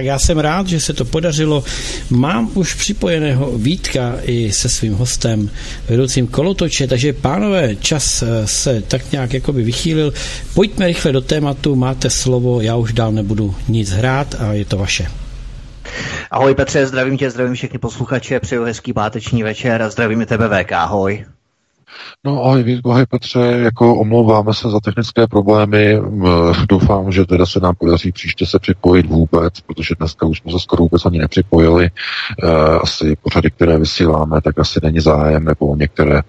Tak já jsem rád, že se to podařilo. Mám už připojeného Vítka i se svým hostem, vedoucím kolotoče, takže pánové, čas eh, se tak nějak jakoby vychýlil. Pojďme rychle do tématu, máte slovo, já už dál nebudu nic hrát a je to vaše. Ahoj Petře, zdravím tě, zdravím všechny posluchače, přeju hezký páteční večer a zdravím tebe VK, ahoj. No ahoj, ahoj Petře, jako omlouváme se za technické problémy, doufám, že teda se nám podaří příště se připojit vůbec, protože dneska už jsme se skoro vůbec ani nepřipojili, e, asi pořady, které vysíláme, tak asi není zájem, nebo některé, e,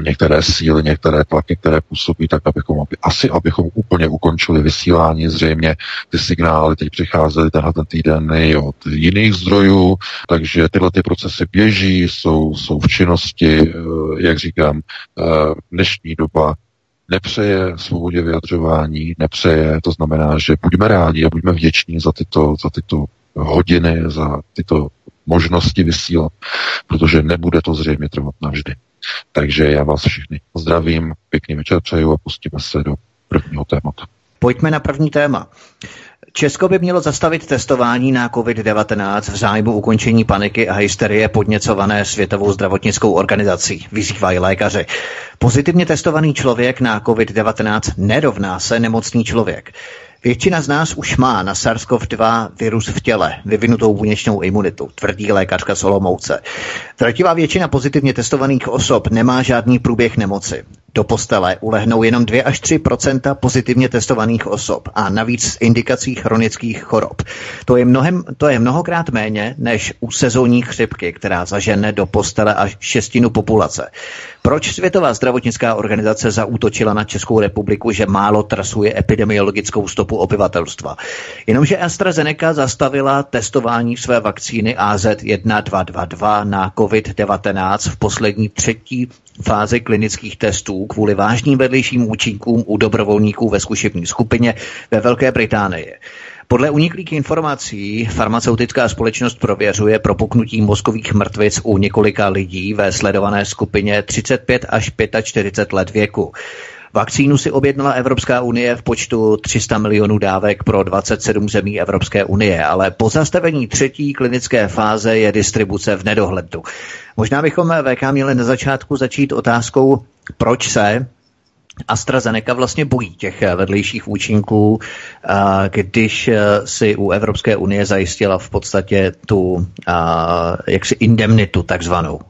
některé síly, některé tlaky, které působí, tak abychom, aby, asi abychom úplně ukončili vysílání, zřejmě ty signály teď přicházely tenhle ten týden i od jiných zdrojů, takže tyhle ty procesy běží, jsou, jsou v činnosti, e, jak říkám, eh, dnešní doba nepřeje svobodě vyjadřování, nepřeje, to znamená, že buďme rádi a buďme vděční za tyto, za tyto hodiny, za tyto možnosti vysílat, protože nebude to zřejmě trvat navždy. Takže já vás všichni zdravím, pěkný večer přeju a pustíme se do prvního tématu. Pojďme na první téma. Česko by mělo zastavit testování na COVID-19 v zájmu ukončení paniky a hysterie podněcované Světovou zdravotnickou organizací, vyzývají lékaři. Pozitivně testovaný člověk na COVID-19 nerovná se nemocný člověk. Většina z nás už má na SARS-CoV-2 virus v těle, vyvinutou buněčnou imunitu, tvrdí lékařka Solomouce. Drtivá většina pozitivně testovaných osob nemá žádný průběh nemoci. Do postele ulehnou jenom 2 až 3% pozitivně testovaných osob a navíc z indikací chronických chorob. To je, mnohem, to je mnohokrát méně než u sezónní chřipky, která zažene do postele až šestinu populace. Proč Světová zdravotnická organizace zaútočila na Českou republiku, že málo trasuje epidemiologickou stopu obyvatelstva? Jenomže AstraZeneca zastavila testování své vakcíny AZ1222 na COVID-19 v poslední třetí fázi klinických testů kvůli vážným vedlejším účinkům u dobrovolníků ve zkušební skupině ve Velké Británii. Podle uniklých informací farmaceutická společnost prověřuje propuknutí mozkových mrtvic u několika lidí ve sledované skupině 35 až 45 let věku. Vakcínu si objednala Evropská unie v počtu 300 milionů dávek pro 27 zemí Evropské unie, ale po zastavení třetí klinické fáze je distribuce v nedohledu. Možná bychom VK měli na začátku začít otázkou, proč se AstraZeneca vlastně bojí těch vedlejších účinků, když si u Evropské unie zajistila v podstatě tu jaksi indemnitu takzvanou.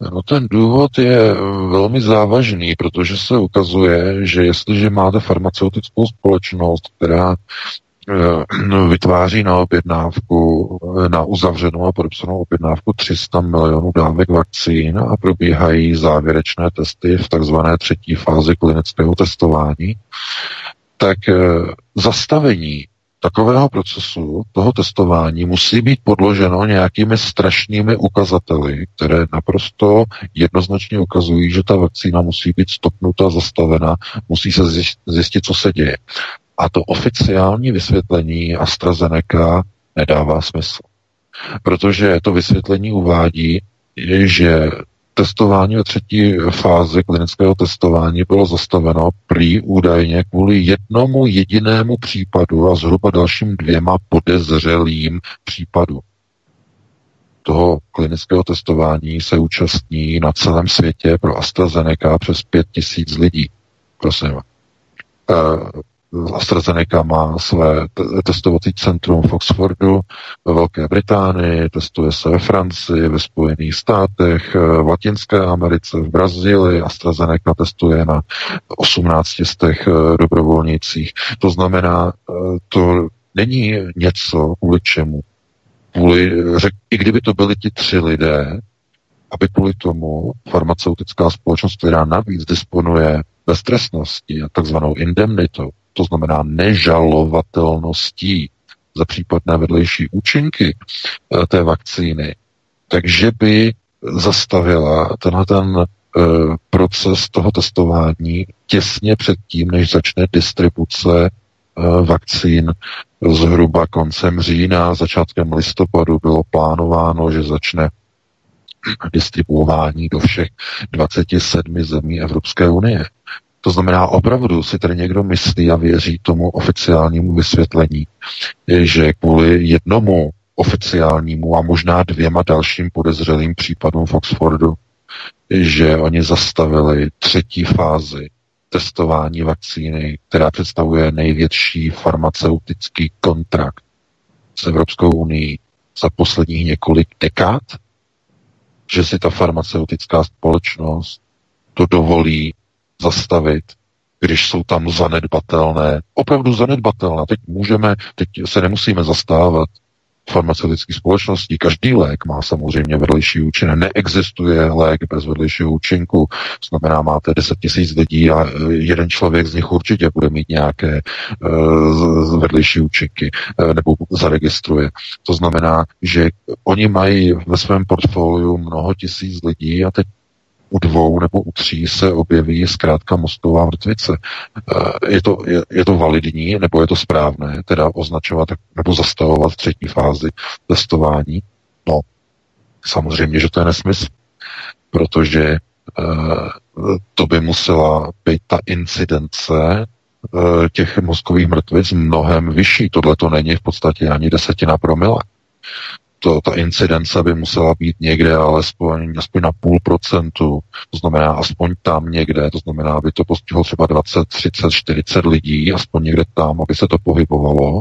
No ten důvod je velmi závažný, protože se ukazuje, že jestliže máte farmaceutickou společnost, která eh, vytváří na objednávku, na uzavřenou a podepsanou objednávku 300 milionů dávek vakcín a probíhají závěrečné testy v takzvané třetí fázi klinického testování, tak eh, zastavení takového procesu, toho testování, musí být podloženo nějakými strašnými ukazateli, které naprosto jednoznačně ukazují, že ta vakcína musí být stopnuta, zastavena, musí se zjistit, co se děje. A to oficiální vysvětlení AstraZeneca nedává smysl. Protože to vysvětlení uvádí, že testování ve třetí fázi klinického testování bylo zastaveno prý údajně kvůli jednomu jedinému případu a zhruba dalším dvěma podezřelým případům. Toho klinického testování se účastní na celém světě pro AstraZeneca přes pět tisíc lidí. Prosím. AstraZeneca má své testovací centrum v Oxfordu, ve Velké Británii, testuje se ve Francii, ve Spojených státech, v Latinské Americe, v Brazílii. AstraZeneca testuje na 18 z těch eh, dobrovolnících. To znamená, eh, to není něco, kvůli čemu. Kvůli, řek, I kdyby to byli ti tři lidé, aby kvůli tomu farmaceutická společnost, která navíc disponuje beztrestnosti a takzvanou indemnitou, to znamená nežalovatelností za případné vedlejší účinky eh, té vakcíny, takže by zastavila tenhle ten eh, proces toho testování těsně předtím, než začne distribuce eh, vakcín zhruba koncem října, začátkem listopadu bylo plánováno, že začne distribuování do všech 27 zemí Evropské unie. To znamená, opravdu si tady někdo myslí a věří tomu oficiálnímu vysvětlení, že kvůli jednomu oficiálnímu a možná dvěma dalším podezřelým případům v Oxfordu, že oni zastavili třetí fázi testování vakcíny, která představuje největší farmaceutický kontrakt s Evropskou unii za posledních několik dekád, že si ta farmaceutická společnost to dovolí zastavit, když jsou tam zanedbatelné, opravdu zanedbatelné. Teď můžeme, teď se nemusíme zastávat farmaceutických společností. Každý lék má samozřejmě vedlejší účinek. Neexistuje lék bez vedlejšího účinku. Znamená, máte 10 tisíc lidí a jeden člověk z nich určitě bude mít nějaké uh, vedlejší účinky uh, nebo zaregistruje. To znamená, že oni mají ve svém portfoliu mnoho tisíc lidí a teď u dvou nebo u tří se objeví zkrátka mozková mrtvice. Eh, je to, je, je to validní, nebo je to správné, teda označovat nebo zastavovat třetí fázi testování? No, samozřejmě, že to je nesmysl, protože uh, to by musela být ta incidence uh, těch mozkových mrtvic mnohem vyšší. Tohle to není v podstatě ani desetina promile to, ta incidence by musela být někde alespoň aspoň na půl procentu, to znamená aspoň tam někde, to znamená, aby to postihlo třeba 20, 30, 40 lidí, aspoň někde tam, aby se to pohybovalo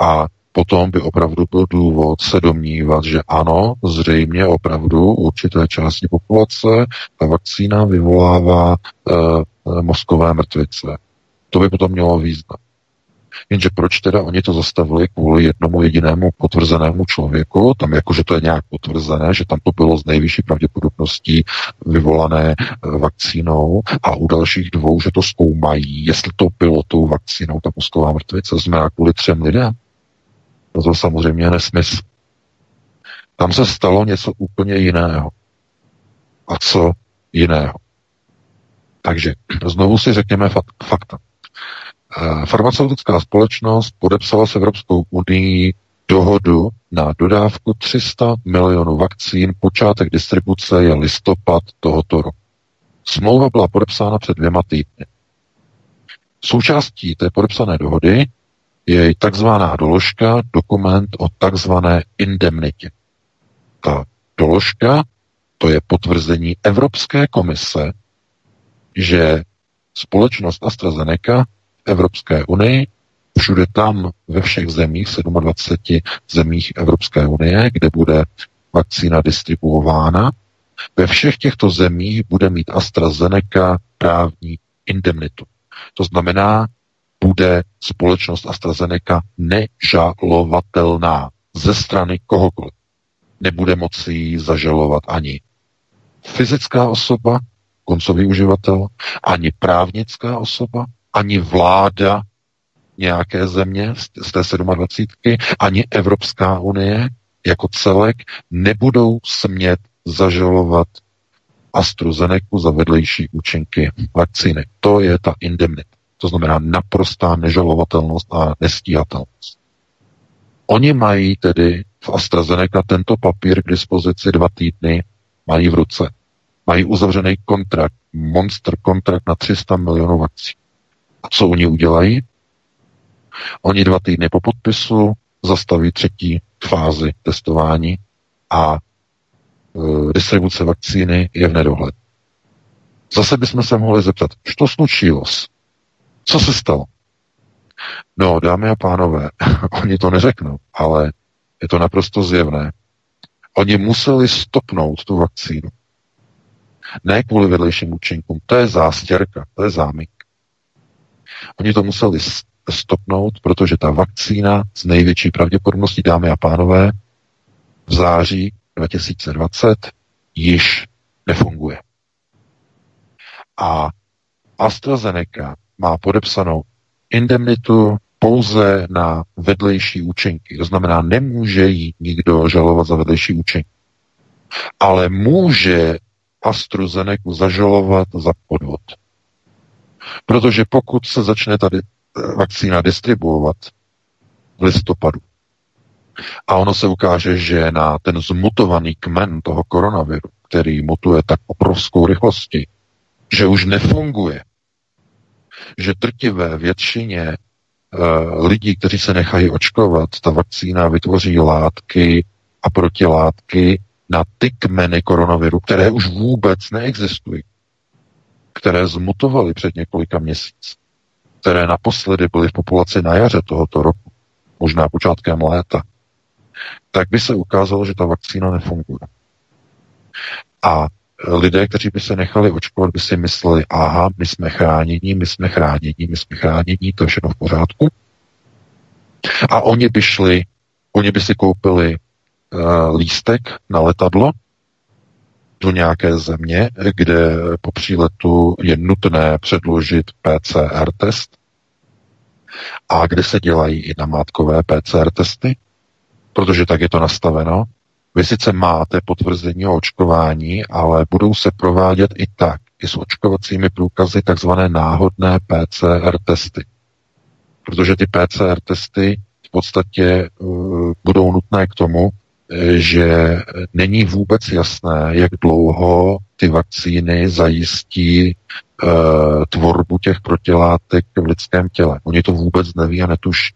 a potom by opravdu byl důvod se domnívat, že ano, zřejmě opravdu určité části populace ta vakcína vyvolává e, mozkové mrtvice. To by potom mělo význam. Jenže proč teda oni to zastavili kvůli jednomu jedinému potvrzenému člověku, tam jako, že to je nějak potvrzené, že tam to bylo z nejvyšší pravděpodobností vyvolané eh, vakcínou a u dalších dvou, že to zkoumají, jestli to bylo tou vakcínou, ta mozková mrtvice, znamená kvůli třem lidem. No to samozřejmě nesmysl. Tam se stalo něco úplně jiného. A co jiného? Takže znovu si řekněme fakta. Farmaceutická společnost podepsala s Evropskou unii dohodu na dodávku 300 milionů vakcín. Počátek distribuce je listopad tohoto roku. Smlouva byla podepsána před dvěma týdny. Součástí té podepsané dohody je takzvaná doložka, dokument o takzvané indemnitě. Ta doložka, to je potvrzení Evropské komise, že společnost AstraZeneca Evropské unii, všude tam ve všech zemích, 27 zemích Evropské unie, kde bude vakcína distribuována, ve všech těchto zemích bude mít AstraZeneca právní indemnitu. To znamená, bude společnost AstraZeneca nežalovatelná ze strany kohokoliv. Nebude moci ji zažalovat ani fyzická osoba, koncový uživatel, ani právnická osoba, ani vláda nějaké země z té 27, ani Evropská unie jako celek nebudou smět zažalovat AstraZeneca za vedlejší účinky vakcíny. To je ta indemnita. To znamená naprostá nežalovatelnost a nestíhatelnost. Oni mají tedy v AstraZeneca tento papír k dispozici dva týdny, mají v ruce. Mají uzavřený kontrakt, monster kontrakt na 300 milionů vakcín. A co oni udělají? Oni dva týdny po podpisu zastaví třetí fázi testování a e, distribuce vakcíny je v nedohled. Zase bychom se mohli zeptat, co slučilo? Co se stalo? No, dámy a pánové, oni to neřeknou, ale je to naprosto zjevné. Oni museli stopnout tu vakcínu. Ne kvůli vedlejším účinkům, to je zástěrka, to je zámyk. Oni to museli stopnout, protože ta vakcína z největší pravděpodobností, dámy a pánové, v září 2020 již nefunguje. A AstraZeneca má podepsanou indemnitu pouze na vedlejší účinky. To znamená, nemůže jí nikdo žalovat za vedlejší účinky. Ale může AstraZeneca zažalovat za podvod. Protože pokud se začne tady eh, vakcína distribuovat v listopadu a ono se ukáže, že na ten zmutovaný kmen toho koronaviru, který mutuje tak obrovskou rychlostí, že už nefunguje, že trtivé většině uh, lidí, kteří se nechají očkovat, ta vakcína vytvoří látky a protilátky na ty kmeny koronaviru, které už vůbec neexistují, které zmutovaly před několika měsíci, které naposledy byly v populaci na jaře tohoto roku, možná počátkem léta, tak by se ukázalo, že ta vakcína nefunguje. A lidé, kteří by se nechali očkovat, by si mysleli, aha, my jsme chráněni, my jsme chráněni, my jsme chráněni, to je všechno v pořádku. A oni by šli, oni by si koupili uh, lístek na letadlo do nějaké země, kde po příletu je nutné předložit PCR test a kde se dělají i namátkové PCR testy, protože tak je to nastaveno. Vy sice máte potvrzení o očkování, ale budou se provádět i tak, i s očkovacími průkazy, takzvané náhodné PCR testy. Protože ty PCR testy v podstatě uh, budou nutné k tomu, že není vůbec jasné, jak dlouho ty vakcíny zajistí uh, tvorbu těch protilátek v lidském těle. Oni to vůbec neví a netuší.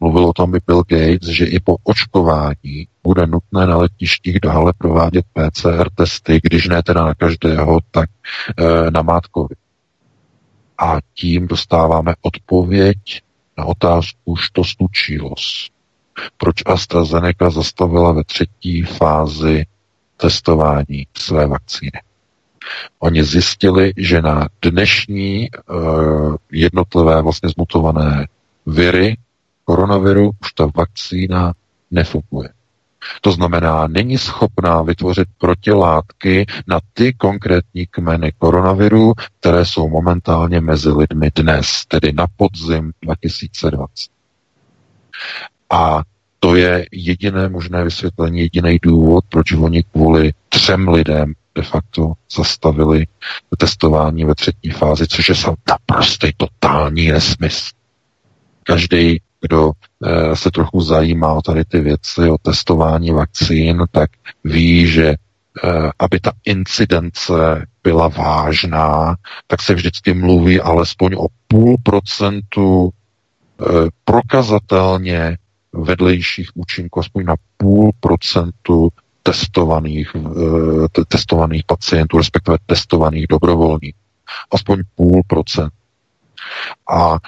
Mluvil o tom i Bill Gates, že i po očkování bude nutné na letištích dále provádět PCR testy, když ne teda na každého, tak e, na mátkovi. A tím dostáváme odpověď na otázku, to slučilo. Proč AstraZeneca zastavila ve třetí fázi testování své vakcíny? Oni zjistili, že na dnešní uh, jednotlivé vlastně zmutované viry koronaviru už ta vakcína nefunguje. To znamená, není schopná vytvořit protilátky na ty konkrétní kmeny koronaviru, které jsou momentálně mezi lidmi dnes, tedy na podzim 2020. A to je jediné možné vysvětlení, jediný důvod, proč oni kvůli třem lidem de facto zastavili testování ve třetí fázi, což je naprostý totální nesmysl. Každý kdo eh, se trochu zajímá o tady ty věci, o testování vakcín, tak ví, že eh, aby ta incidence byla vážná, tak se vždycky mluví alespoň o půl procentu eh, prokazatelně vedlejších účinků, aspoň na půl procentu testovaných, testovaných pacientů, respektive testovaných dobrovolníků. Aspoň půl procent. A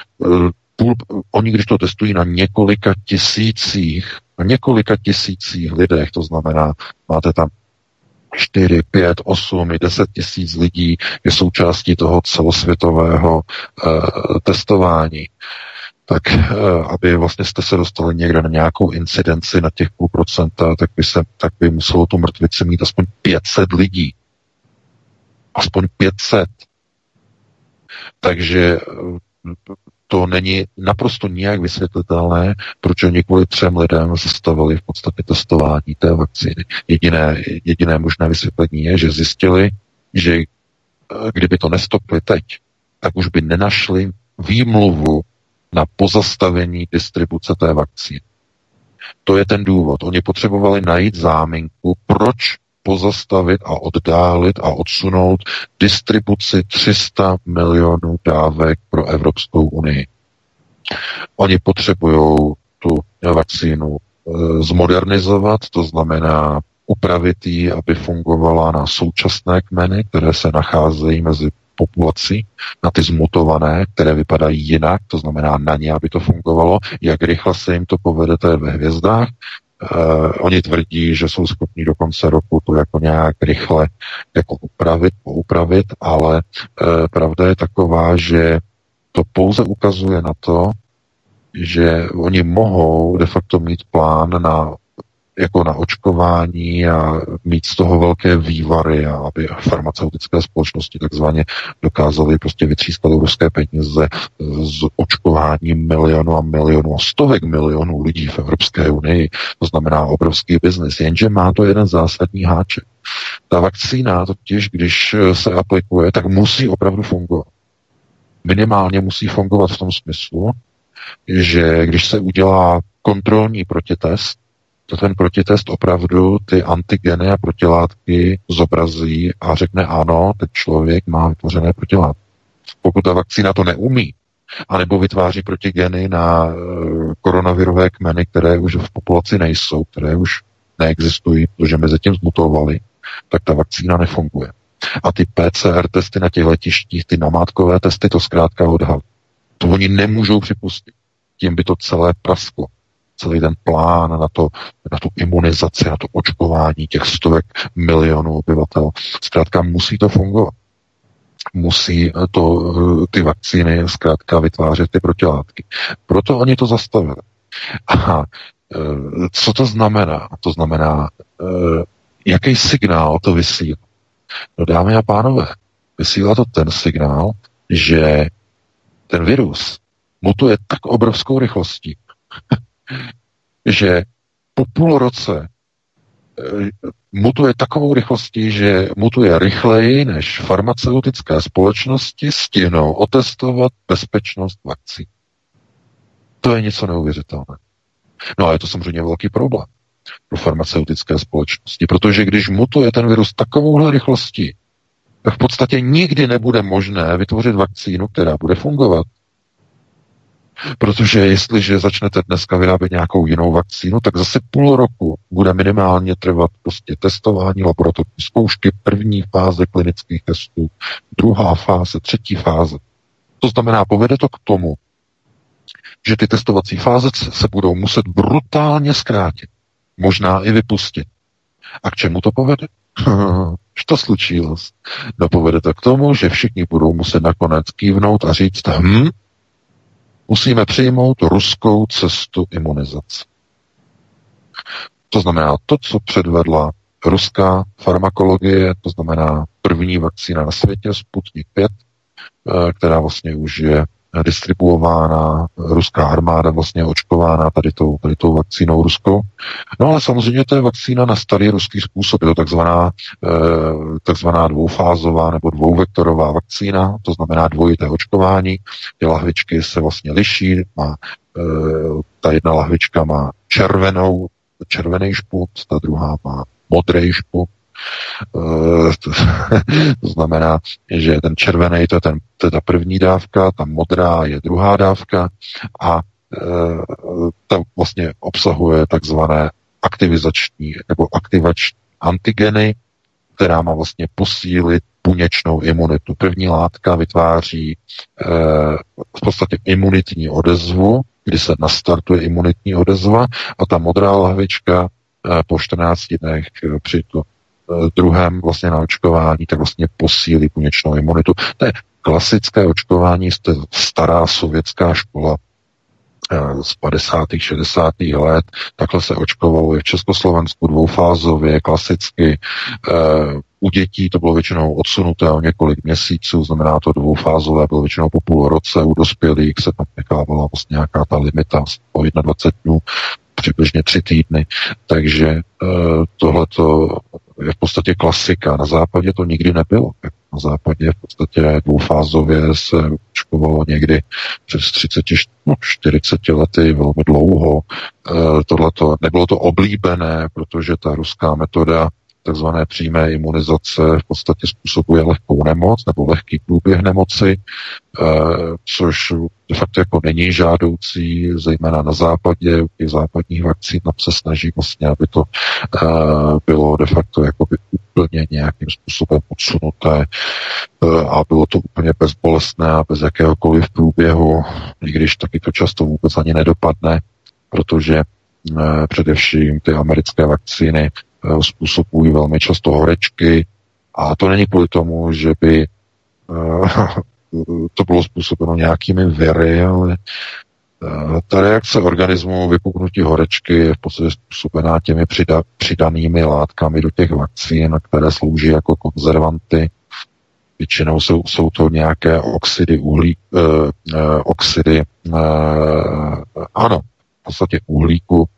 půl, oni když to testují na několika tisících, na několika tisících lidech, to znamená, máte tam 4, 5, 8 i 10 tisíc lidí je součástí toho celosvětového uh, testování. Tak uh, aby vlastně jste se dostali někde na nějakou incidenci na těch půl procenta, tak by, se, tak by muselo tu mrtvici mít aspoň 500 lidí. Aspoň 500. Takže to není naprosto nijak vysvětlitelné, proč oni kvůli třem lidem zastavili v podstatě testování té vakcíny. Jediné, jediné možné vysvětlení je, že zjistili, že eh, kdyby to nestopli teď, tak už by nenašli výmluvu na pozastavení distribuce té vakcíny. To je ten důvod. Oni potřebovali najít záminku, proč pozastavit a oddálit a odsunout distribuci 300 milionů dávek pro Evropskou unii. Oni potřebují tu vakcínu e, zmodernizovat, to znamená upravit ji, aby fungovala na současné kmeny, které se nacházejí mezi populací, na ty zmutované, které vypadají jinak, to znamená na ně, aby to fungovalo. Jak rychle se jim to povede, to je ve hvězdách. Uh, oni tvrdí, že jsou schopni do konce roku to jako nějak rychle jako upravit, poupravit, ale uh, pravda je taková, že to pouze ukazuje na to, že oni mohou de facto mít plán na jako na očkování a mít z toho velké vývary a aby farmaceutické společnosti takzvaně dokázaly prostě vytřískat ruské peníze z očkování milionu a milionu a stovek milionů lidí v Evropské unii. To znamená obrovský biznis. Jenže má to jeden zásadní háček. Ta vakcína totiž, když se aplikuje, tak musí opravdu fungovat. Minimálně musí fungovat v tom smyslu, že když se udělá kontrolní protitest, to ten protitest opravdu ty antigeny a protilátky zobrazí a řekne ano, ten člověk má vytvořené protilátky. Pokud ta vakcína to neumí, anebo vytváří protigeny na e, koronavirové kmeny, které už v populaci nejsou, které už neexistují, protože mezi tím zmutovaly, tak ta vakcína nefunguje. A ty PCR testy na těch letištích, ty namátkové testy, to zkrátka odhal. To oni nemůžou připustit. Tím by to celé prasklo celý ten plán na, to, na tu imunizaci, na to očkování těch stovek milionů obyvatel. Zkrátka musí to fungovat. Musí to, ty vakcíny zkrátka vytvářet ty protilátky. Proto oni to zastavili. A e, co to znamená? To znamená, jaký signál to vysílá? No dámy a pánové, vysílá to ten signál, že ten virus mutuje tak obrovskou rychlostí, že po půl roce eh, mutuje takovou rychlostí, že mutuje rychleji, než farmaceutické společnosti stihnou otestovat bezpečnost vakcí. To je něco neuvěřitelné. No a je to samozřejmě velký problém pro farmaceutické společnosti, protože když mutuje ten virus takovouhle rychlostí, tak v podstatě nikdy nebude možné vytvořit vakcínu, která bude fungovat. Protože jestliže začnete dneska vyrábět nějakou jinou vakcínu, tak zase půl roku bude minimálně trvat prostě testování laboratorní zkoušky, první fáze klinických testů, druhá fáze, třetí fáze. To znamená, povede to k tomu, že ty testovací fáze se budou muset brutálně zkrátit. Možná i vypustit. A k čemu to povede? to slučilo? No povede to k tomu, že všichni budou muset nakonec kývnout a říct, hm, musíme přijmout ruskou cestu imunizace. To znamená to, co předvedla ruská farmakologie, to znamená první vakcína na světě, Sputnik 5, eh, která vlastně už je distribuována, ruská armáda vlastně očkována tady tou, tady tou vakcínou ruskou. No ale samozřejmě to je vakcína na starý ruský způsob, je to takzvaná, eh, takzvaná dvoufázová nebo dvouvektorová vakcína, to znamená dvojité očkování. Ty lahvičky se vlastně liší, má, eh, ta jedna lahvička má červenou, červený šput, ta druhá má modrý šput, Eh, to znamená, že ten červený to je, ten, to je ta první dávka, ta modrá je druhá dávka a eh, ta vlastně obsahuje takzvané aktivizační nebo aktivační antigeny, která má vlastně posílit buněčnou imunitu. První látka vytváří e, v podstatě imunitní odezvu, kdy se nastartuje imunitní odezva a ta modrá lahvička e, po 14 dnech při to, Eh, druhém vlastně na očkování, tak vlastně posílí buněčnou imunitu. To je klasické očkování, to je stará sovětská škola eh, z 50. 60. let. Takhle se očkovalo i v Československu dvoufázově, klasicky. Eh, u dětí to bylo většinou odsunuté o několik měsíců, znamená to dvoufázové, bylo většinou po půl roce, u dospělých se tam nechávala vlastně nějaká ta limita o 21 dnů, přibližně tři týdny. Takže tohleto je v podstatě klasika. Na západě to nikdy nebylo. Na západě v podstatě dvoufázově se očkovalo někdy přes 30, no, 40 lety, velmi dlouho. E, tohleto, nebylo to oblíbené, protože ta ruská metoda takzvané přímé imunizace v podstatě způsobuje lehkou nemoc nebo lehký průběh nemoci, eh, což de facto jako není žádoucí, zejména na západě, u těch západních vakcín tam se snaží vlastně, aby to eh, bylo de facto jakoby úplně nějakým způsobem odsunuté eh, a bylo to úplně bezbolestné a bez jakéhokoliv průběhu, i když taky to často vůbec ani nedopadne, protože především ty americké vakcíny způsobují velmi často horečky a to není kvůli tomu, že by eh, to bylo způsobeno nějakými viry, ale ta reakce organismu vypuknutí horečky je v podstatě způsobená těmi přida, přidanými látkami do těch vakcín, které slouží jako konzervanty. Většinou jsou, jsou to nějaké oxidy uhlí, eh, eh, oxidy, eh, ano, v podstatě uhlíku, eh,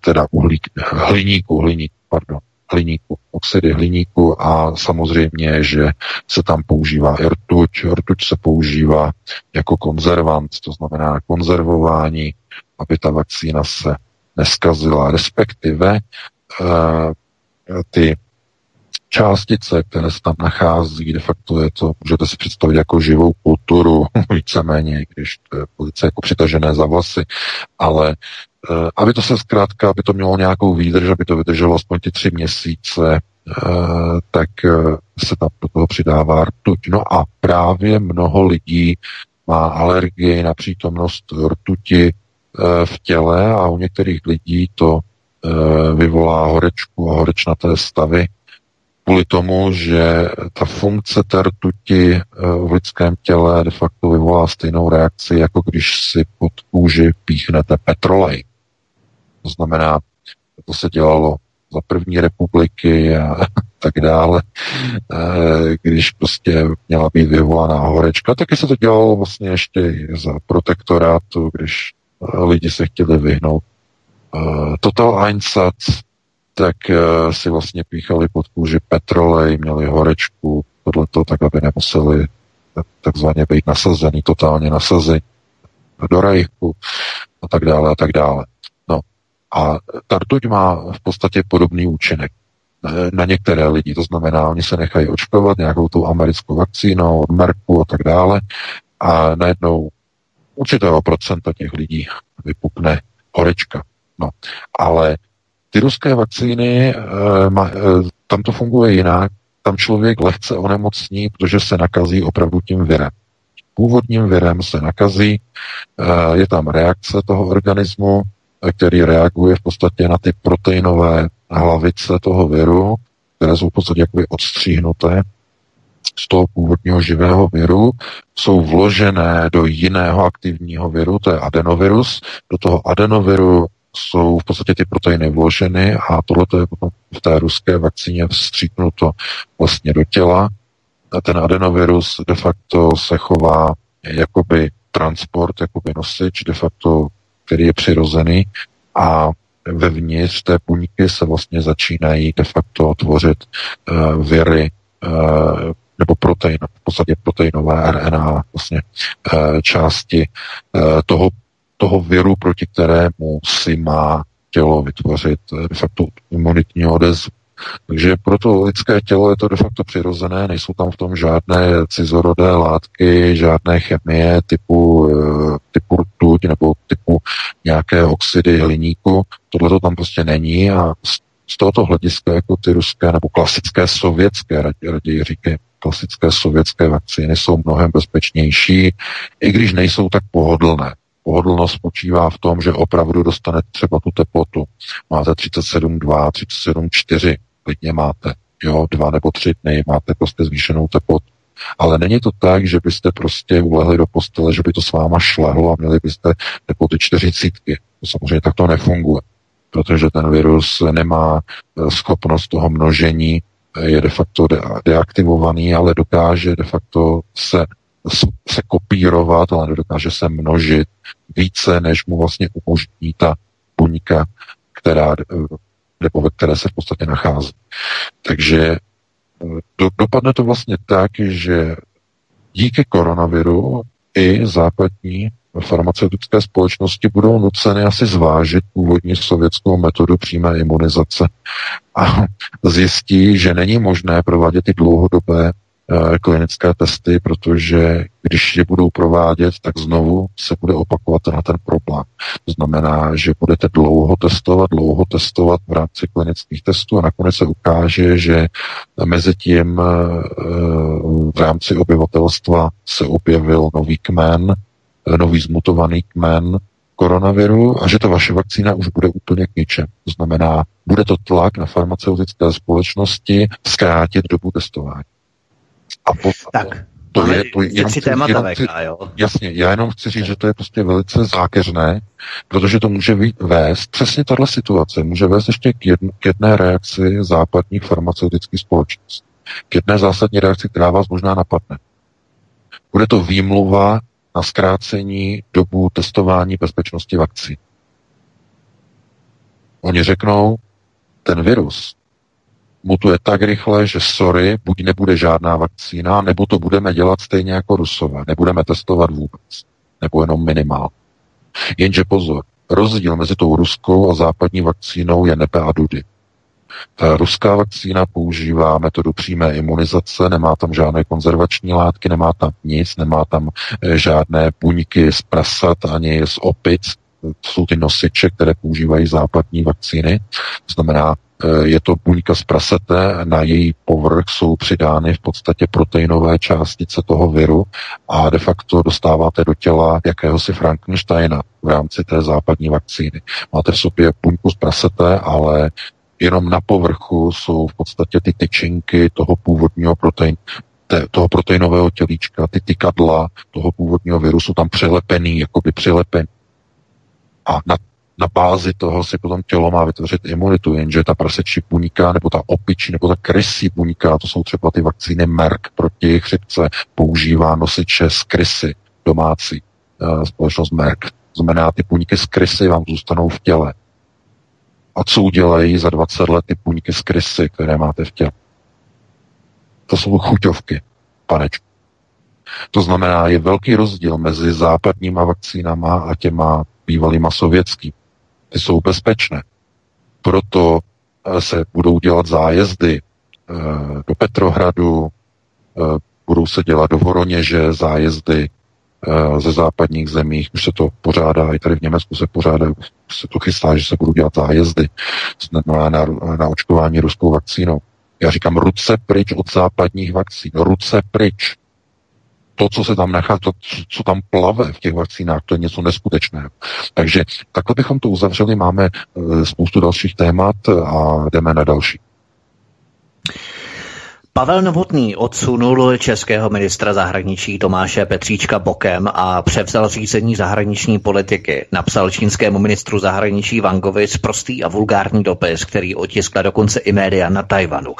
teda uhlík, hliníku, hliník, pardon, hliníku, oxidy hliníku a samozřejmě, že se tam používá i rtuť. Rtuť se používá jako konzervant, to znamená konzervování, aby ta vakcína se neskazila, respektive uh, ty částice, které se tam nachází, de facto je to, můžete si představit jako živou kulturu, víceméně, když to je pozice jako přitažené za vlasy, ale Eh, aby to se zkrátka, aby to mělo nějakou výdrž, aby to vydrželo aspoň ty tři měsíce, eh, tak eh, se tam do toho přidává rtuť. No a právě mnoho lidí má alergii na přítomnost rtuti v těle a u některých lidí to vyvolá horečku a horečnaté stavy kvůli tomu, že ta funkce té rtuti v lidském těle de facto vyvolá stejnou reakci, jako když si pod kůži píchnete petrolej. To znamená, to se dělalo za první republiky a tak dále, eh, když prostě měla být vyvolaná horečka, taky se to dělalo vlastně ještě za protektorátu, když eh, lidi se chtěli vyhnout. Eh, Total Einsatz, tak si vlastně píchali pod kůži petrolej, měli horečku, tohleto, tak aby nemuseli takzvaně být nasazený, totálně nasazení do rajchu a tak dále a tak dále. A ta rtuť má v podstatě podobný účinek na některé lidi. To znamená, oni se nechají očkovat nějakou tou americkou vakcínou od Merku a tak dále a najednou určitého procenta těch lidí vypukne horečka. No, ale ty ruské vakcíny, eh, tam to funguje jinak. Tam člověk lehce onemocní, protože se nakazí opravdu tím virem. Původním virem se nakazí, eh, je tam reakce toho organismu, který reaguje v podstatě na ty proteinové hlavice toho viru, které jsou v podstatě jakoby odstříhnuté z toho původního živého viru, jsou vložené do jiného aktivního viru, to je adenovirus. Do toho adenoviru jsou v podstatě ty proteiny vloženy a tohle je potom v té ruské vakcíně vstříknuto vlastně do těla. A ten adenovirus de facto se chová jakoby transport, jakoby nosič, de facto který je přirozený a vevnitř té buňky se vlastně začínají de facto tvořit uh, viry uh, nebo protein, v podstatě proteinové RNA vlastně uh, části toho, toho viru, proti kterému si má tělo vytvořit de facto imunitní odezvu. Takže pro to lidské tělo je to de facto přirozené, nejsou tam v tom žádné cizorodé látky, žádné chemie typu, eh, typu rtuť nebo typu nějaké oxidy hliníku. Tohle to tam prostě není a z tohoto hlediska jako ty ruské nebo klasické sovětské, raději říkají, klasické sovětské vakcíny jsou mnohem bezpečnější, i když nejsou tak pohodlné. Pohodlnost spočívá v tom, že opravdu dostanete třeba tu teplotu. Máte 37,2, 37,4, klidně máte. Jo, dva nebo tři dny máte prostě zvýšenou teplotu. Ale není to tak, že byste prostě ulehli do postele, že by to s váma šlehlo a měli byste teploty čtyřicítky. Samozřejmě tak to nefunguje, protože ten virus nemá eh, schopnost toho množení, eh, je de facto de- deaktivovaný, ale dokáže de facto se se kopírovat, ale nedokáže se množit více, než mu vlastně umožní ta buňka, která, nebo ve které se v podstatě nachází. Takže eh, do, dopadne to vlastně tak, že díky koronaviru i západní farmaceutické společnosti budou nuceny asi zvážit původní sovětskou metodu přímé imunizace a zjistí, že není možné provádět ty dlouhodobé Eh, klinické testy, protože když je budou provádět, tak znovu se bude opakovat na ten problém. To znamená, že budete dlouho testovat, dlouho testovat v rámci klinických testů a nakonec se ukáže, že mezi tím eh, v rámci obyvatelstva se objevil nový kmen, eh, nový zmutovaný kmen koronaviru a že ta vaše vakcína už bude úplně k ničem. To znamená, bude to tlak na farmaceutické společnosti zkrátit dobu testování. A po... Tak, To je, to je jenom, tři témata jenom chci, jo? Jasně, já jenom chci říct, že to je prostě velice zákeřné, protože to může vést, přesně tahle situace, může vést ještě k, jedn, k jedné reakci západních farmaceutických společností. K jedné zásadní reakci, která vás možná napadne. Bude to výmluva na zkrácení dobu testování bezpečnosti vakcí. Oni řeknou, ten virus mutuje tak rychle, že sorry, buď nebude žádná vakcína, nebo to budeme dělat stejně jako Rusové. Nebudeme testovat vůbec. Nebo jenom minimál. Jenže pozor, rozdíl mezi tou ruskou a západní vakcínou je nebe a dudy. Ta ruská vakcína používá metodu přímé imunizace, nemá tam žádné konzervační látky, nemá tam nic, nemá tam eh, žádné buňky z prasat ani z opic, to jsou ty nosiče, které používají západní vakcíny. To znamená, je to buňka z prasete, na její povrch jsou přidány v podstatě proteinové částice toho viru a de facto dostáváte do těla jakéhosi Frankensteina v rámci té západní vakcíny. Máte v sobě buňku z prasete, ale jenom na povrchu jsou v podstatě ty tyčinky toho původního proteinu, te, toho proteinového tělíčka, ty tykadla toho původního virusu tam přilepený, jakoby přilepený. A na, na bázi toho si potom tělo má vytvořit imunitu, jenže ta prasečí buňka, nebo ta opičí, nebo ta krysí buňka, to jsou třeba ty vakcíny Merck proti chřipce, používá nosiče z krysy domácí, uh, společnost Merck. Znamená, ty buňky z krysy vám zůstanou v těle. A co udělají za 20 let ty buňky z krysy, které máte v těle? To jsou chuťovky, panečku. To znamená, je velký rozdíl mezi západníma vakcínama a těma bývalýma sovětský. Ty jsou bezpečné. Proto eh, se budou dělat zájezdy eh, do Petrohradu, eh, budou se dělat do Voroněže zájezdy ze západních zemích, už se to pořádá, i tady v Německu se pořádá, se to chystá, že se budou dělat zájezdy na, na, na očkování ruskou vakcínou. Já říkám ruce pryč od západních vakcín, ruce pryč to, co se tam nechá, to, co tam plave v těch vakcínách, to je něco neskutečného. Takže takhle bychom to uzavřeli, máme eh, spoustu dalších témat a jdeme na další. Pavel Novotný odsunul českého ministra zahraničí Tomáše Petříčka bokem a převzal řízení zahraniční politiky. Napsal čínskému ministru zahraničí Wangovi prostý a vulgární dopis, který otiskla dokonce i média na Tajvanu.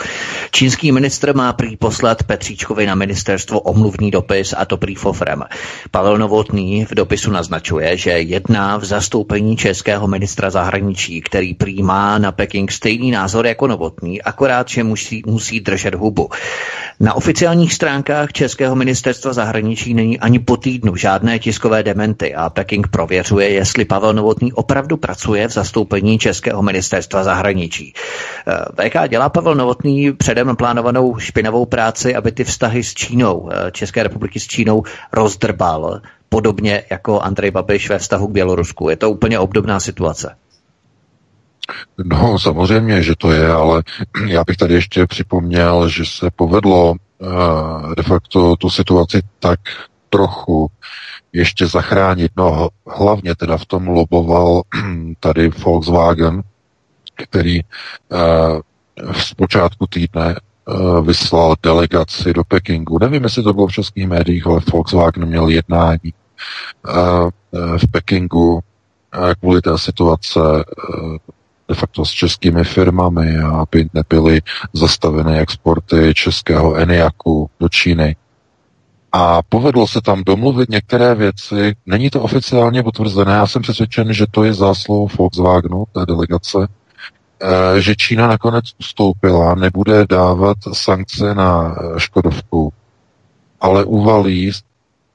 Čínský ministr má prý poslat Petříčkovi na ministerstvo omluvný dopis a to prý fofrem. Pavel Novotný v dopisu naznačuje, že jedná v zastoupení českého ministra zahraničí, který prý má na Peking stejný názor jako Novotný, akorát, že musí, musí držet hubu. Na oficiálních stránkách Českého ministerstva zahraničí není ani po týdnu žádné tiskové dementy a Peking prověřuje, jestli Pavel Novotný opravdu pracuje v zastoupení Českého ministerstva zahraničí. Eh, VK dělá Pavel Novotný předem plánovanou špinavou práci, aby ty vztahy s Čínou, eh, České republiky s Čínou rozdrbal, podobně jako Andrej Babiš ve vztahu k Bělorusku. Je to úplně obdobná situace. No, samozřejmě, že to je, ale já bych tady ještě připomněl, že se povedlo uh, de facto tu situaci tak trochu ještě zachránit. No, hlavně teda v tom loboval tady Volkswagen, který uh, v počátku týdne uh, vyslal delegaci do Pekingu. Nevím, jestli to bylo v českých médiích, ale Volkswagen měl jednání v Pekingu kvůli té situace de facto s českými firmami, aby nebyly zastaveny exporty českého Eniaku do Číny. A povedlo se tam domluvit některé věci. Není to oficiálně potvrzené, já jsem přesvědčen, že to je zásluhou Volkswagenu, té delegace, eh, že Čína nakonec ustoupila, nebude dávat sankce na eh, Škodovku, ale uvalí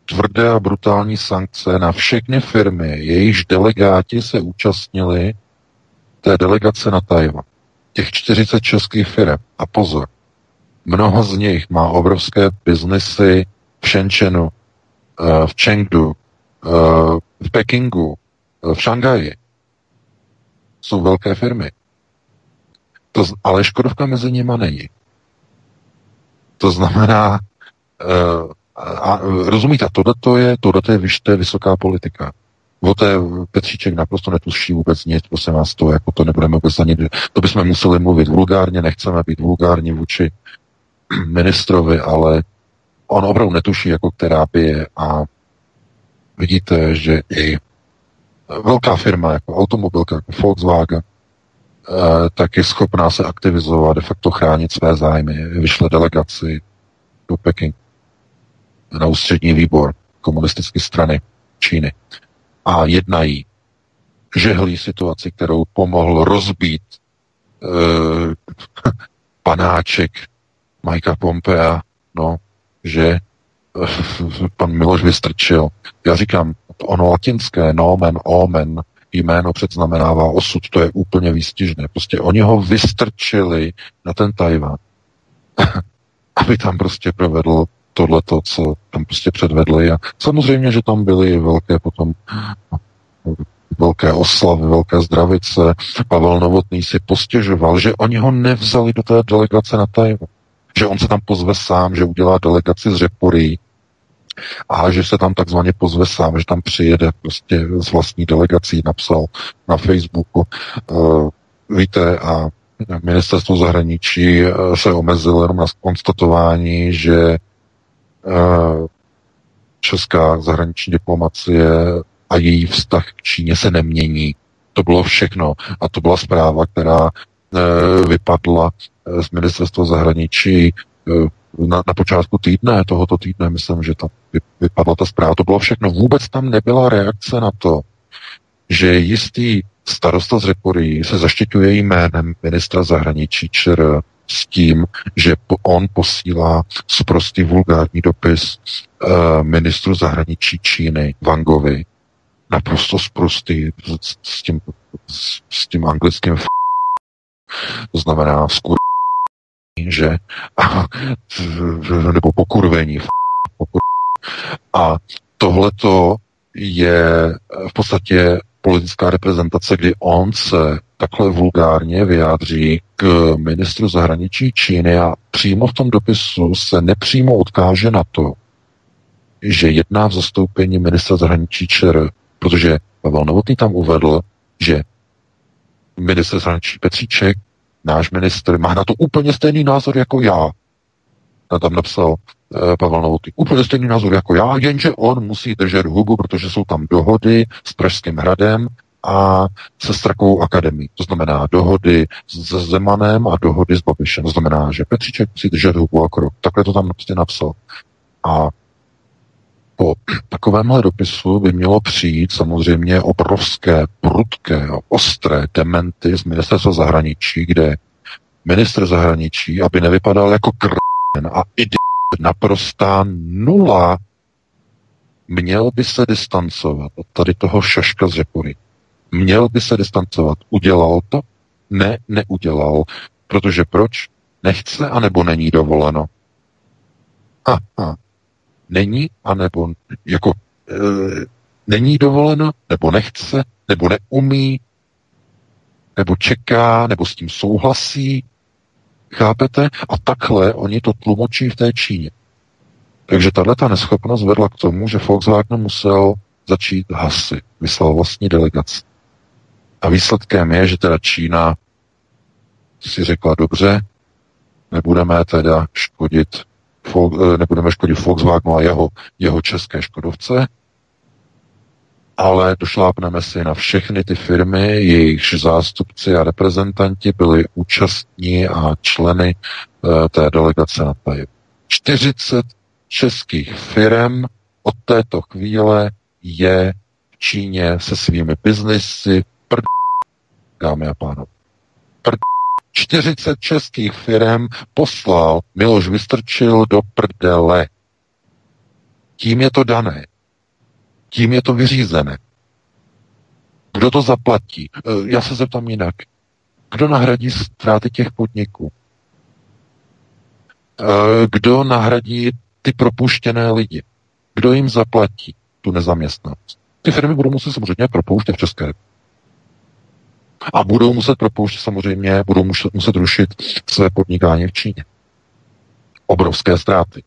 tvrdé a brutální sankce na všechny firmy, jejichž delegáti se účastnili té delegace na Tajvan, těch 40 českých firm, a pozor, mnoho z nich má obrovské biznesy v Shenzhenu, eh, v Chengdu, eh, v Pekingu, eh, v Šanghaji. Jsou velké firmy. To, ale Škodovka mezi nimi není. To znamená, a, a, rozumíte, tohle je, je, to je vysoká politika. O té Petříček naprosto netuší vůbec nic, prosím vás, to, jako to nebudeme vůbec ani, to bychom museli mluvit vulgárně, nechceme být vulgární vůči ministrovi, ale on opravdu netuší, jako která je a vidíte, že i velká firma, jako automobilka, jako Volkswagen, eh, tak je schopná se aktivizovat, de facto chránit své zájmy. Vyšle delegaci do Peking na ústřední výbor komunistické strany Číny a jednají, žehlí situaci, kterou pomohl rozbít eh, panáček Majka Pompea, no, že eh, pan Miloš vystrčil. Já říkám, ono latinské nomen, omen, jméno předznamenává osud, to je úplně výstižné. Prostě oni ho vystrčili na ten Tajvan, aby tam prostě provedl tohleto, co tam prostě předvedli. A samozřejmě, že tam byly velké potom velké oslavy, velké zdravice. Pavel Novotný si postěžoval, že oni ho nevzali do té delegace na Tajvan. Že on se tam pozve sám, že udělá delegaci z Řepory a že se tam takzvaně pozve sám, že tam přijede prostě s vlastní delegací, napsal na Facebooku. Uh, víte, a ministerstvo zahraničí eh, se omezilo jenom na konstatování, že česká zahraniční diplomacie a její vztah k Číně se nemění. To bylo všechno. A to byla zpráva, která e, vypadla z ministerstva zahraničí na, na počátku týdne, tohoto týdne, myslím, že tam vypadla ta zpráva. To bylo všechno. Vůbec tam nebyla reakce na to, že jistý starosta z Repory se zaštiťuje jménem ministra zahraničí ČR s tím, že on posílá sprostý vulgární dopis uh, ministru zahraničí Číny Wangovi, naprosto sprostý s, s, tím, s, s tím anglickým f... to znamená skur že a, nebo pokurvení pokur... a tohleto je v podstatě politická reprezentace, kdy on se takhle vulgárně vyjádří k ministru zahraničí Číny a přímo v tom dopisu se nepřímo odkáže na to, že jedná v zastoupení ministra zahraničí ČR Protože Pavel Novotný tam uvedl, že minister zahraničí Petříček, náš minister, má na to úplně stejný názor jako já. A tam napsal eh, Pavel Novotný, úplně stejný názor jako já, jenže on musí držet hubu, protože jsou tam dohody s Pražským hradem a se Strakovou akademií. To znamená dohody s Zemanem a dohody s Babišem. To znamená, že Petříček musí držet hubu a krok. Takhle to tam prostě napsal. A po takovémhle dopisu by mělo přijít samozřejmě obrovské, prudké, ostré dementy z ministerstva zahraničí, kde ministr zahraničí, aby nevypadal jako krn a idiot, naprostá nula, měl by se distancovat od tady toho šaška z řepory. Měl by se distancovat. Udělal to? Ne, neudělal. Protože proč? Nechce, anebo není dovoleno. Aha, není, anebo jako e, není dovoleno, nebo nechce, nebo neumí, nebo čeká, nebo s tím souhlasí. Chápete? A takhle oni to tlumočí v té Číně. Takže tahle ta neschopnost vedla k tomu, že Volkswagen musel začít hasit. Vyslal vlastní delegaci. A výsledkem je, že teda Čína si řekla dobře, nebudeme teda škodit Eh, nebudeme škodit Volkswagenu a jeho, jeho české Škodovce, ale došlápneme si na všechny ty firmy, jejichž zástupci a reprezentanti byli účastní a členy uh, té delegace na Tajib. 40 českých firm od této chvíle je v Číně se svými biznesy prd, dámy a pánové. Prd 40 českých firm poslal Miloš Vystrčil do prdele. Tím je to dané. Tím je to vyřízené. Kdo to zaplatí? E, já se zeptám jinak. Kdo nahradí ztráty těch podniků? E, kdo nahradí ty propuštěné lidi? Kdo jim zaplatí tu nezaměstnanost? Ty firmy budou muset samozřejmě propouštět v České republice. A budou muset propouštět samozřejmě, budou muset, muset rušit své podnikání v Číně. Obrovské ztráty.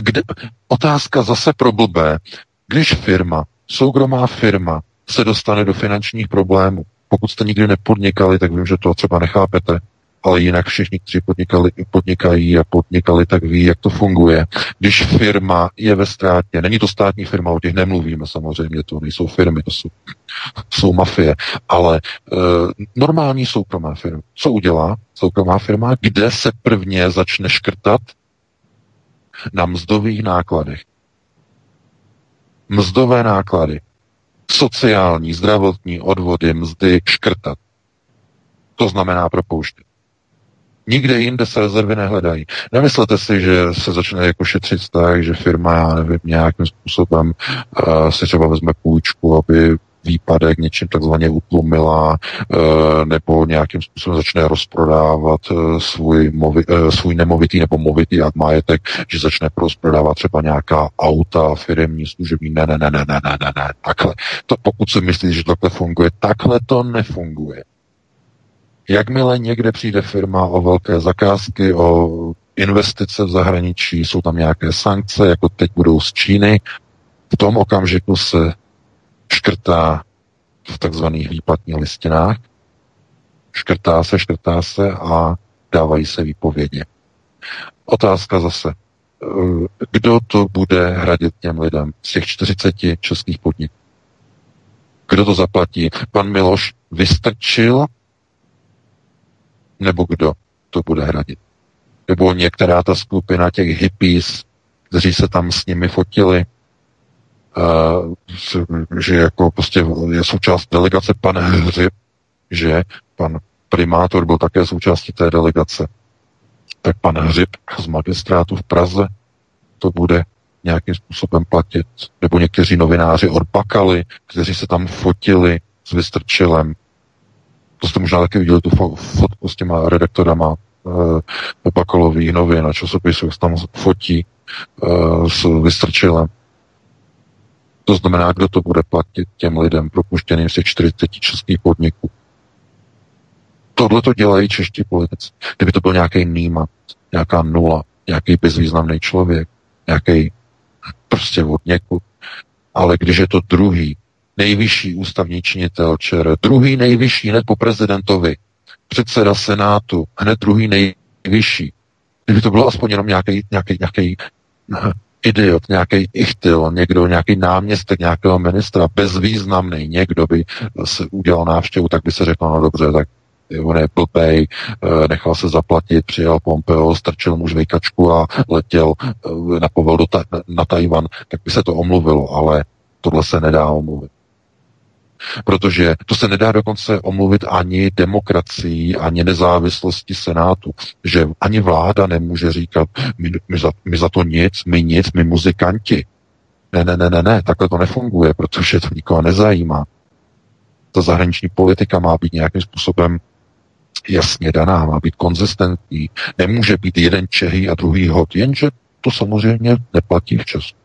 Kde, otázka zase pro blbé. Když firma, soukromá firma, se dostane do finančních problémů, pokud jste nikdy nepodnikali, tak vím, že to třeba nechápete, ale jinak všichni, kteří podnikali, podnikají a podnikali, tak ví, jak to funguje. Když firma je ve ztrátě, není to státní firma, o těch nemluvíme samozřejmě, to nejsou firmy, to jsou, jsou mafie, ale e, normální soukromá firma. Co udělá soukromá firma? Kde se prvně začne škrtat? Na mzdových nákladech. Mzdové náklady. Sociální, zdravotní odvody, mzdy škrtat. To znamená propouštět. Nikde jinde se rezervy nehledají. Nemyslete si, že se začne jako šetřit tak, že firma, já nevím, nějakým způsobem uh, si třeba vezme půjčku, aby výpadek něčím takzvaně utlumila eh, nebo nějakým způsobem začne rozprodávat eh, svůj, movi, svůj nemovitý nebo movitý majetek, že začne rozprodávat třeba nějaká auta, firmní, služební. Ne, ne, ne, ne, ne, ne, ne, ne, takhle. To, pokud si myslíte, že takhle funguje, takhle to nefunguje. Jakmile někde přijde firma o velké zakázky, o investice v zahraničí, jsou tam nějaké sankce, jako teď budou z Číny, v tom okamžiku se škrtá v takzvaných výplatních listinách, škrtá se, škrtá se a dávají se výpovědi. Otázka zase, kdo to bude hradit těm lidem z těch 40 českých podniků? Kdo to zaplatí? Pan Miloš vystrčil nebo kdo to bude hradit? Nebo některá ta skupina těch hippies, kteří se tam s nimi fotili, uh, že jako prostě je součást delegace pan Hřib, že pan primátor byl také součástí té delegace. Tak pan Hřib z magistrátu v Praze to bude nějakým způsobem platit. Nebo někteří novináři od Bakaly, kteří se tam fotili s Vystrčilem, to jste možná taky viděli tu fotku s těma redaktorama uh, bakalových novin a časopisů, jak tam fotí uh, s Vystrčilem. To znamená, kdo to bude platit těm lidem propuštěným z těch 40 českých podniků. Tohle to dělají čeští politici. Kdyby to byl nějaký nýma, nějaká nula, nějaký bezvýznamný člověk, nějaký prostě od někud. Ale když je to druhý, nejvyšší ústavní činitel ČR, druhý nejvyšší hned po prezidentovi, předseda Senátu, hned druhý nejvyšší. Kdyby to bylo aspoň jenom nějaký, nějaký, nějaký idiot, nějaký ichtyl, někdo, nějaký náměstek nějakého ministra, bezvýznamný, někdo by se udělal návštěvu, tak by se řekl, no dobře, tak on je blbej, eh, nechal se zaplatit, přijel Pompeo, strčil mu žvejkačku a letěl eh, na povel do ta- na Tajvan, tak by se to omluvilo, ale tohle se nedá omluvit. Protože to se nedá dokonce omluvit ani demokracií, ani nezávislosti Senátu, že ani vláda nemůže říkat, my, my, za, my za to nic, my nic, my muzikanti. Ne, ne, ne, ne, ne, takhle to nefunguje, protože to nikoho nezajímá. Ta zahraniční politika má být nějakým způsobem jasně daná, má být konzistentní. Nemůže být jeden Čehý a druhý hod, jenže to samozřejmě neplatí v Česku.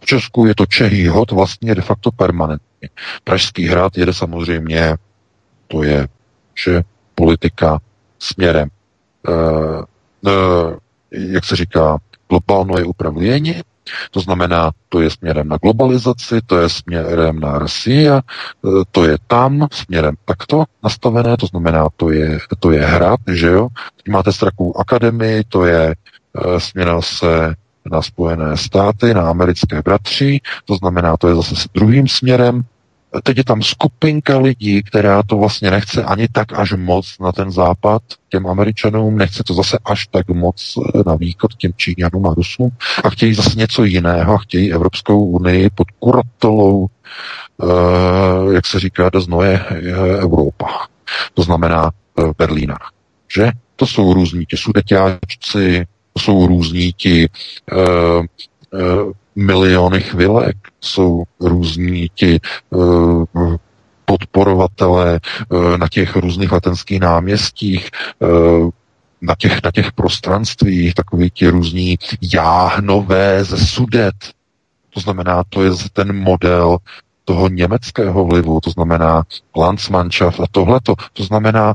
V Česku je to Čehý hod vlastně de facto permanentně. Pražský hrad jede samozřejmě, to je, že politika směrem, uh, uh, jak se říká, globálno je upravlění, to znamená, to je směrem na globalizaci, to je směrem na Rusii, to je tam směrem takto nastavené, to znamená, to je, to je hrad, že jo. Teď máte strakou akademii, to je směrem se na Spojené státy, na americké bratři, to znamená, to je zase s druhým směrem. Teď je tam skupinka lidí, která to vlastně nechce ani tak až moc na ten západ těm američanům, nechce to zase až tak moc na východ těm Číňanům a Rusům a chtějí zase něco jiného a chtějí Evropskou unii pod kuratolou, uh, jak se říká, do znoje Evropa. To znamená uh, Berlína. Že? To jsou různí ti sudeťáčci, jsou různí ti uh, uh, miliony chvilek, jsou různí ti uh, podporovatelé uh, na těch různých letenských náměstích, uh, na těch, na těch prostranstvích, takový ti různí jáhnové ze sudet. To znamená, to je ten model toho německého vlivu, to znamená Landsmannschaft a tohleto. To znamená,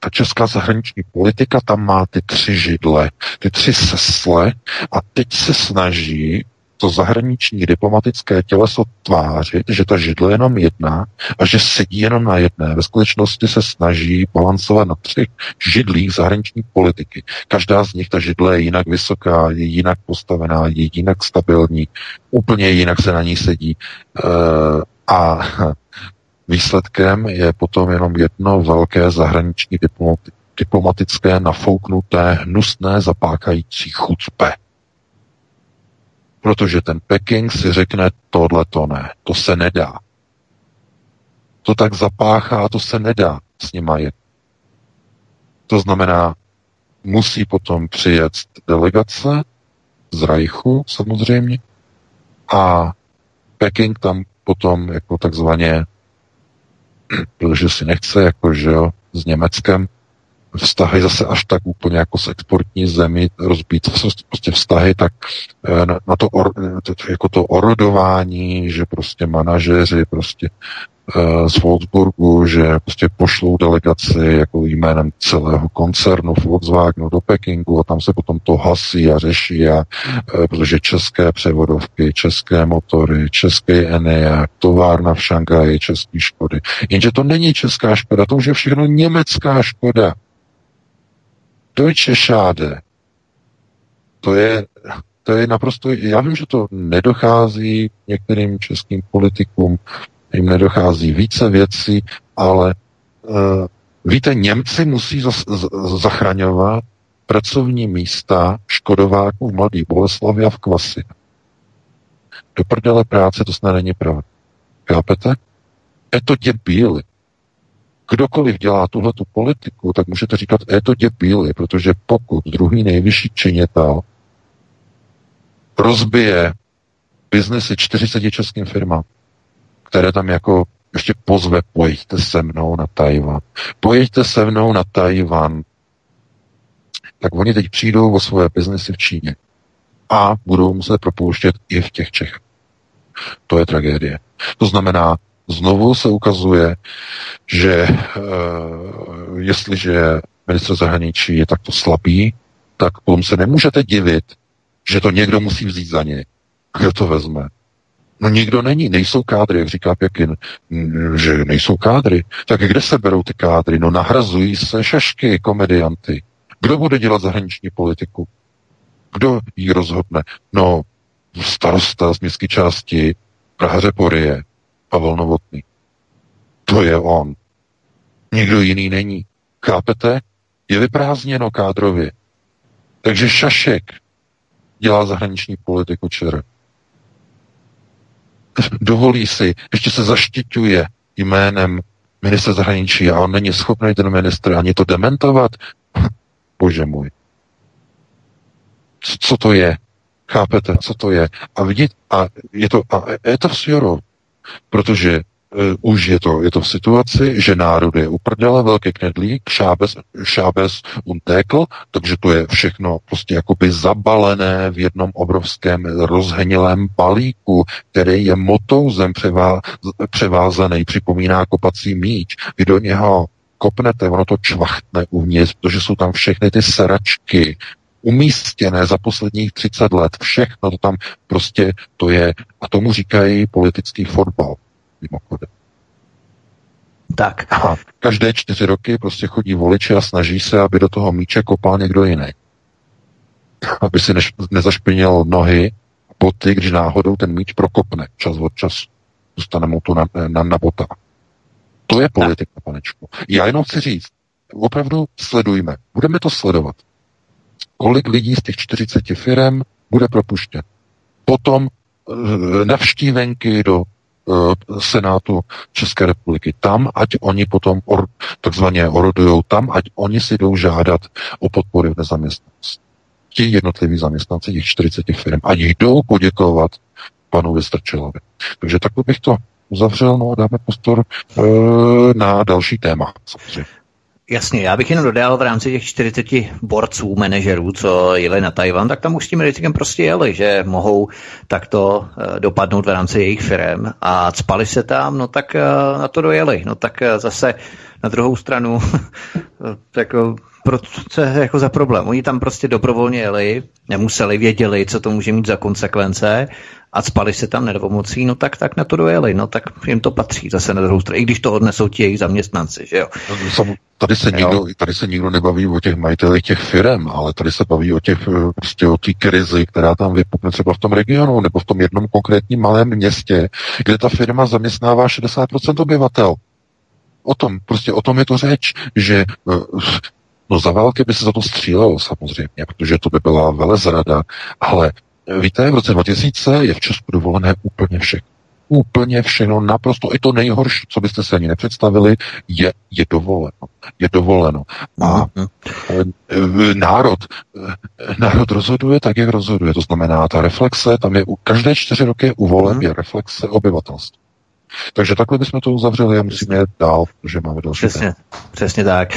ta česká zahraniční politika tam má ty tři židle, ty tři sesle a teď se snaží to zahraniční diplomatické těleso tvářit, že ta židle je jenom jedna a že sedí jenom na jedné. Ve skutečnosti se snaží balancovat na třech židlích zahraniční politiky. Každá z nich, ta židle je jinak vysoká, je jinak postavená, je jinak stabilní, úplně jinak se na ní sedí. E, a výsledkem je potom jenom jedno velké zahraniční diplomatické nafouknuté, hnusné, zapákající chucpe. Protože ten Peking si řekne, tohle to ne, to se nedá. To tak zapáchá, to se nedá s nima jet. To znamená, musí potom přijet delegace z Rajchu samozřejmě a Peking tam potom jako takzvaně, protože si nechce jako, že jo, s Německem vztahy zase až tak úplně jako s exportní zemi rozbít prostě vztahy, tak eh, na to, or, jako to orodování, že prostě manažeři prostě eh, z Wolfsburgu, že prostě pošlou delegaci jako jménem celého koncernu Volkswagenu do Pekingu a tam se potom to hasí a řeší, a, eh, protože české převodovky, české motory, české ENEA, továrna v Šangaji, české škody. Jenže to není česká škoda, to už je všechno německá škoda. Deutsche Schade. To je, to je naprosto, já vím, že to nedochází některým českým politikům, jim nedochází více věcí, ale uh, víte, Němci musí zas, z, zachraňovat pracovní místa škodováků v Mladý Boleslavi a v Kvasi. Do prdele práce to snad není pravda. Chápete? Je to děbíli kdokoliv dělá tuhle tu politiku, tak můžete říkat, je to děbíli, protože pokud druhý nejvyšší činitel rozbije biznesy 40 českým firmám, které tam jako ještě pozve, pojďte se mnou na Tajvan. Pojďte se mnou na Tajvan. Tak oni teď přijdou o svoje biznesy v Číně a budou muset propouštět i v těch Čechách. To je tragédie. To znamená, znovu se ukazuje, že uh, jestliže ministr zahraničí je takto slabý, tak potom se nemůžete divit, že to někdo musí vzít za něj. Kdo to vezme? No nikdo není, nejsou kádry, jak říká Pěkin, že nejsou kádry. Tak kde se berou ty kádry? No nahrazují se šašky, komedianty. Kdo bude dělat zahraniční politiku? Kdo ji rozhodne? No starosta z městské části Prahaře Porie, Pavel Novotný. To je on. Nikdo jiný není. Chápete? Je vyprázdněno kádrově. Takže Šašek dělá zahraniční politiku ČR. Dovolí si, ještě se zaštiťuje jménem ministra zahraničí a on není schopný ten ministr ani to dementovat. Bože můj. Co, co to je? Chápete, co to je? A vidět, a je to, a je to v Sjorov. Protože uh, už je to, je to v situaci, že národ je uprdele, velký knedlík, šábes, šábes untékl, takže to je všechno prostě jakoby zabalené v jednom obrovském rozhenilém balíku, který je motouzem převá, převázaný, připomíná kopací míč. Vy do něho kopnete, ono to čvachtne uvnitř, protože jsou tam všechny ty sračky, umístěné za posledních 30 let. Všechno to tam prostě to je, a tomu říkají politický fotbal, mimochodem. Tak. A každé čtyři roky prostě chodí voliči a snaží se, aby do toho míče kopal někdo jiný. Aby si než, nezašpinil nohy, boty, když náhodou ten míč prokopne čas od času. Dostane mu to na, na, na bota. To je politika, panečku. Já jenom chci říct, opravdu sledujme. Budeme to sledovat kolik lidí z těch 40 firm bude propuštěn. Potom eh, navštívenky do eh, Senátu České republiky. Tam, ať oni potom or, takzvaně orodují, tam, ať oni si jdou žádat o podpory v nezaměstnanosti. Ti jednotliví zaměstnanci těch 40 firm, ať jdou poděkovat panu Vystrčelovi. Takže takhle bych to uzavřel, no a dáme prostor e, na další téma. Samozřejmě. Jasně, já bych jenom dodal v rámci těch 40 borců, manažerů, co jeli na Tajvan, tak tam už s tím rizikem prostě jeli, že mohou takto eh, dopadnout v rámci jejich firm a spali se tam, no tak eh, na to dojeli. No tak eh, zase na druhou stranu, jako co je jako za problém? Oni tam prostě dobrovolně jeli, nemuseli, věděli, co to může mít za konsekvence a spali se tam nedomocí, no tak, tak na to dojeli, no tak jim to patří zase na druhou stranu, i když to odnesou ti jejich zaměstnanci, že jo. No, tady se, nikdo, tady se nikdo nebaví o těch majitelích těch firm, ale tady se baví o těch, eh, prostě o té krizi, která tam vypukne třeba v tom regionu nebo v tom jednom konkrétním malém městě, kde ta firma zaměstnává 60% obyvatel. O tom, prostě o tom je to řeč, že eh, no za války by se za to střílelo samozřejmě, protože to by byla velezrada, ale Víte, v roce 2000 je v Česku dovolené úplně všechno. Úplně všechno, naprosto i to nejhorší, co byste si ani nepředstavili, je, je dovoleno. Je dovoleno. A mm-hmm. národ, eh, národ rozhoduje tak, jak rozhoduje. To znamená, ta reflexe, tam je u každé čtyři roky u voleb mm-hmm. je reflexe obyvatelstva. Takže takhle bychom to uzavřeli a musíme jít dál, protože máme další Přesně, přesně tak.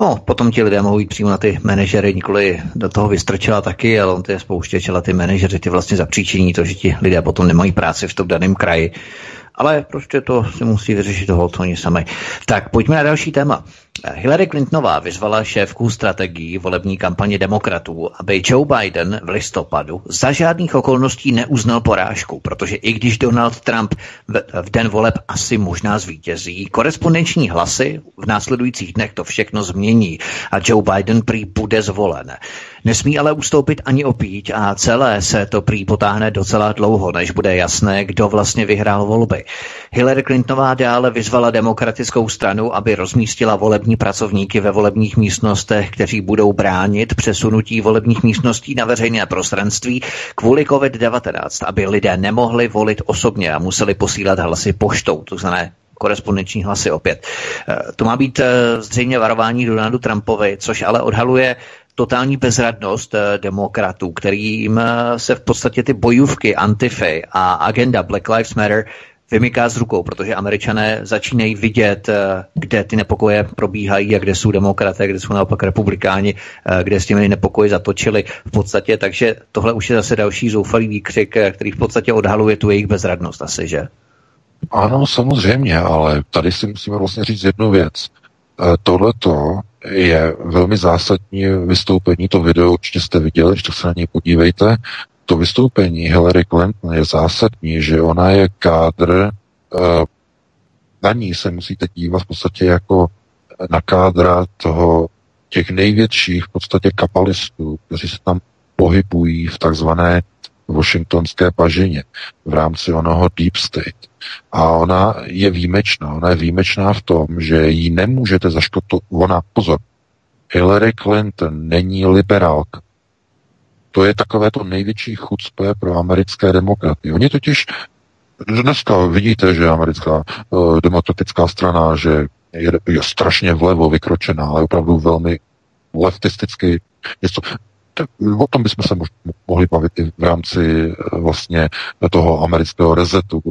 No, potom ti lidé mohou jít přímo na ty manažery, nikoli do toho vystrčila taky, ale on ty je spouštěč, ale ty manažery ty vlastně zapříčiní to, že ti lidé potom nemají práci v tom daném kraji ale prostě to si musí vyřešit toho oni sami. Tak pojďme na další téma. Hillary Clintonová vyzvala šéfku strategií volební kampaně demokratů, aby Joe Biden v listopadu za žádných okolností neuznal porážku, protože i když Donald Trump v den voleb asi možná zvítězí, korespondenční hlasy v následujících dnech to všechno změní a Joe Biden prý bude zvolen. Nesmí ale ustoupit ani opít a celé se to prý potáhne docela dlouho, než bude jasné, kdo vlastně vyhrál volby. Hillary Clintonová dále vyzvala demokratickou stranu, aby rozmístila volební pracovníky ve volebních místnostech, kteří budou bránit přesunutí volebních místností na veřejné prostranství kvůli COVID-19, aby lidé nemohli volit osobně a museli posílat hlasy poštou, to znamená korespondenční hlasy opět. Eh, to má být eh, zřejmě varování Donaldu Trumpovi, což ale odhaluje totální bezradnost eh, demokratů, kterým se v podstatě ty bojůvky Antify a agenda Black Lives Matter vymyká z rukou, protože američané začínají vidět, eh, kde ty nepokoje probíhají a kde jsou demokraté, kde jsou naopak republikáni, eh, kde s těmi nepokoji zatočili v podstatě, takže tohle už je zase další zoufalý výkřik, eh, který v podstatě odhaluje tu jejich bezradnost asi, že? Ano, samozřejmě, ale tady si musíme vlastně říct jednu věc. Tohleto je velmi zásadní vystoupení, to video určitě jste viděli, to se na něj podívejte, to vystoupení Hillary Clinton je zásadní, že ona je kádr, eh, na ní se musíte dívat v podstatě jako na kádra toho těch největších v podstatě kapalistů, kteří se tam pohybují v takzvané washingtonské pažině v rámci onoho Deep State. A ona je výjimečná. Ona je výjimečná v tom, že ji nemůžete zaškotot. Ona, pozor, Hillary Clinton není liberálka. To je takové to největší chucpe pro americké demokraty. Oni totiž dneska vidíte, že americká uh, demokratická strana, že je, je strašně vlevo vykročená, ale opravdu velmi leftisticky něco. O tom bychom se mohli bavit i v rámci uh, vlastně toho amerického rezetu,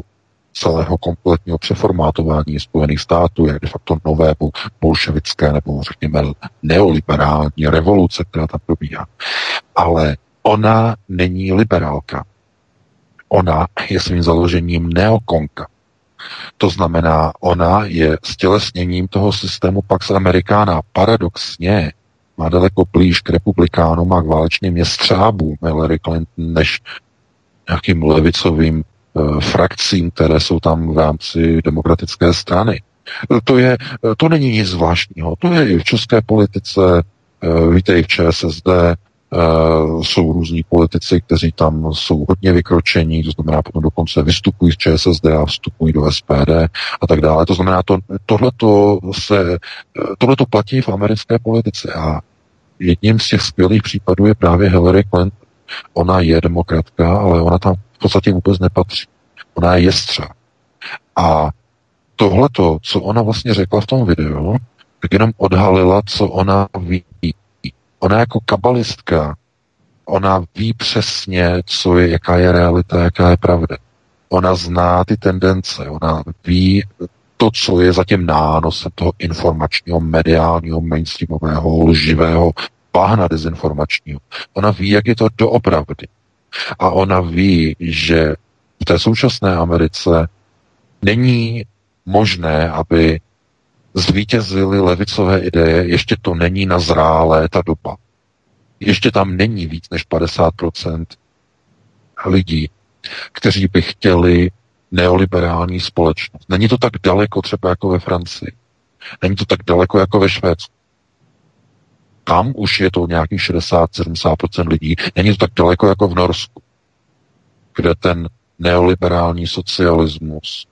celého kompletního přeformátování Spojených států, jak de facto nové bolševické nebo řekněme neoliberální revoluce, která tam probíhá. Ale Ona není liberálka. Ona je svým založením neokonka. To znamená, ona je stělesněním toho systému Pax Americana. Paradoxně má daleko blíž k republikánům a k válečným jestřábům Hillary Clinton než nějakým levicovým e, frakcím, které jsou tam v rámci demokratické strany. To, je, to není nic zvláštního. To je i v české politice, e, víte, i v ČSSD, Uh, jsou různí politici, kteří tam jsou hodně vykročení, to znamená potom dokonce vystupují z ČSSD a vstupují do SPD a tak dále. To znamená, to, tohleto, se, tohleto platí v americké politice a jedním z těch skvělých případů je právě Hillary Clinton. Ona je demokratka, ale ona tam v podstatě vůbec nepatří. Ona je jestřa. A tohleto, co ona vlastně řekla v tom videu, tak jenom odhalila, co ona ví Ona jako kabalistka, ona ví přesně, co je, jaká je realita, jaká je pravda. Ona zná ty tendence, ona ví to, co je za tím nánosem toho informačního, mediálního, mainstreamového, lživého bahna dezinformačního. Ona ví, jak je to doopravdy. A ona ví, že v té současné Americe není možné, aby zvítězily levicové ideje, ještě to není nazrálé ta doba. Ještě tam není víc než 50% lidí, kteří by chtěli neoliberální společnost. Není to tak daleko třeba jako ve Francii. Není to tak daleko jako ve Švédsku. Tam už je to nějakých 60-70% lidí. Není to tak daleko jako v Norsku, kde ten neoliberální socialismus,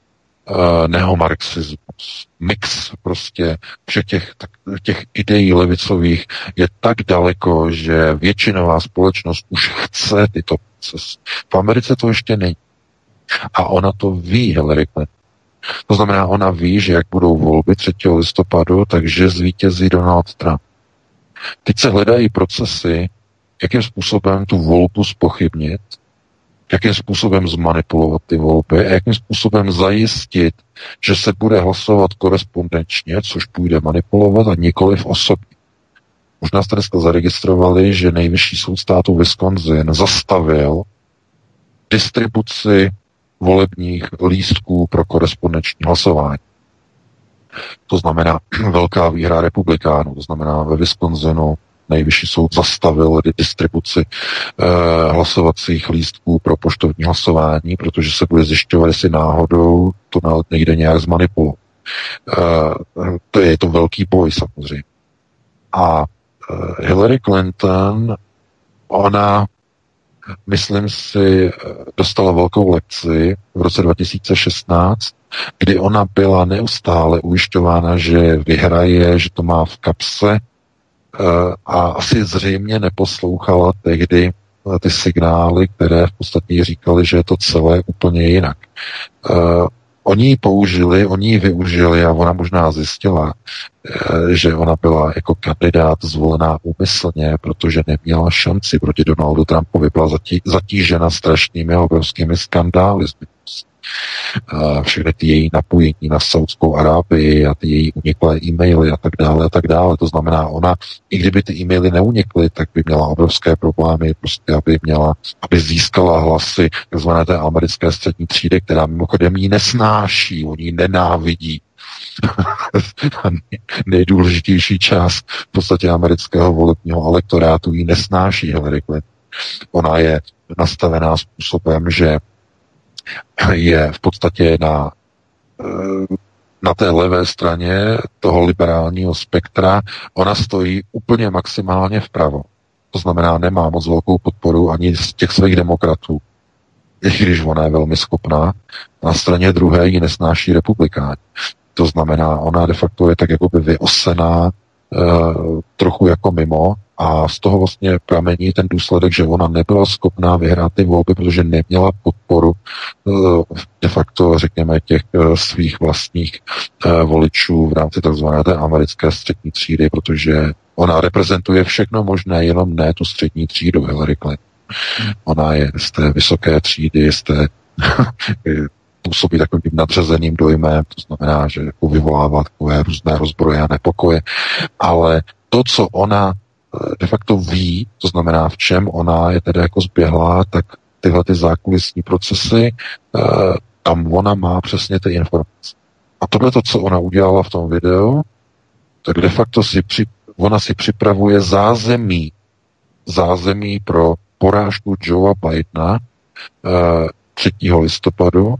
neomarxismus, mix prostě všech těch, těch ideí levicových je tak daleko, že většinová společnost už chce tyto procesy. V Americe to ještě není. A ona to ví, Hillary Clinton. To znamená, ona ví, že jak budou volby 3. listopadu, takže zvítězí Donald Trump. Teď se hledají procesy, jakým způsobem tu volbu spochybnit, jakým způsobem zmanipulovat ty volby a jakým způsobem zajistit, že se bude hlasovat korespondenčně, což půjde manipulovat a nikoli v osobě. Možná jste dneska zaregistrovali, že nejvyšší soud státu Wisconsin zastavil distribuci volebních lístků pro korespondenční hlasování. To znamená velká výhra republikánů, to znamená ve Wisconsinu nejvyšší soud zastavil distribuci eh, hlasovacích lístků pro poštovní hlasování, protože se bude zjišťovat, jestli náhodou to nejde nějak zmanipulovat. Eh, to je to velký boj samozřejmě. A eh, Hillary Clinton, ona myslím si, dostala velkou lekci v roce 2016, kdy ona byla neustále ujišťována, že vyhraje, že to má v kapse a asi zřejmě neposlouchala tehdy eh, ty signály, které v podstatě říkali, že je to celé úplně jinak. Eh, Oni ji použili, oni ji využili a ona možná zjistila, eh, že ona byla jako kandidát zvolená úmyslně, protože neměla šanci proti Donaldu Trumpovi. Byla zatí, zatížena strašnými obrovskými skandály všechny ty její napojení na Saudskou Arábii a ty její uniklé e-maily a tak dále a tak dále. To znamená, ona, i kdyby ty e-maily neunikly, tak by měla obrovské problémy, prostě aby měla, aby získala hlasy takzvané té americké střední třídy, která mimochodem jí nesnáší, oni ji nenávidí. nejdůležitější část v podstatě amerického volebního elektorátu ji nesnáší Hillary Clinton. Ona je nastavená způsobem, že je v podstatě na, eh, na té levé straně toho liberálního spektra, ona stojí úplně maximálně vpravo. To znamená, nemá moc velkou podporu ani z těch svých demokratů, i když ona je velmi schopná. Na straně druhé ji nesnáší republikáni. To znamená, ona de facto je tak jakoby vyosená e, trochu jako mimo a z toho vlastně pramení ten důsledek, že ona nebyla schopná vyhrát ty volby, protože neměla podporu eh, de facto, řekněme, těch eh, svých vlastních eh, voličů v rámci tzv. té americké střední třídy, protože ona reprezentuje všechno možné, jenom ne tu střední třídu Hillary Clinton. Ona je z té vysoké třídy, z té působí takovým nadřazeným dojmem, to znamená, že jako vyvolává takové různé rozbroje a nepokoje, ale to, co ona de facto ví, to znamená, v čem ona je tedy jako zběhlá, tak tyhle ty zákulisní procesy, eh, tam ona má přesně ty informace. A tohle to, co ona udělala v tom videu, tak de facto si při, ona si připravuje zázemí, zázemí pro porážku Joea Bidena 3. Eh, listopadu,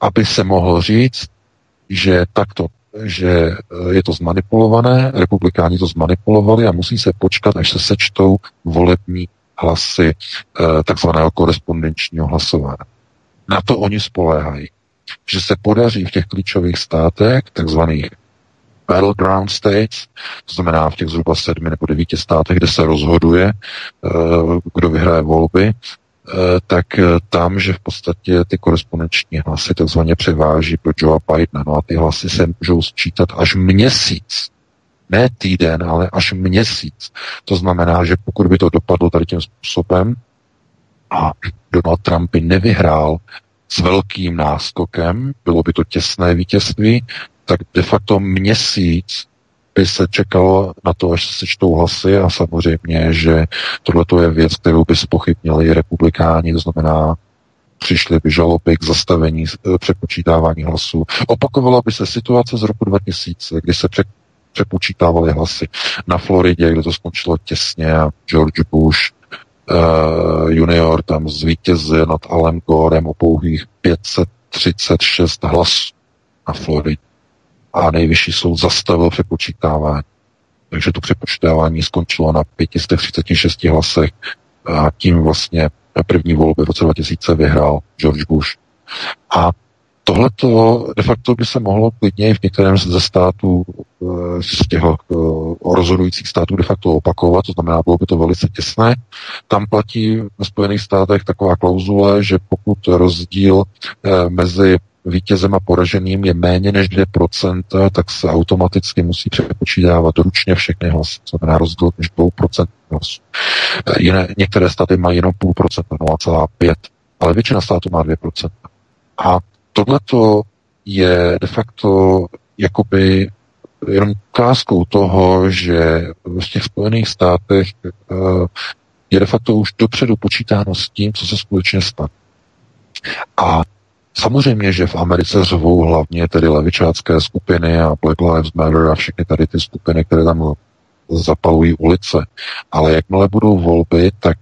aby se mohl říct, že takto že eh, je to zmanipulované, republikáni to zmanipulovali a musí se počkat, až se sečtou volební hlasy eh, takzvaného korespondenčního hlasování. Na to oni spoléhají, že se podaří v těch klíčových státech, takzvaných battleground states, to znamená v těch zhruba sedmi nebo devíti státech, kde se rozhoduje, eh, kdo vyhraje volby, tak eh, tam, že v podstatě ty korespondenční hlasy takzvaně převáží pro Joe Bidena. No a ty hlasy se můžou sčítat až měsíc. Ne týden, ale až měsíc. To znamená, že pokud by to dopadlo tady tím způsobem a Donald Trump by nevyhrál s velkým náskokem, bylo by to těsné vítězství, tak de facto měsíc by se čekalo na to, až se sečtou hlasy a samozřejmě, že tohle je věc, kterou by spochybnili republikáni, to znamená přišly by žaloby k zastavení e, přepočítávání hlasů. Opakovala by se situace z roku 2000, kdy se přepočítávaly hlasy na Floridě, kde to skončilo těsně a George Bush uh, junior tam zvítězil nad Alem Gorem o pouhých 536 hlasů na Floridě. A nejvyšší soud zastavil přepočítávání. Takže to přepočítávání skončilo na 536 hlasech a tím vlastně první volby v roce 2000 vyhrál George Bush. A tohleto de facto by se mohlo klidně v některém ze států, eh, z těch eh, rozhodujících států de facto opakovat, to znamená, bylo by to velice těsné. Tam platí ve Spojených státech taková klauzule, že pokud rozdíl eh, mezi vítězem a poraženým je méně než 2%, tak se automaticky musí přepočítávat ručně všechny hlasy. To znamená rozdíl než 2% hlasů. Jiné, některé státy mají jenom půl procenta, 0,5, ale většina států má 2%. A tohleto je de facto jakoby jenom ukázkou toho, že v těch Spojených státech uh, je de facto už dopředu počítáno s tím, co se skutečně stane. A samozřejmě, že v Americe řvou hlavně tedy levičácké skupiny a Black Lives Matter a všechny tady ty skupiny, které tam zapalují ulice. Ale jakmile budou volby, tak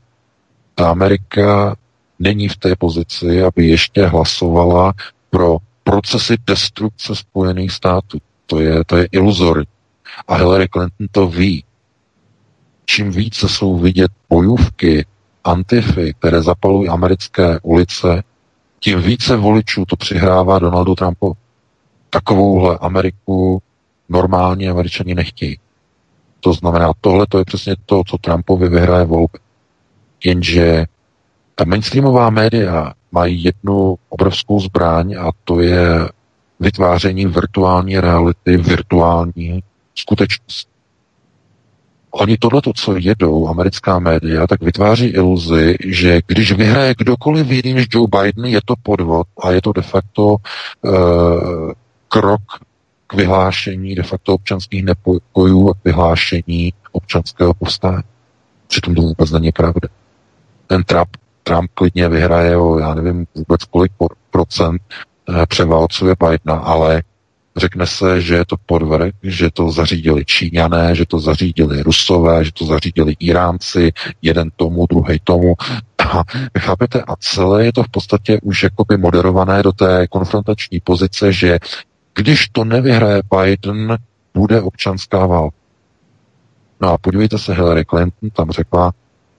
ta Amerika není v té pozici, aby ještě hlasovala pro procesy destrukce Spojených států. To je, to je iluzorní. A Hillary Clinton to ví. Čím více jsou vidět bojůvky, antify, které zapalují americké ulice, tím více voličů to přihrává Donaldu Trumpu. Takovouhle Ameriku normální američani nechtějí. To znamená, tohle to je přesně to, co Trumpovi vyhraje volby. Jenže ta mainstreamová média mají jednu obrovskou zbraň a to je vytváření virtuální reality, virtuální skutečnost. Oni tohleto, co jedou, americká média, tak vytváří iluzi, že když vyhraje kdokoliv jiný než Joe Biden, je to podvod a je to de facto uh, krok k vyhlášení de facto občanských nepokojů a k vyhlášení občanského povstání. Přitom to vůbec není pravda. Ten Trump Trump klidně vyhraje o, já nevím vůbec kolik procent, eh, převálcuje Bidena, ale řekne se, že je to podvrh, že to zařídili Číňané, že to zařídili Rusové, že to zařídili Iránci, jeden tomu, druhý tomu. A chápete? A celé je to v podstatě už jakoby moderované do té konfrontační pozice, že když to nevyhraje Biden, bude občanská válka. No a podívejte se, Hillary Clinton tam řekla,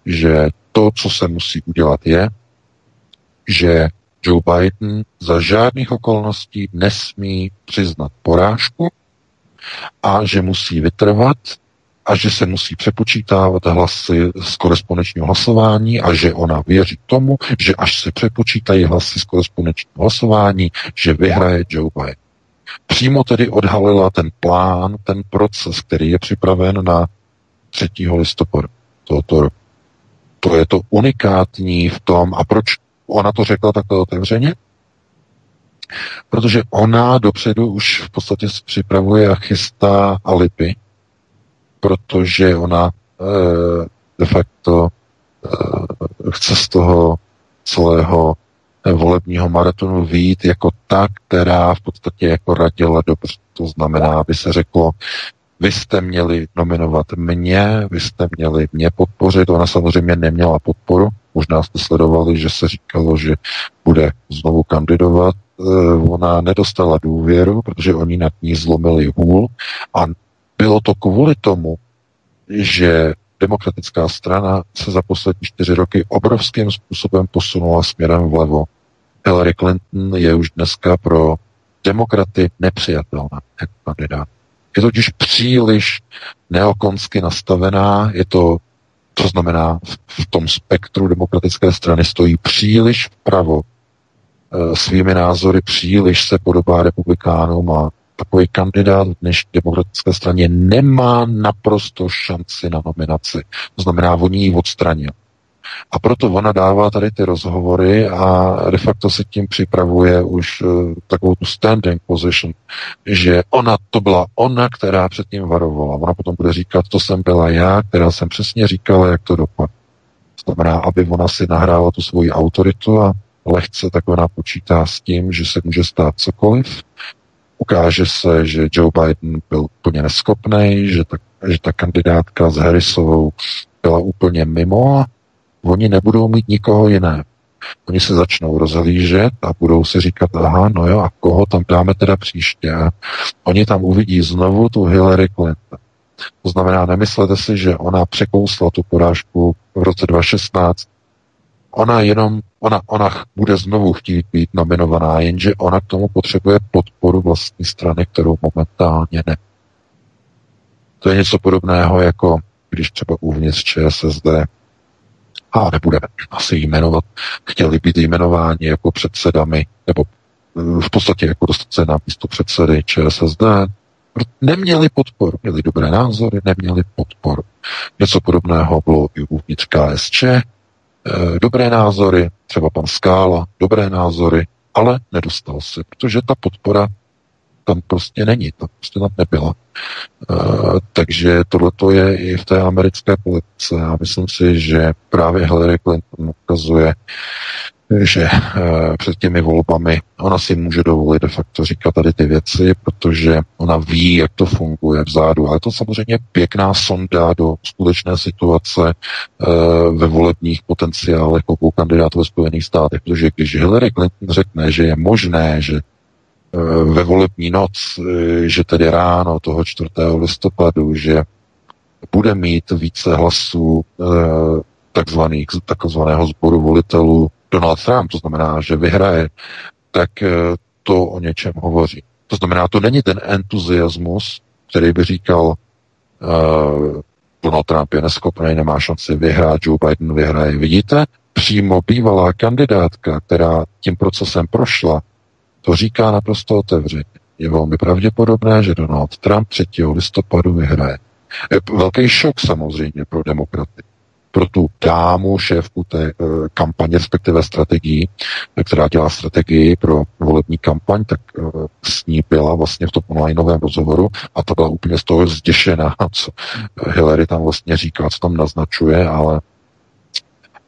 že to, co se musí udělat, je, že Joe Biden za žádných okolností nesmí přiznat porážku a že musí vytrvat a že se musí přepočítávat hlasy z korespondenčního hlasování a že ona věří tomu, že až se přepočítají hlasy z korespondenčního hlasování, že vyhraje Joe Biden. Přímo tedy odhalila ten plán, ten proces, který je připraven na 3. listopadu tohoto roku. To je to unikátní v tom. A proč ona to řekla takhle otevřeně? Protože ona dopředu už v podstatě připravuje a chystá alipy, protože ona e, de facto e, chce z toho celého volebního maratonu výjít jako ta, která v podstatě jako radila dobře. To znamená, aby se řeklo, vy jste měli nominovat mě, vy jste měli mě podpořit, ona samozřejmě neměla podporu, možná jste sledovali, že se říkalo, že bude znovu kandidovat, eh, ona nedostala důvěru, protože oni nad ní zlomili hůl a bylo to kvůli tomu, že demokratická strana se za poslední čtyři roky obrovským způsobem posunula směrem vlevo. Hillary Clinton je už dneska pro demokraty nepřijatelná jako kandidát. Je totiž příliš neokonsky nastavená, je to, to znamená, v tom spektru demokratické strany stojí příliš vpravo e, svými názory, příliš se podobá republikánům a takový kandidát v dnešní demokratické straně nemá naprosto šanci na nominaci. To znamená, oni ji odstranil. A proto ona dává tady ty rozhovory a de facto se tím připravuje už uh, takovou tu standing position, že ona, to byla ona, která předtím varovala. Ona potom bude říkat, to jsem byla já, která jsem přesně říkala, jak to dopadne. To znamená, aby ona si nahrála tu svoji autoritu a lehce, tak ona počítá s tím, že se může stát cokoliv. Ukáže se, že Joe Biden byl úplně neschopný, že ta, že ta kandidátka s Harrisovou byla úplně mimo. Oni nebudou mít nikoho jiného. Oni se začnou rozhlížet a budou si říkat, aha, no jo, a koho tam dáme teda příště? A oni tam uvidí znovu tu Hillary Clinton. To znamená, nemyslete si, že ona překousla tu porážku v roce 2016. Ona jenom, ona, ona bude znovu chtít být nominovaná, jenže ona k tomu potřebuje podporu vlastní strany, kterou momentálně ne. To je něco podobného, jako když třeba uvnitř ČSSD a nebudeme asi jmenovat, chtěli být jmenováni jako předsedami, nebo eh, v podstatě jako dostat se na místo předsedy ČSSD, neměli podporu, měli dobré názory, neměli podporu. Něco podobného bylo i uvnitř KSČ, eh, dobré názory, třeba pan Skála, dobré názory, ale nedostal se, protože ta podpora tam prostě není, tam prostě tam nebyla. Uh, takže tohle je i v té americké politice. Já myslím si, že právě Hillary Clinton ukazuje, že uh, před těmi volbami ona si může dovolit de facto říkat tady ty věci, protože ona ví, jak to funguje vzadu. Ale to samozřejmě pěkná sonda do skutečné situace uh, ve volebních potenciálech obou kandidátů ve Spojených státech, protože když Hillary Clinton řekne, že je možné, že Eh, ve volební noc, eh, že tedy ráno toho 4. listopadu, že bude mít více hlasů eh, takzvaných, takzvaného sboru volitelů Donald Trump, to znamená, že vyhraje, tak to o něčem hovoří. To znamená, to není ten entuziasmus, který by říkal, uh, Donald Trump je neschopný, nemá šanci vyhrát, Joe Biden vyhraje. Vidíte, přímo bývalá kandidátka, která tím procesem prošla, to říká naprosto otevřeně. Je velmi pravděpodobné, že Donald Trump 3. listopadu vyhraje. Velký šok samozřejmě pro demokraty. Pro tu dámu, šéfku té uh, kampaně, respektive strategii, která dělá strategii pro volební kampaň, tak uh, s ní byla vlastně v tom onlineovém rozhovoru a ta byla úplně z toho zděšená, co Hillary tam vlastně říká, co tam naznačuje, ale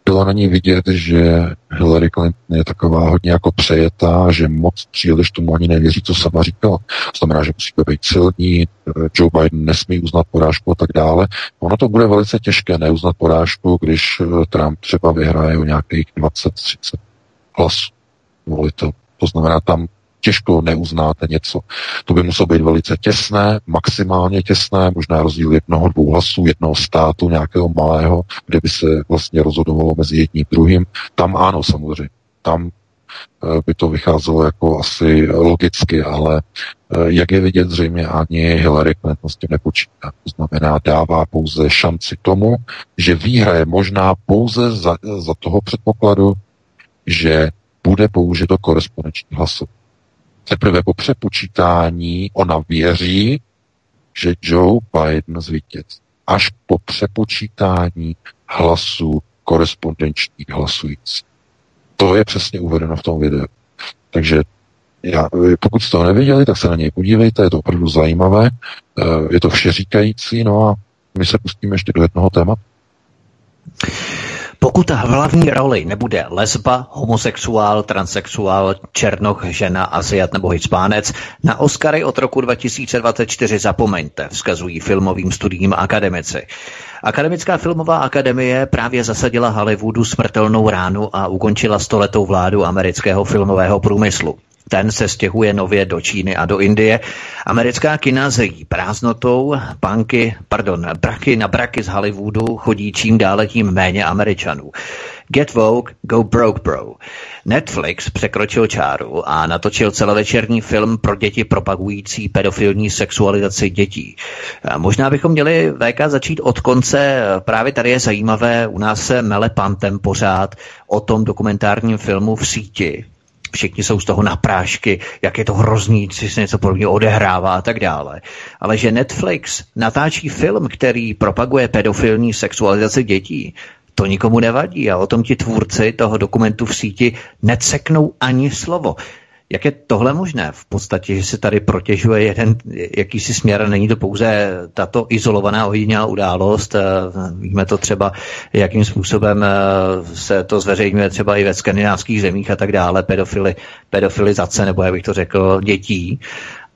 bylo na ní vidět, že Hillary Clinton je taková hodně jako přejetá, že moc příliš tomu ani nevěří, co sama říkala. Znamená, že musí být silní, Joe Biden nesmí uznat porážku a tak dále. Ono to bude velice těžké neuznat porážku, když eh, Trump třeba vyhraje o nějakých 20-30 hlasů volitel. To znamená, tam těžko neuznáte něco. To by muselo být velice těsné, maximálně těsné, možná rozdíl jednoho, dvou hlasů, jednoho státu, nějakého malého, kde by se vlastně rozhodovalo mezi jedním druhým. Tam ano, samozřejmě. Tam eh, by to vycházelo jako asi logicky, ale eh, jak je vidět, zřejmě ani Hillary Clinton s tím nepočítá. To znamená, dává pouze šanci tomu, že výhra je možná pouze za, za toho předpokladu, že bude použito korespondenční hlasování. Teprve po přepočítání ona věří, že Joe Biden zvítěz. Až po přepočítání hlasů korespondenčních hlasujících. To je přesně uvedeno v tom videu. Takže já, pokud jste to neviděli, tak se na něj podívejte, je to opravdu zajímavé, eh, je to všeříkající, no a my se pustíme ještě do jednoho tématu. Pokud hlavní roli nebude lesba, homosexuál, transexuál, černoch, žena, aziat nebo hispánec, na Oscary od roku 2024 zapomeňte, vzkazují filmovým studijním akademici. Akademická filmová akademie právě zasadila Hollywoodu smrtelnou ránu a ukončila stoletou vládu amerického filmového průmyslu. Ten se stěhuje nově do Číny a do Indie. Americká kina zejí prázdnotou, banky, pardon, braky na braky z Hollywoodu chodí čím dále tím méně Američanů. Get Vogue, Go Broke Bro. Netflix překročil čáru a natočil celovečerní film pro děti propagující pedofilní sexualizaci dětí. Možná bychom měli VK začít od konce. Právě tady je zajímavé, u nás se mele pantem pořád o tom dokumentárním filmu v síti, všichni jsou z toho na prášky, jak je to hrozný, co se něco podobného odehrává a tak dále. Ale že Netflix natáčí film, který propaguje pedofilní sexualizaci dětí, to nikomu nevadí a o tom ti tvůrci toho dokumentu v síti neceknou ani slovo. Jak je tohle možné? V podstatě, že se tady protěžuje jeden jakýsi směr, není to pouze tato izolovaná ojedinělá událost. Eh, víme to třeba, jakým způsobem eh, se to zveřejňuje třeba i ve skandinávských zemích a tak dále, pedofily, pedofilizace, nebo jak bych to řekl, dětí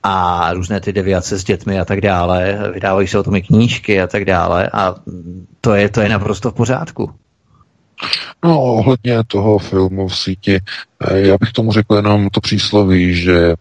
a různé ty deviace s dětmi a tak dále. Vydávají se o tom i knížky a tak dále a to je, to je naprosto v pořádku. No, ohledně toho filmu v síti, eh, já bych tomu řekl jenom to přísloví, že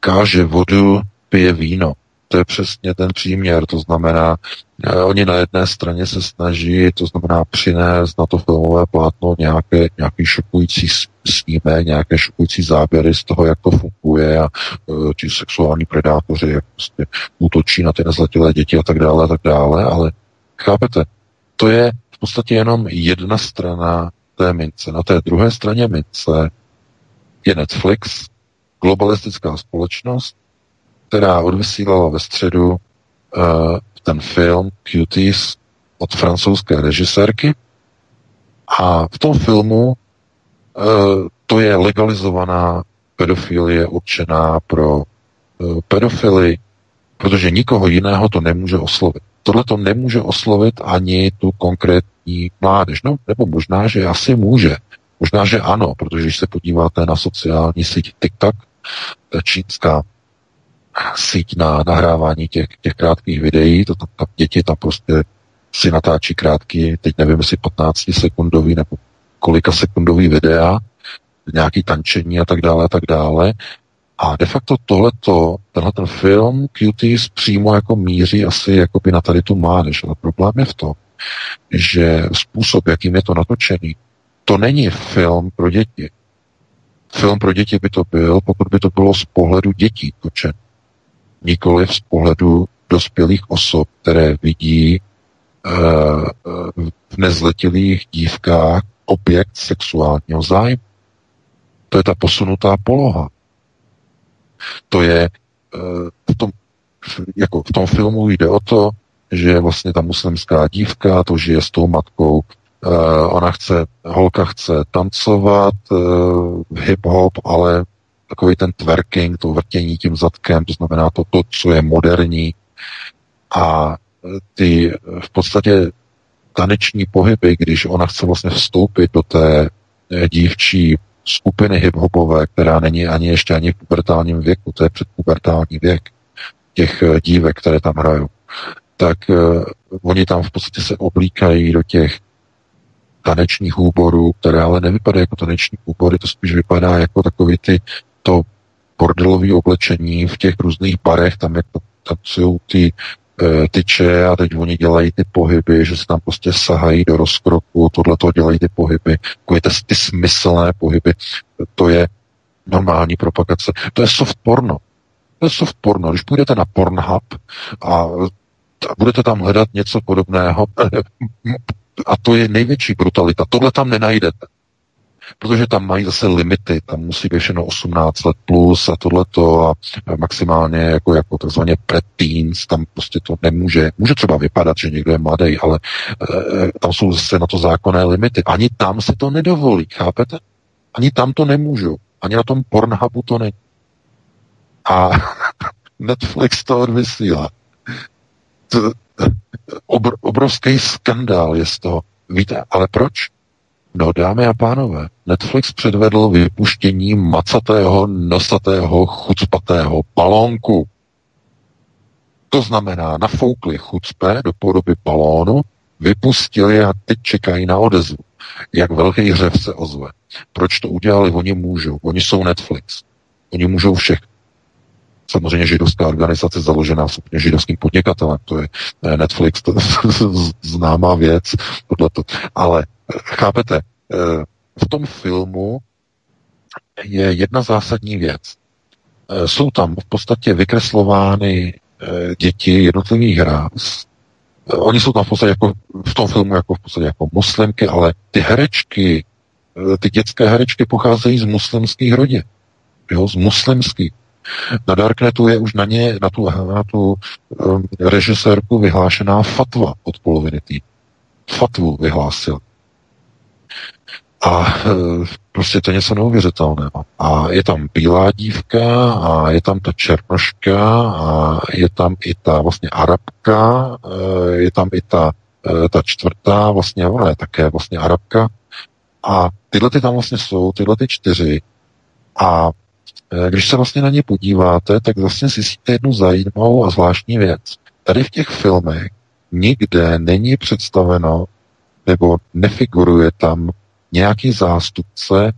káže vodu, pije víno. To je přesně ten příměr, to znamená, eh, oni na jedné straně se snaží, to znamená přinést na to filmové plátno nějaké, nějaký šokující snímek, nějaké šokující záběry z toho, jak to funguje a uh, ti sexuální predátoři, jak prostě útočí na ty nezletilé děti a tak dále a tak dále, ale chápete, to je podstatě jenom jedna strana té mince. Na té druhé straně mince je Netflix, globalistická společnost, která odvysílala ve středu uh, ten film Cuties od francouzské režisérky. A v tom filmu uh, to je legalizovaná pedofilie určená pro uh, pedofily, protože nikoho jiného to nemůže oslovit. Tohle to nemůže oslovit ani tu konkrétní mládež. No, nebo možná, že asi může. Možná, že ano, protože když se podíváte na sociální síť TikTok, ta čínská síť na nahrávání těch, těch krátkých videí, to, to, ta děti tam prostě si natáčí krátký, teď nevím, jestli 15 sekundový nebo kolika sekundový videa, nějaký tančení a tak dále a tak dále. A de facto tohleto, tenhle ten film Cuties přímo jako míří asi jako by na tady tu mládež. Ale problém je v tom, že způsob, jakým je to natočený, to není film pro děti. Film pro děti by to byl, pokud by to bylo z pohledu dětí točen. Nikoli z pohledu dospělých osob, které vidí uh, v nezletilých dívkách objekt sexuálního zájmu. To je ta posunutá poloha. To je eh, v tom, jako v tom filmu jde o to, že vlastně ta muslimská dívka to žije s tou matkou. Uh, ona chce, holka chce tancovat uh, hip-hop, ale takový ten twerking, to vrtění tím zadkem, to znamená to, to co je moderní. A ty v podstatě taneční pohyby, když ona chce vlastně vstoupit do té dívčí skupiny hiphopové, která není ani ještě ani v pubertálním věku, to je předpubertální věk těch eh, dívek, které tam hrajou, tak uh, oni tam v podstatě se oblíkají do těch tanečních úborů, které ale nevypadají jako taneční úbory, to spíš vypadá jako takový ty to bordelové oblečení v těch různých barech, tam jak tancují ty E, tyče a teď oni dělají ty pohyby, že se tam prostě sahají do rozkroku, tohle to dělají ty pohyby, ty, ty smyslné pohyby, to je normální propagace. To je soft porno. To je soft porno. Když půjdete na Pornhub a budete tam hledat něco podobného, a to je největší brutalita. Tohle tam nenajdete protože tam mají zase limity, tam musí být všechno 18 let plus a tohleto a maximálně jako, jako takzvaně preteens, tam prostě to nemůže, může třeba vypadat, že někdo je mladý, ale e, tam jsou zase na to zákonné limity. Ani tam si to nedovolí, chápete? Ani tam to nemůžu. Ani na tom Pornhubu to není. A Netflix to odvysílá. To, obr, obrovský skandál je z toho. Víte, ale proč? No, dámy a pánové, Netflix předvedl vypuštění macatého, nosatého, chucpatého balónku. To znamená, nafoukli chucpe do podoby balónu, vypustili a teď čekají na odezvu. Jak velký hřev se ozve. Proč to udělali? Oni můžou. Oni jsou Netflix. Oni můžou všechno. Samozřejmě židovská organizace založená úplně židovským podnikatelem. To je Netflix, to je známá věc. Tohleto. Ale Chápete? Eh, v tom filmu je jedna zásadní věc. Eh, jsou tam v podstatě vykreslovány eh, děti jednotlivých ráz. Oni jsou tam v podstatě jako v tom filmu jako v podstatě jako muslimky, ale ty herečky, ty dětské herečky pocházejí z muslimských rodin. Jo, z muslimských. Na Darknetu je už na ně, na tu, na tu um, režisérku vyhlášená fatva od poloviny týdne. Fatvu vyhlásil. A prostě to je něco neuvěřitelného. A je tam bílá dívka a je tam ta černoška a je tam i ta vlastně arabka, je tam i ta, ta čtvrtá, vlastně ona je také vlastně arabka. A tyhle ty tam vlastně jsou, tyhle ty čtyři. A když se vlastně na ně podíváte, tak vlastně zjistíte jednu zajímavou a zvláštní věc. Tady v těch filmech nikde není představeno nebo nefiguruje tam nějaký zástupce,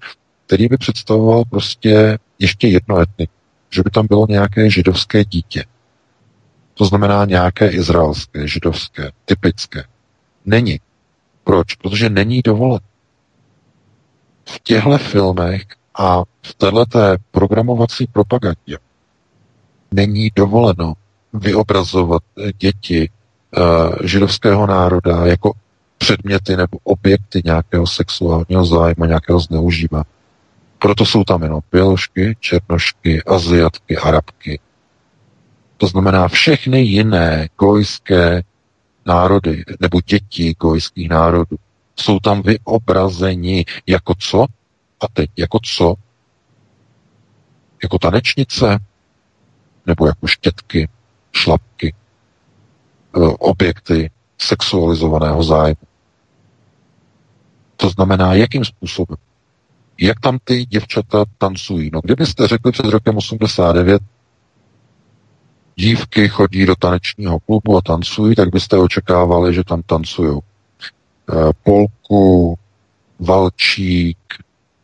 který by představoval prostě ještě jedno etnik. Že by tam bylo nějaké židovské dítě. To znamená nějaké izraelské, židovské, typické. Není. Proč? Protože není dovolen. V těchto filmech a v této programovací propagandě není dovoleno vyobrazovat děti uh, židovského národa jako předměty nebo objekty nějakého sexuálního zájmu, nějakého zneužívání. Proto jsou tam jenom běložky, černošky, aziatky, arabky. To znamená všechny jiné gojské národy nebo děti gojských národů jsou tam vyobrazeni jako co? A teď jako co? Jako tanečnice? Nebo jako štětky, šlapky, e, objekty sexualizovaného zájmu. To znamená, jakým způsobem? Jak tam ty děvčata tancují? No, kdybyste řekli před rokem 89, dívky chodí do tanečního klubu a tancují, tak byste očekávali, že tam tancují e, polku, valčík,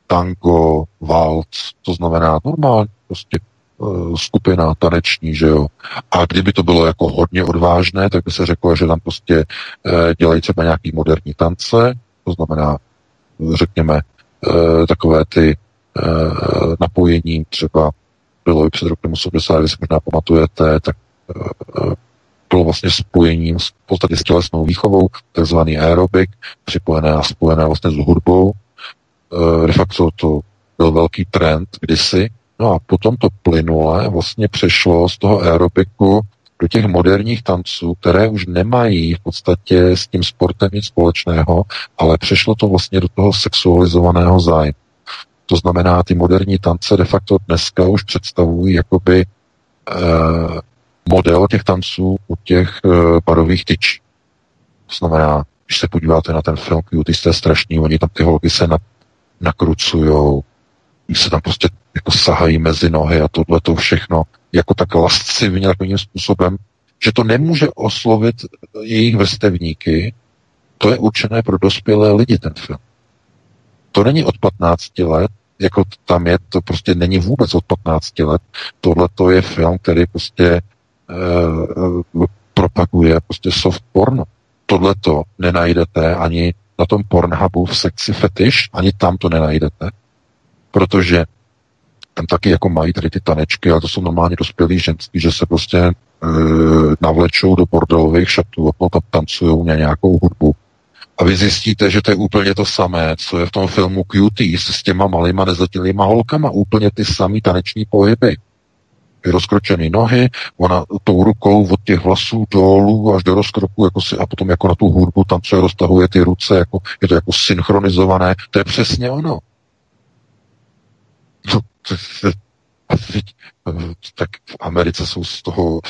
tango, valc, to znamená normálně prostě e, skupina taneční, že jo. A kdyby to bylo jako hodně odvážné, tak by se řeklo, že tam prostě e, dělají třeba nějaký moderní tance, to znamená, řekněme, e, takové ty e, napojení třeba bylo i před rokem 80, když si možná pamatujete, tak e, bylo vlastně spojením v podstatě s tělesnou výchovou, takzvaný aerobik, připojené a spojené vlastně s hudbou, Eh, de facto to byl velký trend kdysi, no a potom to plynule vlastně přešlo z toho aerobiku do těch moderních tanců, které už nemají v podstatě s tím sportem nic společného, ale přešlo to vlastně do toho sexualizovaného zájmu. To znamená, ty moderní tance de facto dneska už představují jakoby eh, model těch tanců u těch eh, parových tyčí. To znamená, když se podíváte na ten film Cutie, je strašný, oni tam ty holky se na, nakrucujou, se tam prostě jako sahají mezi nohy a tohle to všechno jako tak lascivně takovým způsobem, že to nemůže oslovit jejich vrstevníky, to je určené pro dospělé lidi ten film. To není od 15 let, jako tam je, to prostě není vůbec od 15 let. Tohle to je film, který prostě e, propaguje prostě soft porno. Tohle to nenajdete ani na tom Pornhubu v sekci fetiš, ani tam to nenajdete, protože tam taky jako mají tady ty tanečky, ale to jsou normálně dospělí ženský, že se prostě e, navlečou do bordelových šatů a potom tancují na nějakou hudbu. A vy zjistíte, že to je úplně to samé, co je v tom filmu Cutie s těma malýma nezletilýma holkama. Úplně ty samý taneční pohyby rozkročené nohy, ona tou rukou od těch vlasů dolů až do rozkroku jako si, a potom jako na tu hudbu se roztahuje ty ruce, jako, je to jako synchronizované, to je přesně ono. No, tak v Americe jsou z toho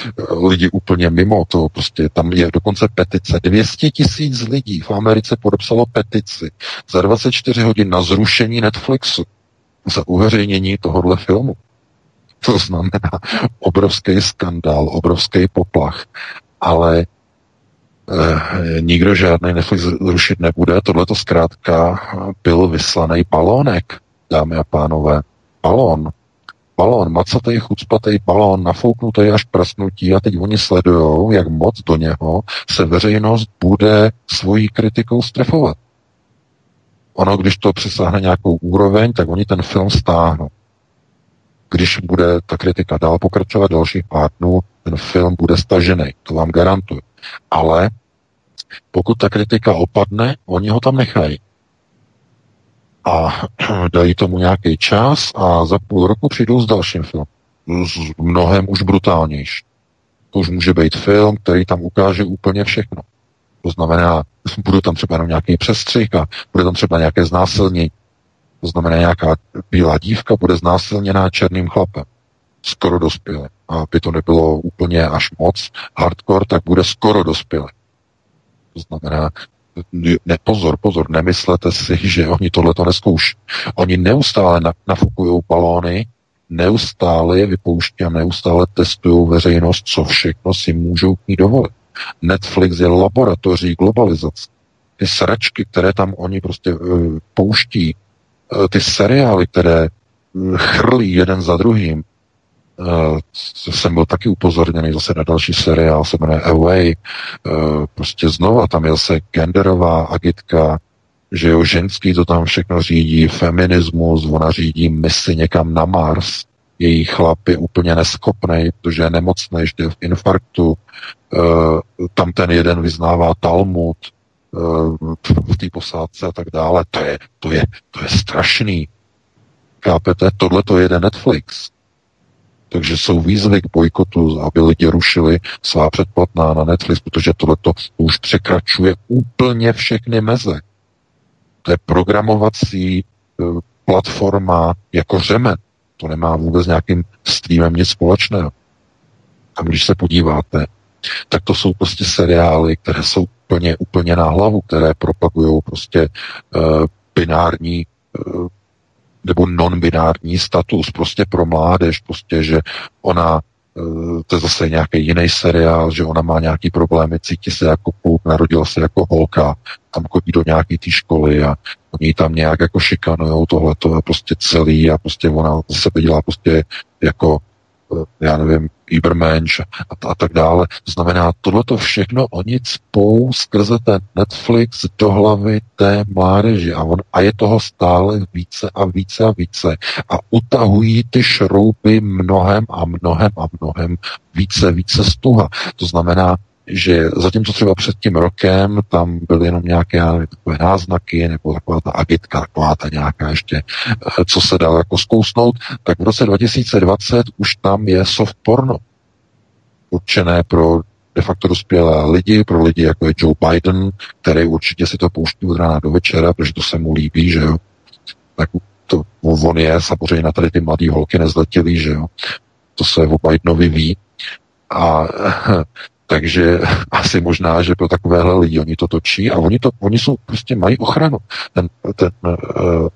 lidi úplně mimo to, prostě tam je dokonce petice. 200 tisíc lidí v Americe podepsalo petici za 24 hodin na zrušení Netflixu za uveřejnění tohohle filmu. To znamená obrovský skandál, obrovský poplach. Ale eh, nikdo žádný Netflix zrušit nebude. Tohle to zkrátka byl vyslaný balónek, dámy a pánové. Balón. Balón, macatej, chucpatej balón, nafouknutý až prasnutí a teď oni sledují, jak moc do něho se veřejnost bude svojí kritikou strefovat. Ono, když to přesáhne nějakou úroveň, tak oni ten film stáhnou když bude ta kritika dál pokračovat dalších pár dnů, ten film bude stažený, to vám garantuju. Ale pokud ta kritika opadne, oni ho tam nechají. A dají tomu nějaký čas a za půl roku přijdou s dalším filmem. S mnohem už brutálnější. To už může být film, který tam ukáže úplně všechno. To znamená, bude tam třeba jenom nějaký přestřih a bude tam třeba nějaké znásilnění To znamená, nějaká bílá dívka bude znásilněná černým chlapem. Skoro dospělý. A aby to nebylo úplně až moc hardcore, tak bude skoro dospělý. To znamená, ne, pozor, pozor, nemyslete si, že oni tohle to neskouší. Oni neustále nafukují balóny, neustále je vypouští a neustále testují veřejnost, co všechno si můžou k ní dovolit. Netflix je laboratoří globalizace. Ty sračky, které tam oni prostě uh, pouští, uh, ty seriály, které uh, chrlí jeden za druhým, Uh, jsem byl taky upozorněný zase na další seriál, se jmenuje Away. Uh, prostě znova tam je se genderová agitka, že jo, ženský to tam všechno řídí, feminismus, ona řídí misi někam na Mars, její chlap je úplně neschopný, protože je nemocný, ještě v infarktu, uh, tam ten jeden vyznává Talmud, v té posádce a tak dále. To je, to je, to je strašný. Chápete? Tohle to jede Netflix. Takže jsou výzvy k bojkotu, aby lidi rušili svá předplatná na Netflix, protože tohleto už překračuje úplně všechny meze. To je programovací e, platforma jako řemen. To nemá vůbec nějakým streamem nic společného. A když se podíváte, tak to jsou prostě seriály, které jsou úplně, úplně na hlavu, které propagují prostě uh, binární uh, nebo non-binární status prostě pro mládež, prostě, že ona eh, to je zase nějaký jiný seriál, že ona má nějaký problémy, cítí se jako kluk, narodila se jako holka, tam chodí do nějaké té školy a oni tam nějak jako šikanujou tohle, to je prostě celý a prostě ona sebe dělá prostě jako já nevím, Ibermensch a, a tak dále. To znamená, tohleto všechno oni cpou skrze ten Netflix do hlavy té mládeže a, on, a je toho stále více a více a více a utahují ty šrouby mnohem a mnohem a mnohem více, více stuha. To znamená, že zatímco třeba před tím rokem tam byly jenom nějaké takové náznaky nebo taková ta agitka, taková ta nějaká ještě, eh, co se dalo jako zkousnout, tak v roce 2020 už tam je soft porno určené pro de facto dospělé lidi, pro lidi jako je Joe Biden, který určitě si to pouští od rána do večera, protože to se mu líbí, že jo. Tak to, on je samozřejmě na tady ty mladé holky nezletilý, že jo. To se o Bidenovi ví. A takže asi možná, že pro takovéhle lidi oni to točí a oni, to, oni jsou, prostě mají ochranu. Ten, ten uh,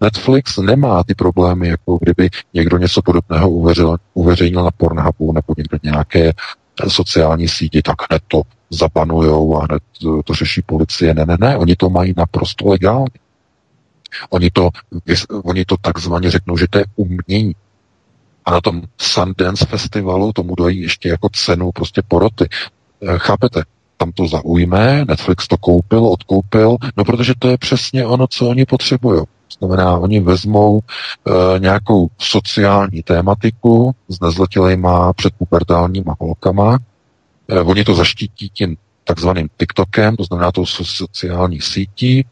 Netflix nemá ty problémy, jako kdyby někdo něco podobného uveřil, uveřejnil na Pornhubu nebo někdo nějaké sociální síti, tak hned to zapanujou a hned to řeší policie. Ne, ne, ne, oni to mají naprosto legálně. Oni to, oni to takzvaně řeknou, že to je umění. A na tom Sundance festivalu tomu dají ještě jako cenu prostě poroty. Eh, chápete? Tam to zaujme, Netflix to koupil, odkoupil, no protože to je přesně ono, co oni potřebují. Znamená, oni vezmou e, nějakou sociální tématiku s nezletilejma předpubertálníma holkama, e, oni to zaštítí tím takzvaným TikTokem, to znamená tou sociální sítí,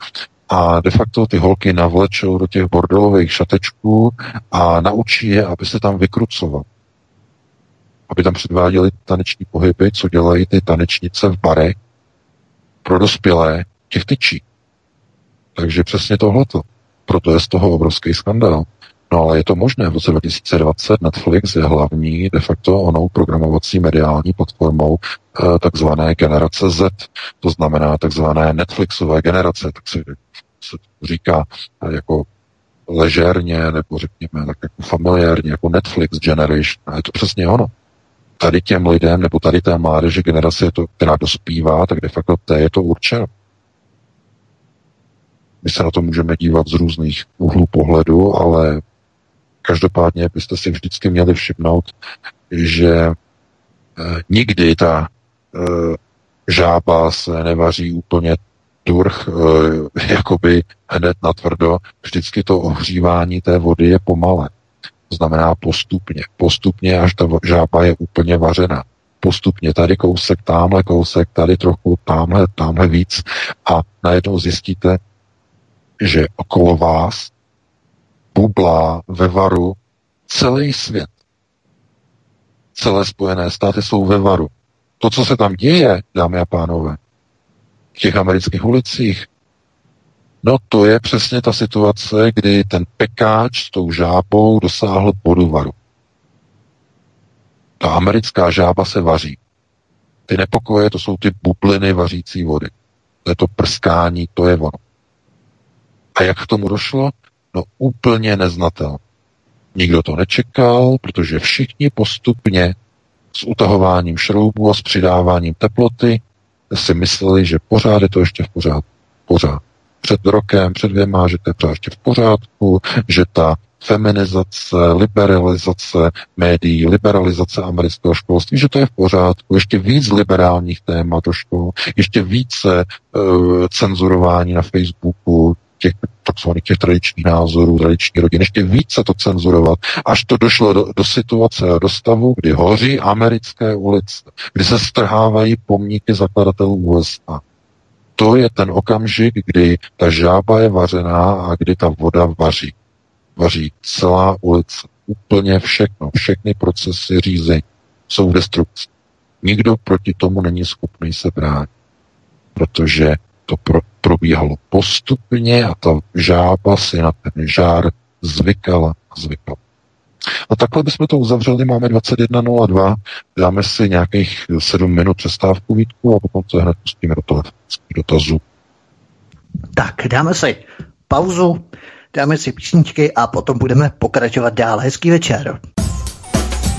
a de facto ty holky navlečou do těch bordelových šatečků a naučí je, aby se tam vykrucoval. Aby tam předváděli taneční pohyby, co dělají ty tanečnice v barech pro dospělé těch tyčí. Takže přesně tohleto. Proto je z toho obrovský skandál. No ale je to možné. V roce 2020 Netflix je hlavní de facto onou programovací mediální platformou eh, takzvané generace Z. To znamená takzvané Netflixové generace. Tak se, se říká eh, jako ležérně, nebo řekněme tak jako familiárně, jako Netflix Generation. A je to přesně ono. Tady těm lidem, nebo tady té mládeže generace, to, která dospívá, tak de facto té je to určeno. My se na to můžeme dívat z různých úhlů pohledu, ale Každopádně byste si vždycky měli všimnout, že e, nikdy ta e, žába se nevaří úplně durch, e, jakoby hned na tvrdo. Vždycky to ohřívání té vody je pomalé. To znamená postupně. Postupně, až ta žába je úplně vařena. Postupně tady kousek, tamhle kousek, tady trochu, tamhle, tamhle víc. A najednou zjistíte, že okolo vás bublá ve varu celý svět. Celé Spojené státy jsou ve varu. To, co se tam děje, dámy a pánové, v těch amerických ulicích, No to je přesně ta situace, kdy ten pekáč s tou žábou dosáhl poduvaru. Ta americká žába se vaří. Ty nepokoje, to jsou ty bubliny vařící vody. To je to prskání, to je ono. A jak k tomu došlo? No úplně neznatel. Nikdo to nečekal, protože všichni postupně s utahováním šroubů a s přidáváním teploty si mysleli, že pořád je to ještě v pořádku. Pořád. Před rokem, před dvěma, že to je pořád ještě v pořádku, že ta feminizace, liberalizace médií, liberalizace amerického školství, že to je v pořádku, ještě víc liberálních témat do škol, ještě více uh, cenzurování na Facebooku, těch takzvaných těch tradičních názorů, tradiční rodin, ještě více to cenzurovat, až to došlo do, do situace a do stavu, kdy hoří americké ulice, kdy se strhávají pomníky zakladatelů USA. To je ten okamžik, kdy ta žába je vařená a kdy ta voda vaří. Vaří celá ulice. Úplně všechno, všechny procesy řízení jsou v destrukci. Nikdo proti tomu není schopný se bránit, protože to pro, probíhalo postupně a ta žába si na ten žár zvykala a zvykala. A takhle bychom to uzavřeli, máme 21.02, dáme si nějakých 7 minut přestávku Vítku a potom se hned pustíme do telefonických dotazů. Tak, dáme si pauzu, dáme si písničky a potom budeme pokračovat dál. Hezký večer.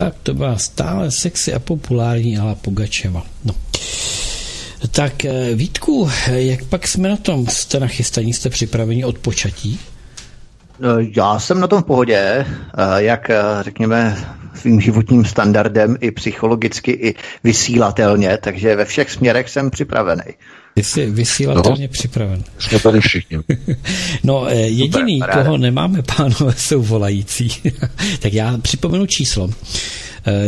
Tak to byla stále sexy a populární Ala Pugačeva. No. Tak eh, Vítku, jak pak jsme na tom? Jste nachystaní, jste připraveni od počatí? No, já jsem na tom v pohodě, eh, jak eh, řekněme svým životním standardem i psychologicky, i vysílatelně, takže ve všech směrech jsem připravený. Jsi vysílatelně no, připraven. Jsme tady všichni. no, jediný, Super, koho nemáme, pánové, jsou volající. tak já připomenu číslo.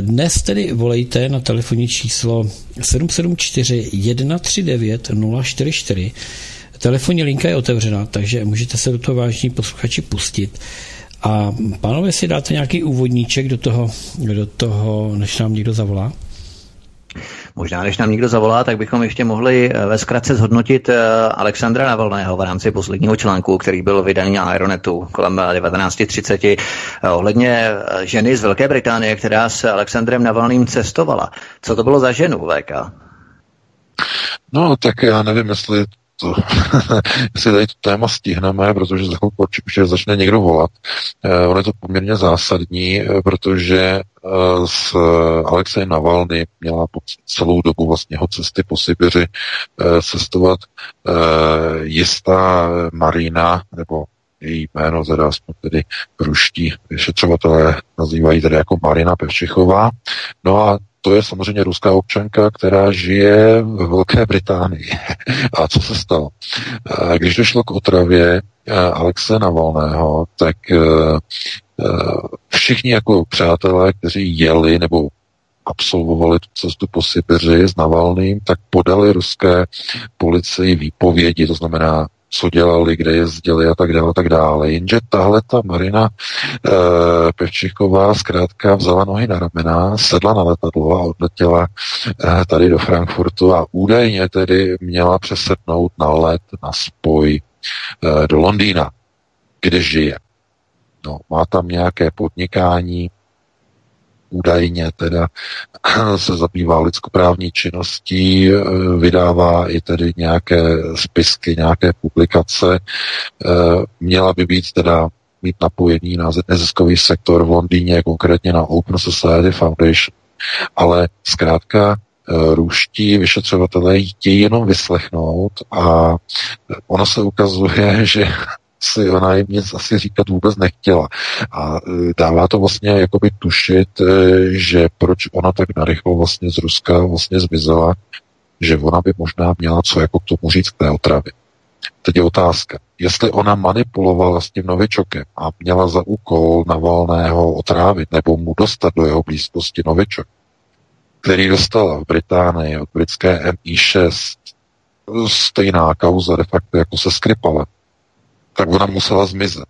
Dnes tedy volejte na telefonní číslo 774 139 044. Telefonní linka je otevřená, takže můžete se do toho vážní posluchači pustit. A pánové, si dáte nějaký úvodníček do toho, do toho, než nám někdo zavolá? Možná, než nám někdo zavolá, tak bychom ještě mohli eh, ve zkratce zhodnotit eh, Alexandra Navalného v rámci posledního článku, který byl vydaný na Aeronetu kolem 19.30 eh, ohledně ženy z Velké Británie, která s Alexandrem Navalným cestovala. Co to bylo za ženu, VK? No, tak já nevím, jestli to, jestli tady to téma stihneme, protože za chvilku určitě začne někdo volat. Eh, ono je to poměrně zásadní, eh, protože eh, s Alexejem Navalny měla po celou dobu vlastně jeho cesty po Sibiři cestovat jistá Marina, nebo její jméno, teda aspoň tedy ruští vyšetřovatelé nazývají tedy jako Marina Pevčichová. No a to je samozřejmě ruská občanka, která žije v Velké Británii. A co se stalo? Když došlo k otravě Alexe Navalného, tak všichni jako přátelé, kteří jeli nebo absolvovali tu cestu po Sibiři s Navalným, tak podali ruské policii výpovědi, to znamená co dělali, kde jezdili a tak dále, tak dále. Jenže tahle ta Marina e, Pevčiková zkrátka vzala nohy na ramena, sedla na letadlo a odletěla e, tady do Frankfurtu a údajně tedy měla přesednout na let, na spoj e, do Londýna, kde žije. No, má tam nějaké podnikání, údajně teda se zabývá lidskoprávní činností, eh, vydává i tedy nějaké spisky, nějaké publikace. Eh, měla by být teda mít napojení na neziskový sektor v Londýně, konkrétně na Open Society Foundation. Ale zkrátka eh, růští vyšetřovatelé chtějí jenom vyslechnout a ono se ukazuje, že si ona jim nic asi říkat vůbec nechtěla. A e, dává to vlastně jakoby tušit, e, že proč ona tak narychlo vlastně z Ruska vlastně zmizela, že ona by možná měla co jako k tomu říct k té otravě. Teď je otázka, jestli ona manipulovala s tím novičokem a měla za úkol Navalného otrávit nebo mu dostat do jeho blízkosti novičok, který dostala v Británii od britské MI6 stejná kauza de facto jako se Skripalem, tak ona musela zmizet.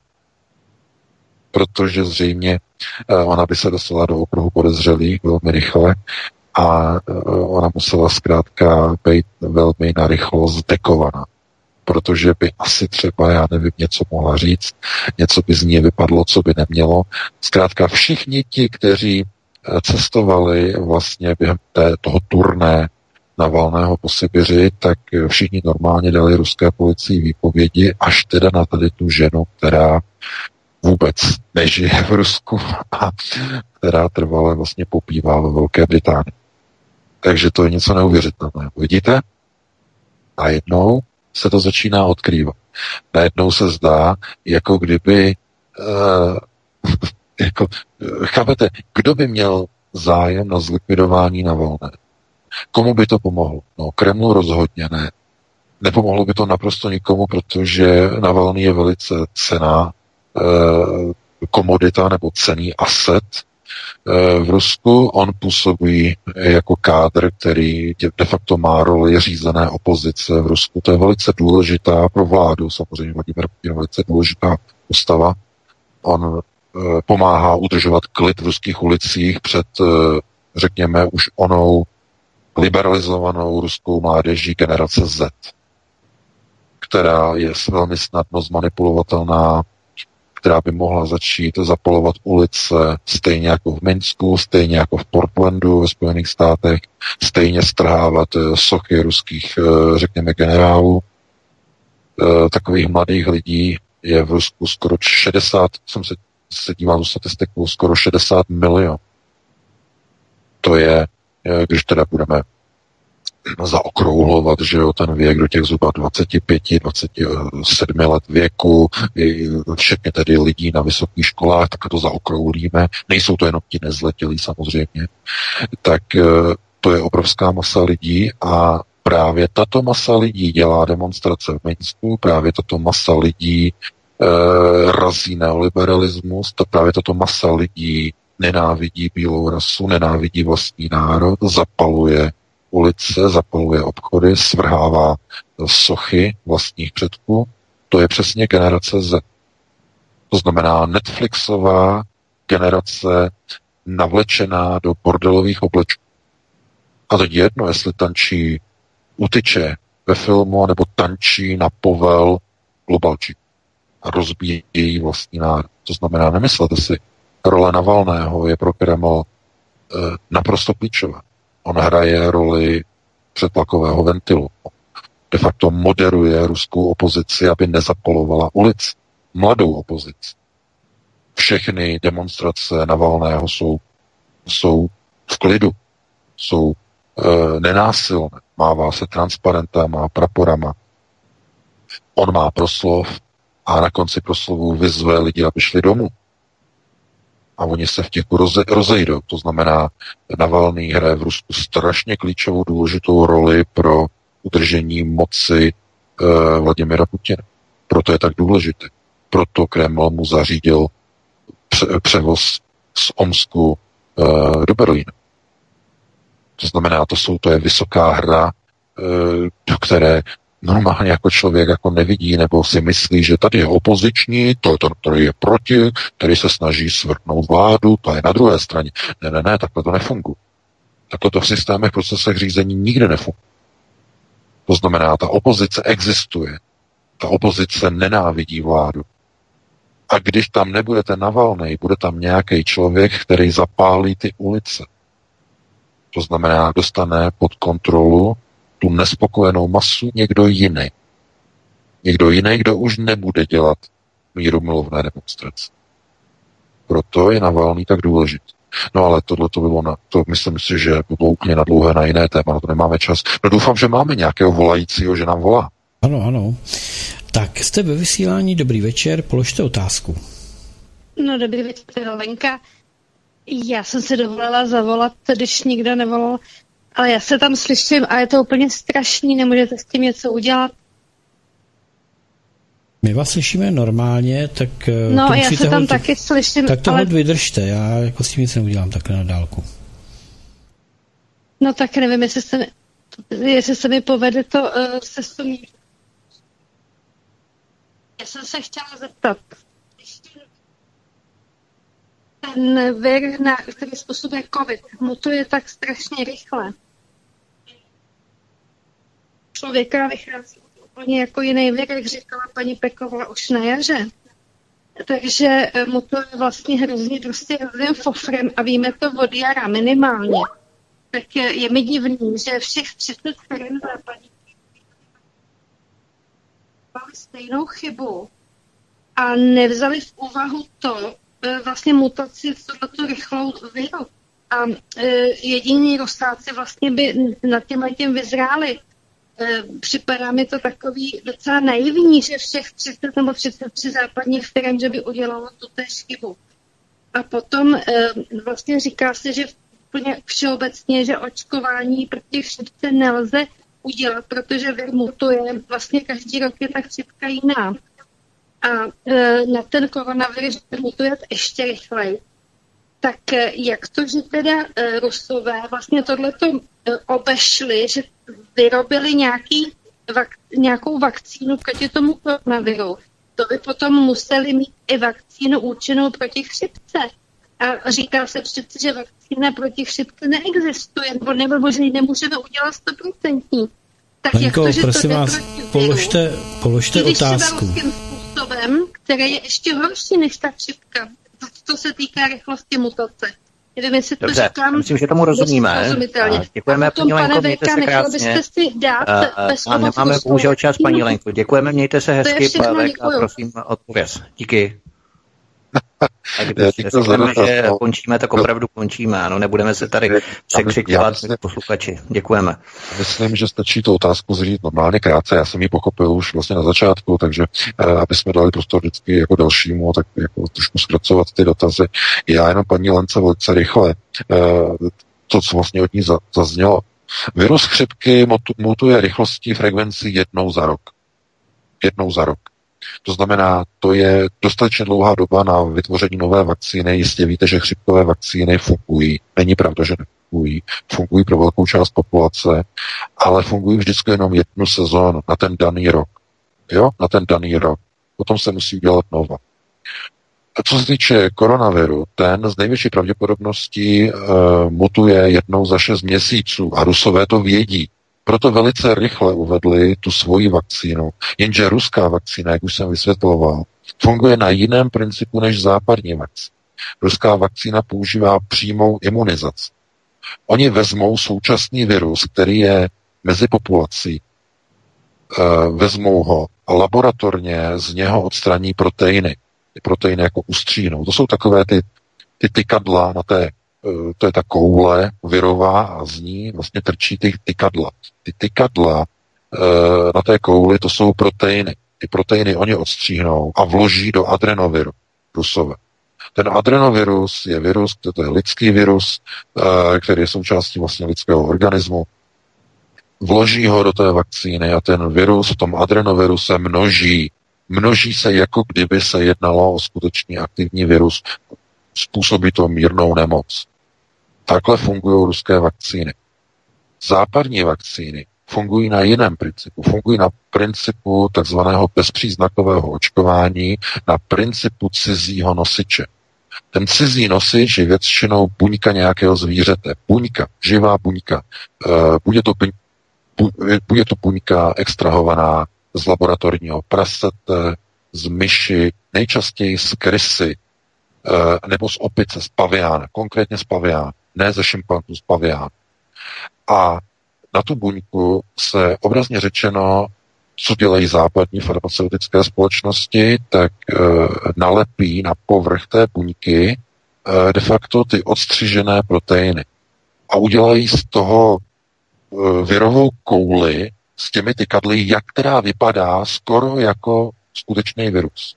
Protože zřejmě eh, ona by se dostala do okruhu podezřelých velmi rychle a eh, ona musela zkrátka být velmi narychlo zdekovaná protože by asi třeba, já nevím, něco mohla říct, něco by z ní vypadlo, co by nemělo. Zkrátka všichni ti, kteří eh, cestovali vlastně během té, toho turné na Valného po Sibiři, tak všichni normálně dali ruské policii výpovědi, až teda na tady tu ženu, která vůbec nežije v Rusku a která trvale vlastně popívá ve Velké Británii. Takže to je něco neuvěřitelného. Vidíte? A jednou se to začíná odkrývat. Najednou se zdá, jako kdyby uh, jako, chápete, kdo by měl zájem na zlikvidování na volné? Komu by to pomohlo? No, Kremlu rozhodně ne. Nepomohlo by to naprosto nikomu, protože Navalny je velice cená e, komodita nebo cený aset e, v Rusku. On působí jako kádr, který de facto má roli řízené opozice v Rusku. To je velice důležitá pro vládu, samozřejmě Vladimir Putin velice důležitá postava. On e, pomáhá udržovat klid v ruských ulicích před, řekněme, už onou liberalizovanou ruskou mládeží generace Z, která je velmi snadno zmanipulovatelná, která by mohla začít zapolovat ulice stejně jako v Minsku, stejně jako v Portlandu ve Spojených státech, stejně strhávat eh, sochy ruských, eh, řekněme, generálů. Eh, takových mladých lidí je v Rusku skoro 60, jsem se, se díval statistiku, skoro 60 milionů. To je když teda budeme zaokrouhlovat, že jo, ten věk do těch zhruba 25, 27 let věku, všechny tedy lidí na vysokých školách, tak to zaokrouhlíme. Nejsou to jenom ti nezletilí samozřejmě. Tak eh, to je obrovská masa lidí a právě tato masa lidí dělá demonstrace v Minsku, právě tato masa lidí e, razí neoliberalismus, to právě tato masa lidí nenávidí bílou rasu, nenávidí vlastní národ, zapaluje ulice, zapaluje obchody, svrhává sochy vlastních předků. To je přesně generace Z. To znamená Netflixová generace navlečená do bordelových oblečků. A teď jedno, jestli tančí utyče ve filmu, nebo tančí na povel globalčí a rozbíjí vlastní národ. To znamená, nemyslete si, role Navalného je pro Kreml eh, naprosto klíčová. On hraje roli přetlakového ventilu. De facto moderuje ruskou opozici, aby nezapalovala ulic. Mladou opozici. Všechny demonstrace Navalného jsou, jsou v klidu, jsou e, nenásilné. Mává se transparentama, praporama. On má proslov a na konci proslovu vyzve lidi, aby šli domů a oni se v těch roze, rozejdou. To znamená, Navalný hraje v Rusku strašně klíčovou důležitou roli pro udržení moci e, Vladimira Putina. Proto je tak důležitý. Proto Kreml mu zařídil pře- převoz z Omsku e, do Berlína. To znamená, to, jsou, to je vysoká hra, e, do které normálně jako člověk jako nevidí nebo si myslí, že tady je opoziční, to je ten, který je proti, který se snaží svrtnout vládu, to je na druhé straně. Ne, ne, ne, takhle to nefunguje. Takhle to v systémech, procesech řízení nikdy nefunguje. To znamená, ta opozice existuje. Ta opozice nenávidí vládu. A když tam nebude ten navalný, bude tam nějaký člověk, který zapálí ty ulice. To znamená, dostane pod kontrolu tu nespokojenou masu někdo jiný. Někdo jiný, kdo už nebude dělat mírumilovné demonstrace. Proto je Navalný tak důležitý. No ale tohle to bylo na, to myslím si, že by bylo úplně na dlouhé na jiné téma, na to nemáme čas. No doufám, že máme nějakého volajícího, že nám volá. Ano, ano. Tak jste ve vysílání, dobrý večer, položte otázku. No dobrý večer, Lenka. Já jsem si dovolila zavolat, když nikdo nevolal. Ale já se tam slyším a je to úplně strašný, nemůžete s tím něco udělat? My vás slyšíme normálně, tak... Eh, no, já se tam hold, taky slyším, Tak to ale... vydržte, já jako s tím nic neudělám takhle na dálku. No tak nevím, jestli se mi, jestli se mi povede to uh, se sumí. Já jsem se chtěla zeptat, ten vir, na který způsobuje COVID, mutuje tak strašně rychle. Člověka vychází úplně jako jiný věk, jak říkala paní Peková už na jaře. Takže eh, motor je vlastně hrozně prostě hrozným fofrem a víme to od jara minimálně. Tak je, je mi divný, že všech 30 firm západní mali stejnou chybu a nevzali v úvahu to, eh, vlastně mutaci v tuto rychlou viru. A e, jediní rostáci vlastně by nad tím tím vyzráli. Eh, připadá mi to takový docela naivní, že všech 30 nebo 33 západních firm, že by udělalo tu též chybu. A potom eh, vlastně říká se, že úplně všeobecně, že očkování proti chřipce nelze udělat, protože vir mutuje, vlastně každý rok je ta chřipka jiná. A eh, na ten koronavirus mutuje ještě rychleji. Tak jak to, že teda Rusové vlastně tohleto obešli, že vyrobili nějaký, vak, nějakou vakcínu proti tomu koronaviru, to by potom museli mít i vakcínu účinnou proti chřipce. A říká se přece, že vakcína proti chřipce neexistuje, nebo, nebo že ji nemůžeme udělat stoprocentní. Tak Lenko, jak to, že prosím to vás, položte, položte otázku. způsobem, který je ještě horší než ta chřipka, to se týká rychlosti mutace. Nevím, jestli to Dobře, říkám. myslím, že tomu rozumíme. Děkujeme, paní Lenko, mějte se krásně. byste si dát uh, a nemáme bohužel čas, paní Lenko. Děkujeme, mějte se hezky, Pavek, a prosím odpověz. Díky. A když řekneme, že no. končíme, tak opravdu končíme. Ano, nebudeme se tady překřikovat posluchači. Děkujeme. Myslím, že stačí tu otázku zřídit normálně krátce. Já jsem ji pochopil už vlastně na začátku, takže eh, aby jsme dali prostor vždycky jako dalšímu, tak jako trošku zkracovat ty dotazy. Já jenom paní Lence velice rychle. Eh, to, co vlastně od ní zaznělo. Virus chřipky mutuje rychlostí frekvenci jednou za rok. Jednou za rok. To znamená, to je dostatečně dlouhá doba na vytvoření nové vakcíny. Jistě víte, že chřipkové vakcíny fungují. Není pravda, že nefungují. Fungují pro velkou část populace, ale fungují vždycky jenom jednu sezónu na ten daný rok. Jo, na ten daný rok. Potom se musí udělat nova. A co se týče koronaviru, ten z největší pravděpodobností uh, mutuje jednou za šest měsíců a Rusové to vědí. Proto velice rychle uvedli tu svoji vakcínu. Jenže ruská vakcína, jak už jsem vysvětloval, funguje na jiném principu než západní vakcína. Ruská vakcína používá přímou imunizaci. Oni vezmou současný virus, který je mezi populací, eh, vezmou ho a laboratorně z něho odstraní proteiny. Proteiny jako ustřínou. To jsou takové ty, ty tykadla na té to je ta koule virová a z ní vlastně trčí ty tykadla. Ty tykadla eh, na té kouli to jsou proteiny. Ty proteiny oni odstříhnou a vloží do adrenoviru rusové. Ten adrenovirus je virus, to je lidský virus, eh, který je součástí vlastně lidského organismu. Vloží ho do té vakcíny a ten virus v tom adrenoviru se množí. Množí se, jako kdyby se jednalo o skutečný aktivní virus. Způsobí to mírnou nemoc. Takhle fungují ruské vakcíny. Západní vakcíny fungují na jiném principu. Fungují na principu takzvaného bezpříznakového očkování, na principu cizího nosiče. Ten cizí nosič je většinou buňka nějakého zvířete. Buňka, živá buňka. Eh, bude to, bude to buňka extrahovaná z laboratorního prasete, z myši, nejčastěji z krysy, eh, nebo z opice, z paviána, konkrétně z paviána ne ze šimpanzů, z pavián. A na tu buňku se obrazně řečeno, co dělají západní farmaceutické společnosti, tak e, nalepí na povrch té buňky e, de facto ty odstřižené proteiny. A udělají z toho e, virovou kouli s těmi tykadly, jak která vypadá skoro jako skutečný virus.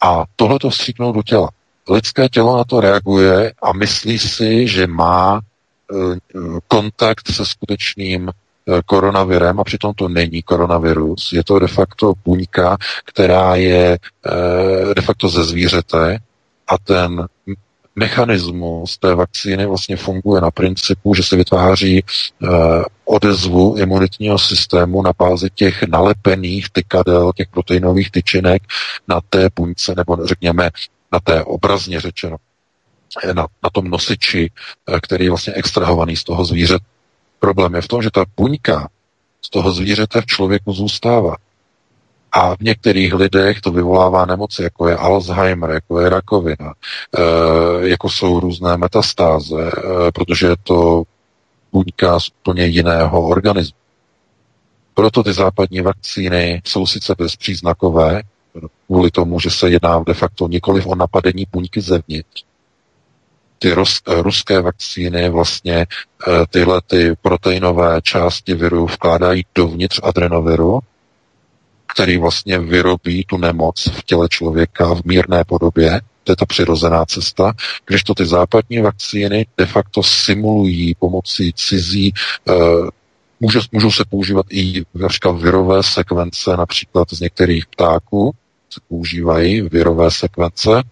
A tohle to vstříknou do těla lidské tělo na to reaguje a myslí si, že má eh, kontakt se skutečným koronavirem a přitom to není koronavirus. Je to de facto buňka, která je de facto ze zvířete a ten mechanismus té vakcíny vlastně funguje na principu, že se vytváří odezvu imunitního systému na bázi těch nalepených tykadel, těch proteinových tyčinek na té buňce, nebo řekněme na té obrazně řečeno, na, na tom nosiči, eh, který je vlastně extrahovaný z toho zvířete. Problém je v tom, že ta buňka z toho zvířete v člověku zůstává. A v některých lidech to vyvolává nemoci, jako je Alzheimer, jako je rakovina, e, jako jsou různé metastáze, protože je to buňka z úplně jiného organismu. Proto ty západní vakcíny jsou sice bezpříznakové, kvůli tomu, že se jedná de facto nikoliv o napadení buňky zevnitř. Ty rus, ruské vakcíny vlastně tyhle ty proteinové části viru vkládají dovnitř adrenoviru který vlastně vyrobí tu nemoc v těle člověka v mírné podobě, to je ta přirozená cesta, když to ty západní vakcíny de facto simulují pomocí cizí uh, Může, můžou se používat i například virové sekvence, například z některých ptáků, používají virové sekvence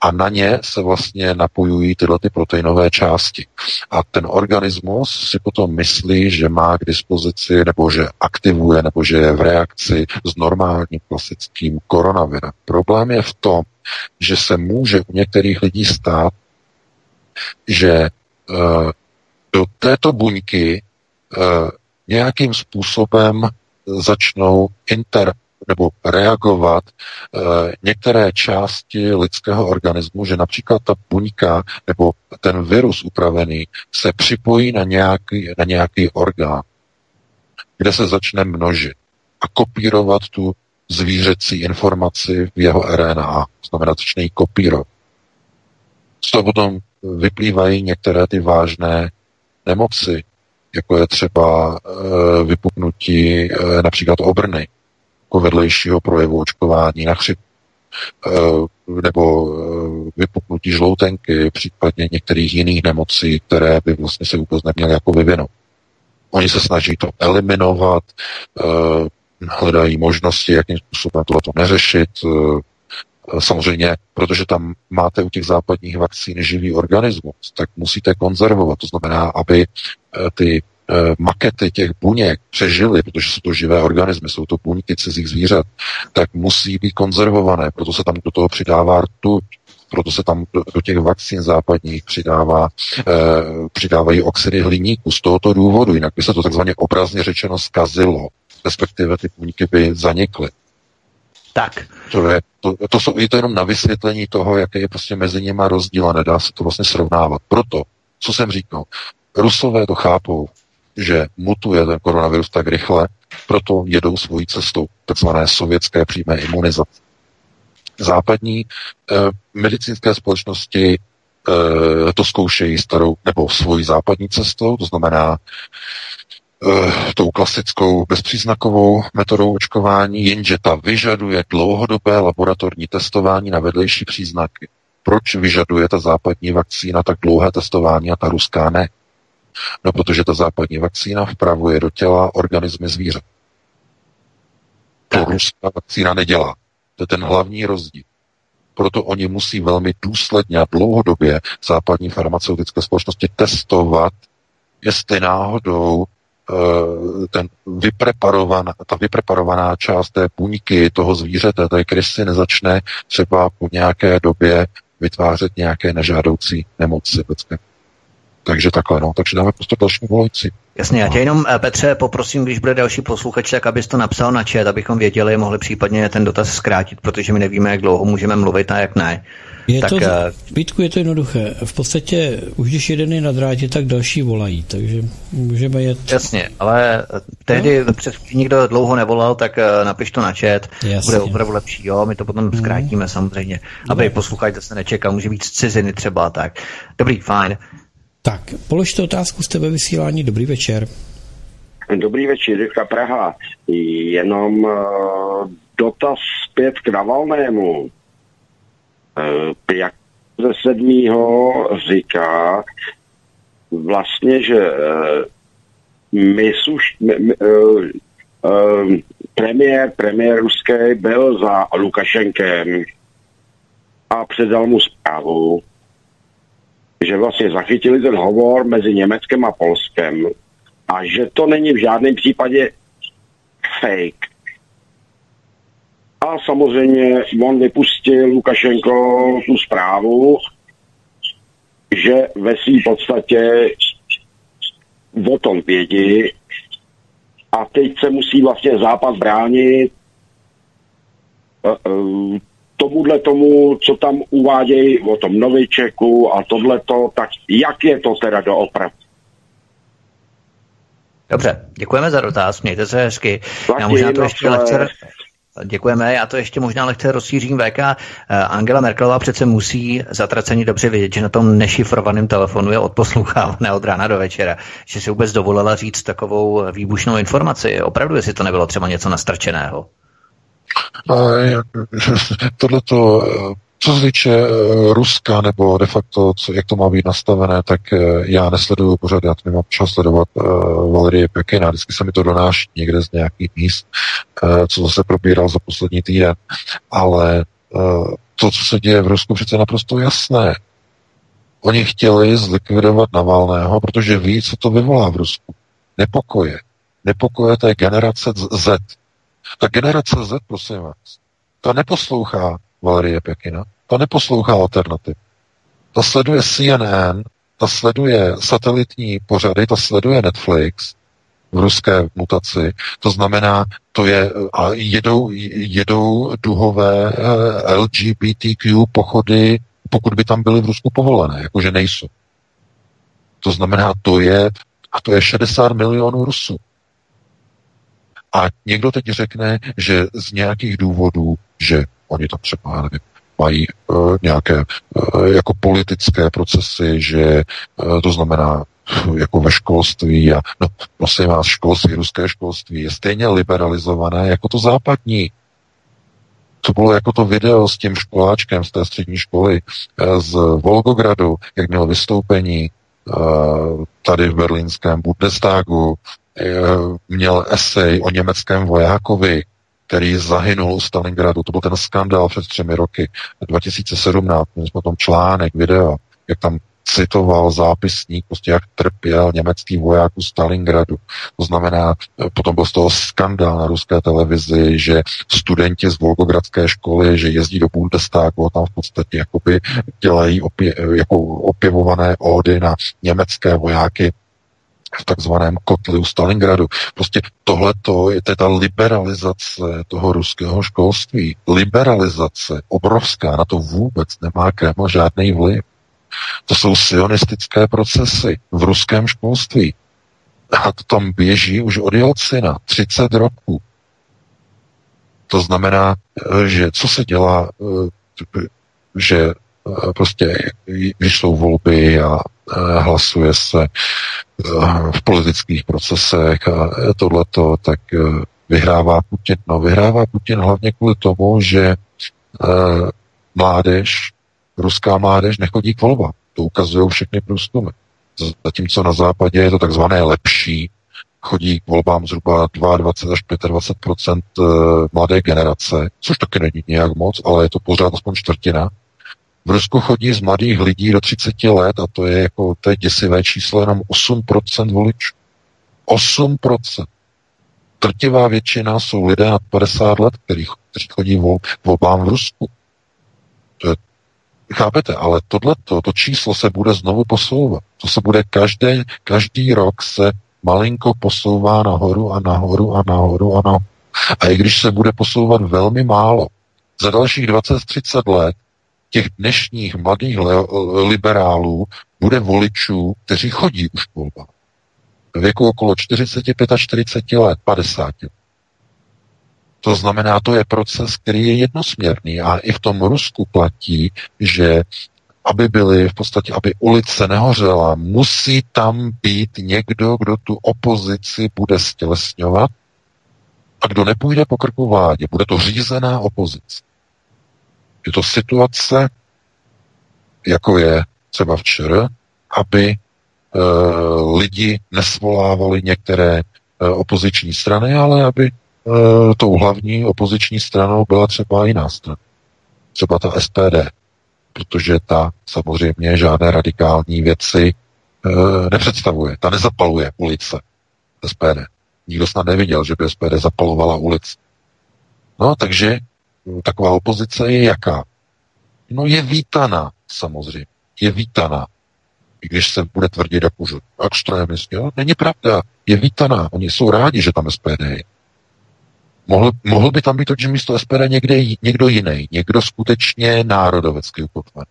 a na ně se vlastně napojují tyhle ty proteinové části. A ten organismus si potom myslí, že má k dispozici, nebo že aktivuje, nebo že je v reakci s normálním klasickým koronavirem. Problém je v tom, že se může u některých lidí stát, že uh, do této buňky uh, nějakým způsobem začnou inter, nebo reagovat e, některé části lidského organismu, že například ta buňka nebo ten virus upravený se připojí na nějaký, na nějaký orgán, kde se začne množit a kopírovat tu zvířecí informaci v jeho RNA. Znamená, začne ji kopírovat. Z toho potom vyplývají některé ty vážné nemoci, jako je třeba e, vypuknutí e, například obrny, jako vedlejšího projevu očkování na chřip eh, nebo eh, vypuknutí žloutenky, případně některých jiných nemocí, které by vlastně se vůbec neměly jako vyvinout. Oni se snaží to eliminovat, eh, hledají možnosti, jakým způsobem tohle neřešit. Samozřejmě, protože tam máte u těch západních vakcín živý organismus, tak musíte konzervovat. To znamená, aby ty makety těch buněk přežily, protože jsou to živé organismy, jsou to buňky cizích zvířat, tak musí být konzervované, proto se tam do toho přidává rtuť, proto se tam do, do těch vakcín západních přidává, e, přidávají oxidy hliníku z tohoto důvodu, jinak by se to takzvaně obrazně řečeno zkazilo, respektive ty buňky by zanikly. Tak. To je, to, to, jsou, je to jenom na vysvětlení toho, jaký je prostě mezi nimi rozdíl a nedá se to vlastně srovnávat. Proto, co jsem říkal, Rusové to chápou, že mutuje ten koronavirus tak rychle, proto jedou svojí cestou takzvané sovětské přímé imunizace. Západní eh, medicínské společnosti eh, to zkoušejí starou nebo svojí západní cestou, to znamená eh, tou klasickou bezpříznakovou metodou očkování, jenže ta vyžaduje dlouhodobé laboratorní testování na vedlejší příznaky. Proč vyžaduje ta západní vakcína tak dlouhé testování a ta ruská ne? No, protože ta západní vakcína vpravuje do těla organismy zvířat. To ruská vakcína nedělá. To je ten hlavní rozdíl. Proto oni musí velmi důsledně a dlouhodobě západní farmaceutické společnosti testovat, jestli náhodou eh, ten vypreparovaná, ta vypreparovaná část té buňky toho zvířete, té krysy, nezačne třeba po nějaké době vytvářet nějaké nežádoucí nemoci lidské. Takže takhle, no. Takže dáme prostě další volající. Jasně, já tě jenom, eh, Petře, poprosím, když bude další posluchač, tak abys to napsal na chat, abychom věděli, mohli případně ten dotaz zkrátit, protože my nevíme, jak dlouho můžeme mluvit a jak ne. Je tak, to, uh, Vítku, je to jednoduché. V podstatě už když jeden je na drátě, tak další volají, takže můžeme jet. Jasně, ale tehdy no? před někdo dlouho nevolal, tak napiš to na chat, Jasně. bude opravdu lepší, jo, my to potom mm. zkrátíme samozřejmě, aby posluchač se nečekal, může být z ciziny třeba, tak. Dobrý, fajn. Tak, položte otázku, jste ve vysílání. Dobrý večer. Dobrý večer, Jirka Praha. Jenom uh, dotaz zpět k Navalnému. Uh, jak ze sedmýho říká vlastně, že uh, suš, my, my, premiér, premiér ruský byl za Lukašenkem a předal mu zprávu, že vlastně zachytili ten hovor mezi Německem a Polskem a že to není v žádném případě fake. A samozřejmě on vypustil Lukašenko tu zprávu, že ve své podstatě o tom vědí a teď se musí vlastně Západ bránit eh, eh, tomuhle tomu, co tam uvádějí o tom novičeku a tohleto, tak jak je to teda doopravdy? Dobře, děkujeme za dotaz, mějte se hezky. Já možná to ještě lehce, Děkujeme, já to ještě možná lehce rozšířím VK. Eh, Angela Merkelová přece musí zatracení dobře vědět, že na tom nešifrovaném telefonu je odposlouchávané od rána do večera, že si vůbec dovolila říct takovou výbušnou informaci. Opravdu, jestli to nebylo třeba něco nastrčeného? Tohle to co se týče eh, Ruska nebo de facto, co, jak to má být nastavené, tak eh, já nesleduju pořád, já to nemám čas sledovat uh, Valerie Pekina, vždycky se mi to donáší někde z nějakých míst, uh, co zase probíral za poslední týden, ale uh, to, co se děje v Rusku, přece naprosto jasné. Oni chtěli zlikvidovat Navalného, protože ví, co to vyvolá v Rusku. Nepokoje. Nepokoje té generace Z. Ta generace Z, prosím vás, ta neposlouchá Valerie Pekina, ta neposlouchá alternativ. Ta sleduje CNN, ta sleduje satelitní pořady, ta sleduje Netflix v ruské mutaci. To znamená, to je, a jedou, jedou duhové eh, LGBTQ pochody, pokud by tam byly v Rusku povolené, jakože nejsou. To znamená, to je, a to je 60 milionů Rusů. A někdo teď řekne, že z nějakých důvodů, že oni tam třeba, nevím, mají uh, nějaké uh, jako politické procesy, že uh, to znamená jako ve školství a no, prosím vás, školství, ruské školství je stejně liberalizované jako to západní. To bylo jako to video s tím školáčkem z té střední školy z Volgogradu, jak měl vystoupení tady v berlínském Bundestagu, měl esej o německém vojákovi, který zahynul u Stalingradu. To byl ten skandál před třemi roky, 2017. Měli jsme tam článek, video, jak tam citoval zápisník, prostě jak trpěl německý voják u Stalingradu. To znamená, potom byl z toho skandál na ruské televizi, že studenti z Volgogradské školy, že jezdí do Bundestagu a tam v podstatě jakoby dělají opě, jako opěvované ódy na německé vojáky v takzvaném kotli u Stalingradu. Prostě tohleto je ta liberalizace toho ruského školství. Liberalizace obrovská, na to vůbec nemá Kreml žádný vliv. To jsou sionistické procesy v ruském školství. A to tam běží už od Jelcina 30 roků. To znamená, že co se dělá, že prostě, když jsou volby a hlasuje se v politických procesech a tohleto, tak eh, vyhrává Putin. No vyhrává Putin hlavně kvůli tomu, že eh, mládež, ruská mládež nechodí k volbám. To ukazují všechny průzkumy. Zatímco na západě je to takzvané lepší, chodí k volbám zhruba 22 až 25 eh, mladé generace, což taky není nějak moc, ale je to pořád aspoň čtvrtina. V Rusku chodí z mladých lidí do 30 let a to je jako, to je děsivé číslo, jenom 8% voličů. 8%. Trtivá většina jsou lidé nad 50 let, kteří, chodí vol, volbám v Rusku. To je, chápete, ale tohleto, to číslo se bude znovu posouvat. To se bude každý, každý rok se malinko posouvá nahoru a nahoru a nahoru a nahoru. A i když se bude posouvat velmi málo, za dalších 20-30 let těch dnešních mladých liberálů bude voličů, kteří chodí už volba. V věku okolo 45 a 40 let, 50 let. To znamená, to je proces, který je jednosměrný a i v tom Rusku platí, že aby byly v podstatě, aby ulice nehořela, musí tam být někdo, kdo tu opozici bude stělesňovat a kdo nepůjde po krku vládě. Bude to řízená opozice. Je to situace, jako je třeba včera, aby lidi nesvolávali některé opoziční strany, ale aby tou hlavní opoziční stranou byla třeba jiná strana. Třeba ta SPD, protože ta samozřejmě žádné radikální věci nepředstavuje. Ta nezapaluje ulice SPD. Nikdo snad neviděl, že by SPD zapalovala ulici. No, takže taková opozice je jaká? No je vítaná, samozřejmě. Je vítaná. I když se bude tvrdit jako, že extrémisti, jo? není pravda. Je vítaná. Oni jsou rádi, že tam SPD je. Mohl, mohl by tam být to, že místo SPD někde, někdo jiný, někdo skutečně národovecký ukotven.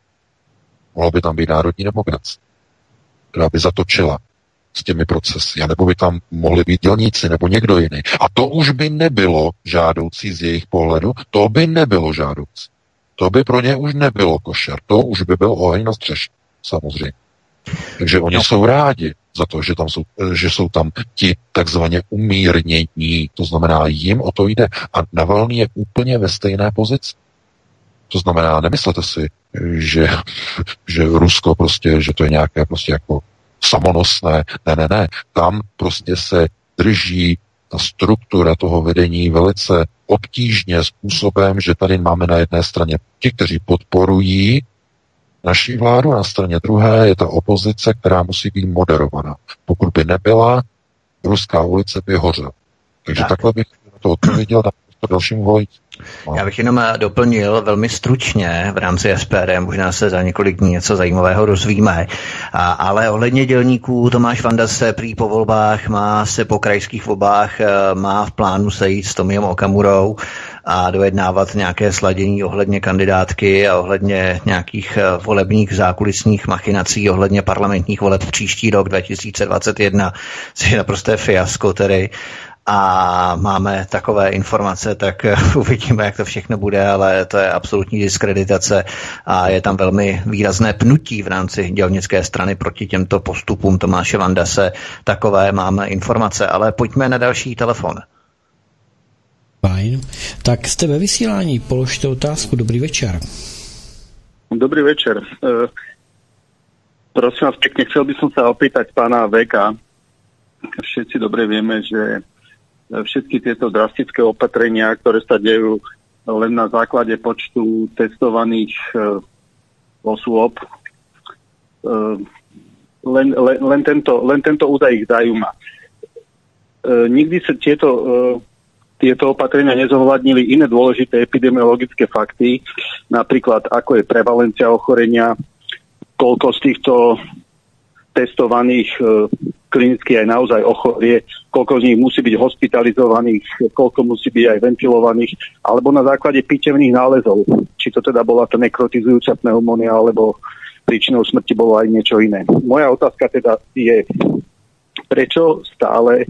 Mohl by tam být národní demokracie, která by zatočila s těmi procesy, nebo by tam mohli být dělníci nebo někdo jiný. A to už by nebylo žádoucí z jejich pohledu, to by nebylo žádoucí. To by pro ně už nebylo košer, to už by byl oheň na střeše, samozřejmě. Takže oni jsou rádi za to, že, tam jsou, že jsou tam ti takzvaně umírnění, to znamená, jim o to jde. A Navalný je úplně ve stejné pozici. To znamená, nemyslete si, že, že Rusko prostě, že to je nějaké prostě jako samonosné. Ne, ne, ne. Tam prostě se drží ta struktura toho vedení velice obtížně způsobem, že tady máme na jedné straně ti, kteří podporují naší vládu, a na straně druhé je ta opozice, která musí být moderovaná. Pokud by nebyla, ruská ulice by hořela. Takže tak. takhle bych to odpověděl na dalším volajícím. No. Já bych jenom eh, doplnil velmi stručně v rámci SPD, možná se za několik dní něco zajímavého rozvíme, a, ale ohledně dělníků Tomáš Vanda se prý po volbách má se po krajských volbách eh, má v plánu sejít s Tomiem Okamurou a dojednávat nějaké sladění ohledně kandidátky a ohledně nějakých eh, volebních zákulisních machinací ohledně parlamentních voleb příští rok 2021, což je naprosté fiasko tedy a máme takové informace, tak uvidíme, jak to všechno bude, ale to je absolutní diskreditace a je tam velmi výrazné pnutí v rámci dělnické strany proti těmto postupům Tomáše Vandase. Takové máme informace, ale pojďme na další telefon. Fajn. Tak jste ve vysílání, položte otázku. Dobrý večer. Dobrý večer. Uh, prosím vás pekne, chcel by som sa opýtať pána Veka. Všetci dobre vieme, že všetky tieto drastické opatrenia, ktoré sa dejú len na základe počtu testovaných uh, osôb, uh, len, len, len, tento, len tento údaj ich zaujíma. Uh, nikdy sa tieto, tieto opatrenia nezohľadnili iné dôležité epidemiologické fakty, napríklad ako je prevalencia ochorenia, koľko z týchto testovaných klinicky aj naozaj ochorie, koľko z nich musí byť hospitalizovaných, koľko musí byť aj ventilovaných, alebo na základe pitevných nálezov. Či to teda bola tá nekrotizujúca pneumónia, alebo príčinou smrti bolo aj niečo iné. Moja otázka teda je, prečo stále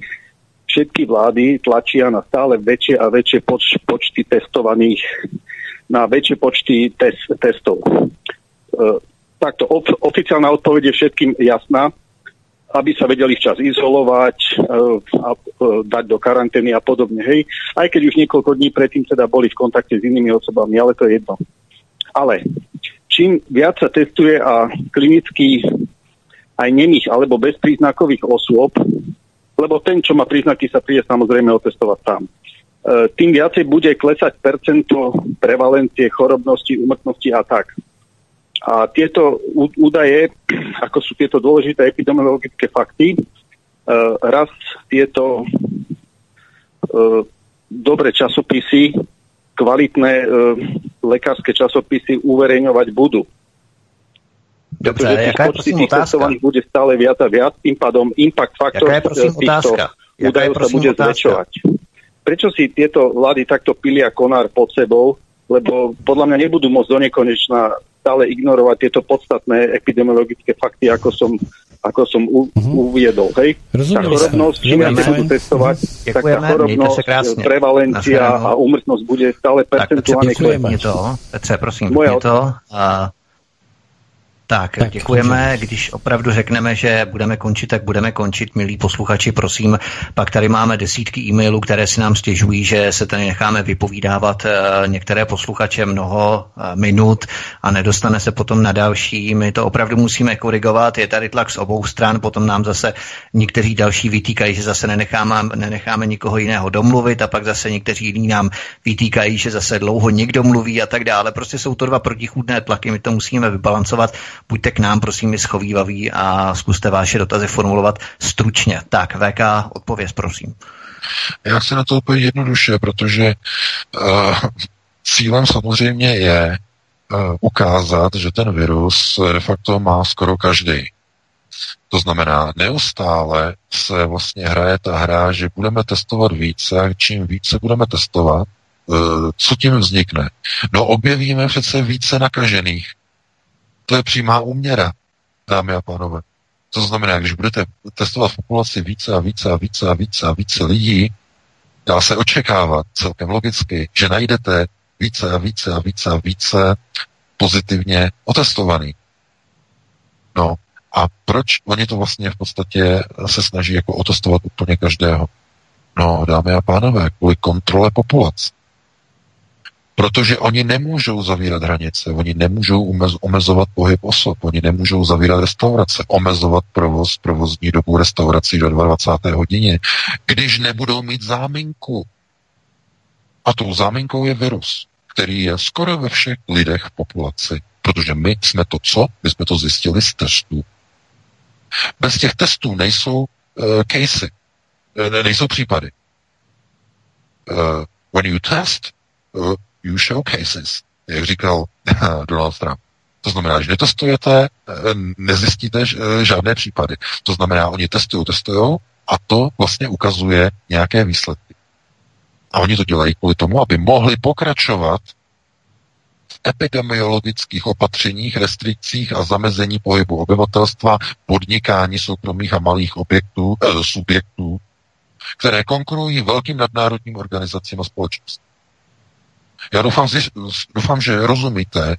všetky vlády tlačia na stále väčšie a väčšie poč- počty testovaných, na väčšie počty tes- testov. E, takto of- oficiálna odpoveď je všetkým jasná aby sa vedeli včas izolovať uh, a uh, dať do karantény a podobne. Hej. Aj keď už niekoľko dní predtým teda boli v kontakte s inými osobami, ale to je jedno. Ale čím viac sa testuje a klinicky aj nemých alebo bezpríznakových osôb, lebo ten, čo má príznaky, sa príde samozrejme otestovať sám. Uh, tým viacej bude klesať percento prevalencie, chorobnosti, umrtnosti a tak. A tieto údaje, ako sú tieto dôležité epidemiologické fakty, uh, raz tieto uh, dobré časopisy, kvalitné uh, lekárske časopisy uverejňovať budú. Dobře, Pretože jaká je prosím otázka? bude stále viac a viac, tým pádom impact faktor jaká je, prosím, otázka? údajov sa bude otázka? zväčšovať. Prečo si tieto vlády takto pilia konár pod sebou? Lebo podľa mňa nebudú môcť do nekonečna stále ignorovať tieto podstatné epidemiologické fakty, ako som, ako som u, uh-huh. uviedol. Hej? Rozumiem. Tá chorobnosť, čím viac budú testovať, uh-huh. tak tá chorobnosť, prevalencia a úmrtnosť bude stále percentuálne klesať. Tak, Petře, to. Petře, prosím, Moja to. A... Tak, tak děkujeme. Když opravdu řekneme, že budeme končit, tak budeme končit, milí posluchači, prosím. Pak tady máme desítky e-mailů, které si nám stěžují, že se tady necháme vypovídávat eh, některé posluchače mnoho eh, minut a nedostane se potom na další. My to opravdu musíme korigovat. Je tady tlak z obou stran, potom nám zase někteří další vytýkají, že zase nenecháme, nenecháme nikoho jiného domluvit a pak zase někteří jiní nám vytýkají, že zase dlouho někdo mluví a tak dále. Prostě jsou to dva protichůdné tlaky, my to musíme vybalancovat buďte k nám, prosím, schovývaví a zkuste vaše dotazy formulovat stručně. Tak, VK, odpověz, prosím. Já chci na to úplně jednoduše, protože uh, cílem samozřejmě je uh, ukázat, že ten virus de facto má skoro každý. To znamená, neustále se vlastně hraje ta hra, že budeme testovat více a čím více budeme testovat, uh, co tím vznikne? No objevíme přece více nakažených. To je přímá úměra, dámy a pánové. To znamená, když budete testovat v populaci více a více a více a více a více lidí, dá se očekávat celkem logicky, že najdete více a více a více a více pozitivně otestovaný. No a proč oni to vlastně v podstatě se snaží jako otestovat úplně každého? No, dámy a pánové, kvůli kontrole populace. Protože oni nemůžou zavírat hranice, oni nemůžou omezovat pohyb osob, oni nemůžou zavírat restaurace, omezovat provoz, provozní dobu restaurací do 22. hodině, když nebudou mít záminku. A tou záminkou je virus, který je skoro ve všech lidech v populaci. Protože my jsme to co? My jsme to zjistili z testů. Bez těch testů nejsou uh, casey, uh, nejsou případy. Uh, when you test, uh, you showcases, jak říkal Donald Trump. To znamená, že netestujete, eh, nezjistíte eh, žádné případy. To znamená, oni testují, testují a to vlastně ukazuje nějaké výsledky. A oni to dělají kvůli tomu, aby mohli pokračovat v epidemiologických opatřeních, restrikcích a zamezení pohybu obyvatelstva, podnikání soukromých a malých objektů, eh, subjektů, které konkurují velkým nadnárodním organizacím a společnostem. Já doufám, doufám, že rozumíte,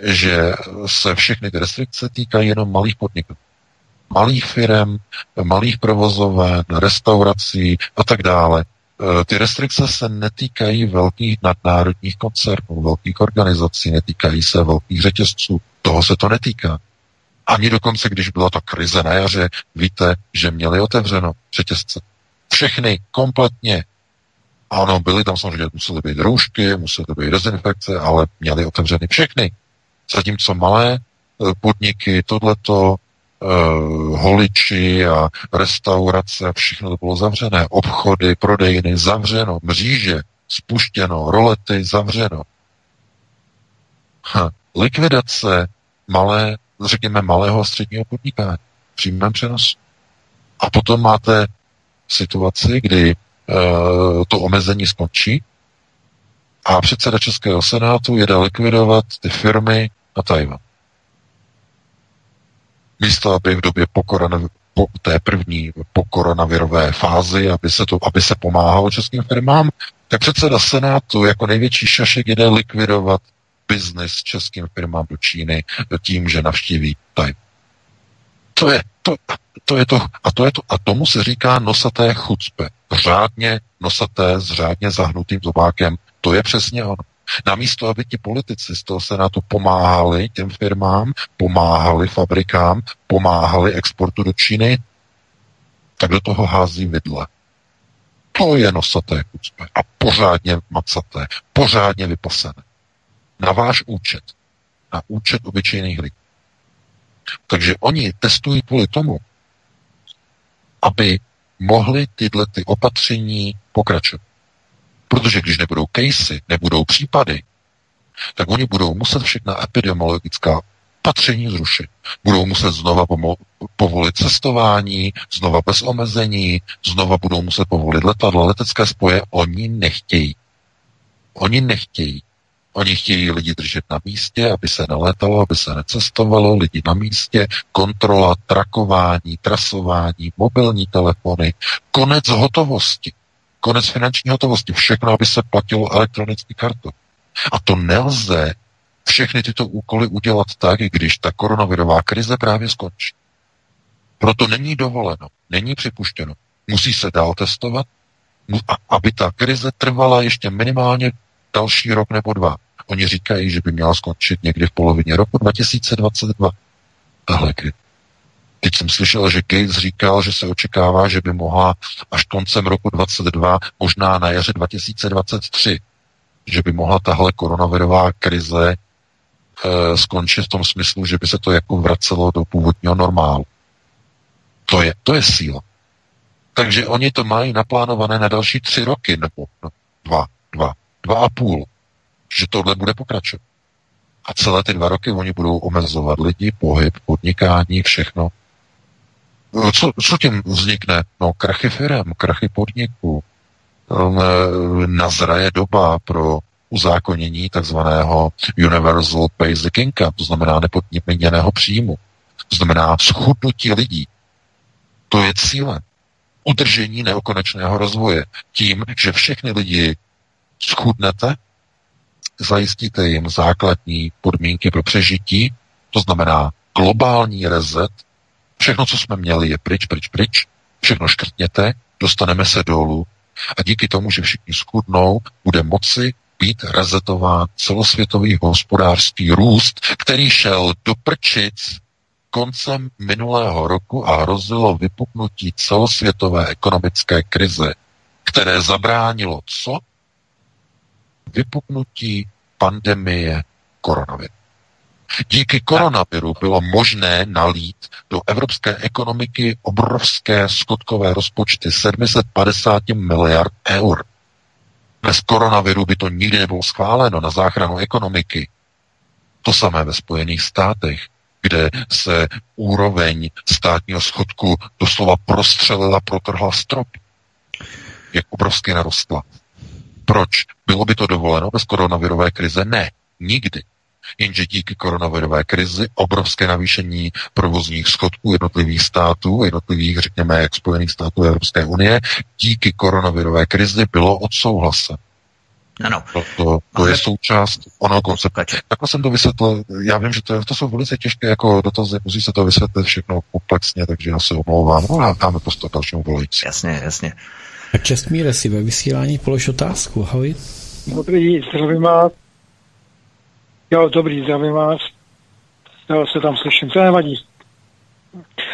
že se všechny ty restrikce týkají jenom malých podniků. Malých firm, malých provozoven, restaurací a tak dále. E, ty restrikce se netýkají velkých nadnárodních koncernů, velkých organizací, netýkají se velkých řetězců. Toho se to netýká. Ani dokonce, když byla ta krize na jaře, víte, že měli otevřeno řetězce. Všechny kompletně ano, byly tam samozřejmě, musely být roušky, musely být dezinfekce, ale měly otevřeny všechny. Zatímco malé eh, podniky, tohleto, uh, holiči a restaurace, všechno to bylo zavřené. Obchody, prodejny, zavřeno, mříže, spuštěno, rolety, zavřeno. Ha, likvidace malé, řekněme, malého a středního podnikání v přímém přenosu. A potom máte situaci, kdy to omezení skončí a předseda Českého senátu jede likvidovat ty firmy na Tajvan. Místo, aby v době po, po té první po koronavirové fázi, aby se, to, aby se pomáhalo českým firmám, tak předseda Senátu jako největší šašek jede likvidovat biznis českým firmám do Číny tím, že navštíví Tajvan. To je to, to je to, a to je to, a tomu se říká nosaté chucpe. Řádně nosaté s řádně zahnutým zobákem. To je přesně ono. Namísto, aby ti politici z toho senátu pomáhali těm firmám, pomáhali fabrikám, pomáhali exportu do Číny, tak do toho hází vidle. To je nosaté chucpe. A pořádně macaté, pořádně vypasené. Na váš účet. Na účet obyčejných lidí. Takže oni testují kvůli tomu, aby mohli tyhle ty opatření pokračovat. Protože když nebudou casey, nebudou případy, tak oni budou muset všechna epidemiologická opatření zrušit. Budou muset znova povolit cestování, znova bez omezení, znova budou muset povolit letadla, letecké spoje. Oni nechtějí. Oni nechtějí. Oni chtějí lidi držet na místě, aby se nelétalo, aby se necestovalo, lidi na místě, kontrola, trakování, trasování, mobilní telefony, konec hotovosti, konec finanční hotovosti, všechno, aby se platilo elektronicky kartou. A to nelze všechny tyto úkoly udělat tak, když ta koronavirová krize právě skončí. Proto není dovoleno, není připuštěno. Musí se dál testovat, aby ta krize trvala ještě minimálně další rok nebo dva. Oni říkají, že by měla skončit někdy v polovině roku 2022. Tahle krize. Teď jsem slyšel, že Gates říkal, že se očekává, že by mohla až koncem roku 2022, možná na jaře 2023, že by mohla tahle koronavirová krize e, skončit v tom smyslu, že by se to jako vracelo do původního normálu. To je, to je síla. Takže oni to mají naplánované na další tři roky, nebo no, dva, dva, dva a půl, že tohle bude pokračovat. A celé ty dva roky oni budou omezovat lidi, pohyb, podnikání, všechno. No, co, co tím vznikne? No, krachy firem, krachy podniků. Nazraje doba pro uzákonění takzvaného Universal Basic Income, to znamená nepodměněného příjmu. To znamená schudnutí lidí. To je cílem. Udržení neokonečného rozvoje. Tím, že všechny lidi schudnete, zajistíte jim základní podmínky pro přežití, to znamená globální rezet, všechno, co jsme měli, je pryč, pryč, pryč, všechno škrtněte, dostaneme se dolů. A díky tomu, že všichni schudnou, bude moci být rezetován celosvětový hospodářský růst, který šel do prčic koncem minulého roku a hrozilo vypuknutí celosvětové ekonomické krize, které zabránilo co? Vypuknutí pandemie koronaviru. Díky koronaviru bylo možné nalít do evropské ekonomiky obrovské skotkové rozpočty 750 miliard eur. Bez koronaviru by to nikdy nebylo schváleno na záchranu ekonomiky. To samé ve Spojených státech, kde se úroveň státního schodku doslova prostřelila, protrhla strop. Jak obrovsky narostla. Proč? Bylo by to dovoleno bez koronavirové krize? Ne, nikdy. Jenže díky koronavirové krizi obrovské navýšení provozních schodků jednotlivých států, jednotlivých, řekněme, jak Spojených států Evropské unie, díky koronavirové krizi bylo odsouhlasen. Ano. To, to, to je součást onoho konceptu. Takhle jsem to vysvětlil. Já vím, že to, to jsou velice těžké jako dotazy, musí se to vysvětlit všechno komplexně, takže já se omlouvám. No a dáme prostor dalšímu volající. Jasně, jasně. A Čestmíre si ve vysílání polož otázku. Ahoj. Dobrý, zdravím vás. Jo, dobrý, zdravím vás. Jo, se tam slyším, to nevadí.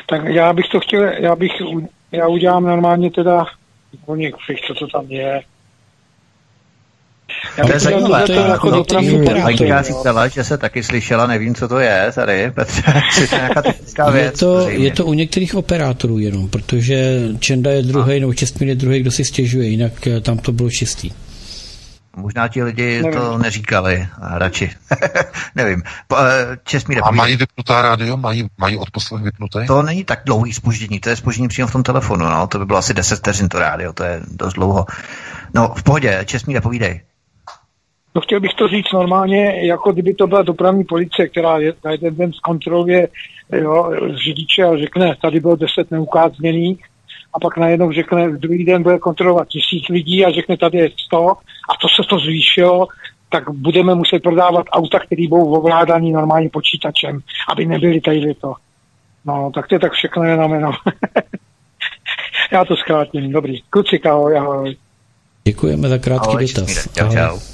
Tak já bych to chtěl, já bych, já udělám normálně teda o několik, co to tam je. Já to je zajímavé. To je jako no, říkala, že se taky slyšela, nevím, co to je tady, Petře, je nějaká technická věc. Je to, je to u některých operátorů jenom, protože Čenda je druhý, nebo Čestmír je druhý, kdo si stěžuje, jinak eh, tam to bylo čistý. Možná ti lidi Nevím. to neříkali, radši. Nevím. Eh, Česmíre, A mají vypnutá rádio? Mají, mají odposlech vypnuté? To není tak dlouhý spoždění, to je spoždění přímo v tom telefonu, no. To by bylo asi 10 vteřin to rádio, to je dost dlouho. No, v pohodě, Česmíre, povídej. No chtěl bych to říct normálně, jako kdyby to byla dopravní policie, která je, na jeden den zkontroluje jo, řidiče a řekne, tady bylo 10 neukázněných, a pak najednou řekne, druhý den bude kontrolovat tisíc lidí a řekne, tady je 100 a to se to zvýšilo, tak budeme muset prodávat auta, které budou ovládaný normálním počítačem, aby nebyly tady to. No, tak to je tak všechno jenom jenom. Já to zkrátím. Dobrý. Kluci, ahoj, ahoj. Děkujeme za krátký ahoj, dotaz. Čau, čau.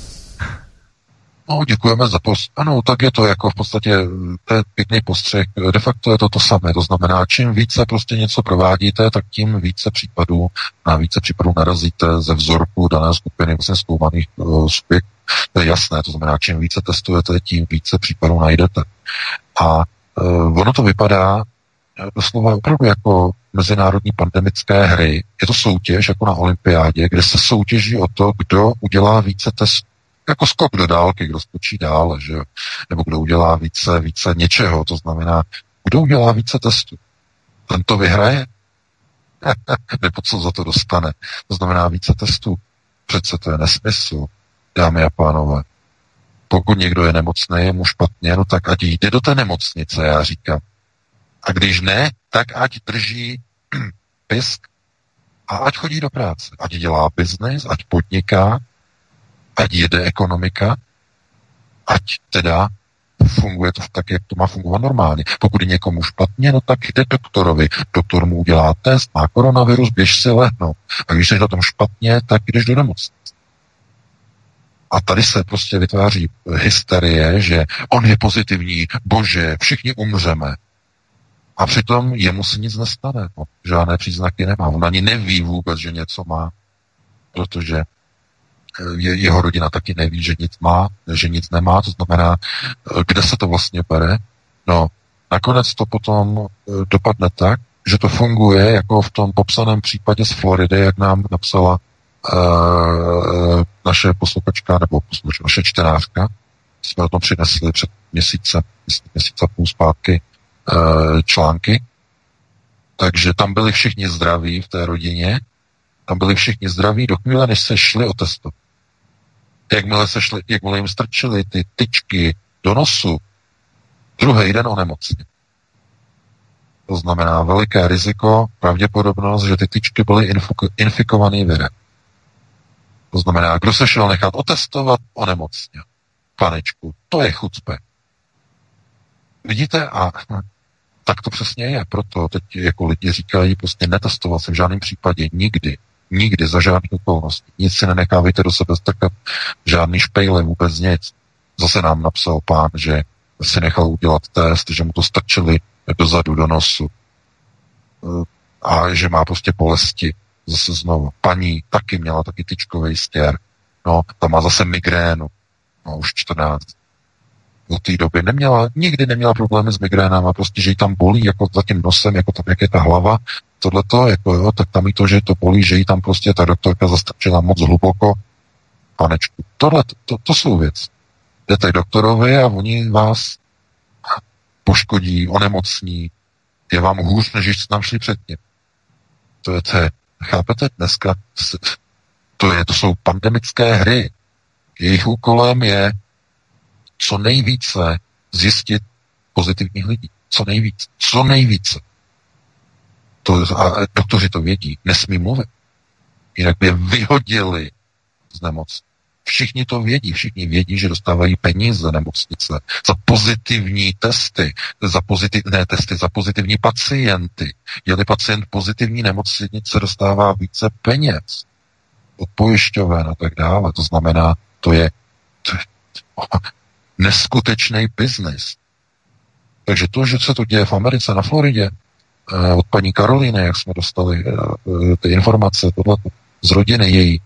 No, děkujeme za post. Ano, tak je to jako v podstatě, to je pěkný postřeh. De facto je to to samé. To znamená, čím více prostě něco provádíte, tak tím více případů, na více případů narazíte ze vzorku dané skupiny vlastně zkoumaných uh, subjektů. To je jasné. To znamená, čím více testujete, tím více případů najdete. A uh, ono to vypadá eh, doslova opravdu jako mezinárodní pandemické hry. Je to soutěž jako na olympiádě, kde se soutěží o to, kdo udělá více testů jako skok do dálky, kdo skočí dál, že Nebo kdo udělá více, více něčeho, to znamená, kdo udělá více testů. Ten to vyhraje, nebo co za to dostane. To znamená více testů. Přece to je nesmysl, dámy a pánové. Pokud někdo je nemocný, je mu špatně, no tak ať jde do té nemocnice, já říkám. A když ne, tak ať drží pisk a ať chodí do práce. Ať dělá biznis, ať podniká, ať jede ekonomika, ať teda funguje to tak, jak to má fungovat normálně. Pokud je někomu špatně, no tak jde doktorovi. Doktor mu udělá test, má koronavirus, běž si lehnout. A když se na tom špatně, tak jdeš do nemocnice. A tady se prostě vytváří hysterie, že on je pozitivní, bože, všichni umřeme. A přitom jemu se nic nestane. No, žádné příznaky nemá. On ani neví vůbec, že něco má, protože je, jeho rodina taky neví, že nic má, že nic nemá. To znamená, eh, kde se to vlastně bere? No, nakonec to potom eh, dopadne tak, že to funguje jako v tom popsaném případě z Floridy, jak nám napsala uh, naše posluchačka nebo posluchačka, naše čtenářka. Jsme o tom přinesli před měsícem, měsíce půl zpátky uh, články. Takže tam byli všichni zdraví v té rodině. Tam byli všichni zdraví do chvíle, než se šli otestovat. Jakmile, se šli, jakmile jim strčili ty tyčky do nosu, druhý den onemocně. To znamená veliké riziko, pravděpodobnost, že ty tyčky byly infikované virem. To znamená, kdo se šel nechat otestovat, onemocně. Panečku, to je chucpe. Vidíte? A tak to přesně je. Proto teď jako lidi říkají, prostě netestovat se v žádném případě nikdy. Nikdy, za žádných okolností. Nic si nenechávejte do sebe strkat, žádný špejle, vůbec nic. Zase nám napsal pán, že si nechal udělat test, že mu to strčili dozadu do nosu a že má prostě bolesti zase znovu. Paní taky měla taky tyčkový stěr. No, ta má zase migrénu. No, už 14. Do té doby neměla, nikdy neměla problémy s migrénama, prostě, že jí tam bolí jako za tím nosem, jako tam, jak je ta hlava, tohleto, jako jo, tak tam jí to, že to bolí, že jí tam prostě ta doktorka zastrčila moc hluboko. Panečku, tohle, to, to, jsou věci. Jdete k doktorovi a oni vás poškodí, onemocní, je vám hůř, než jste tam šli předtím. To je, to je Chápete? Dneska to, je, to jsou pandemické hry. Jejich úkolem je co nejvíce zjistit pozitivních lidí. Co nejvíce. Co nejvíce. To, a doktoři to vědí. Nesmí mluvit. Jinak by je vyhodili z nemoci. Všichni to vědí, všichni vědí, že dostávají peníze nemocnice za pozitivní testy, za pozitivní testy, za pozitivní pacienty. Je-li pacient pozitivní nemocnice, dostává více peněz od pojišťoven a tak dále. To znamená, to je, je neskutečný biznis. Takže to, že se to děje v Americe, na Floridě, od paní Karolíny, jak jsme dostali eh, ty informace tohle z rodiny její,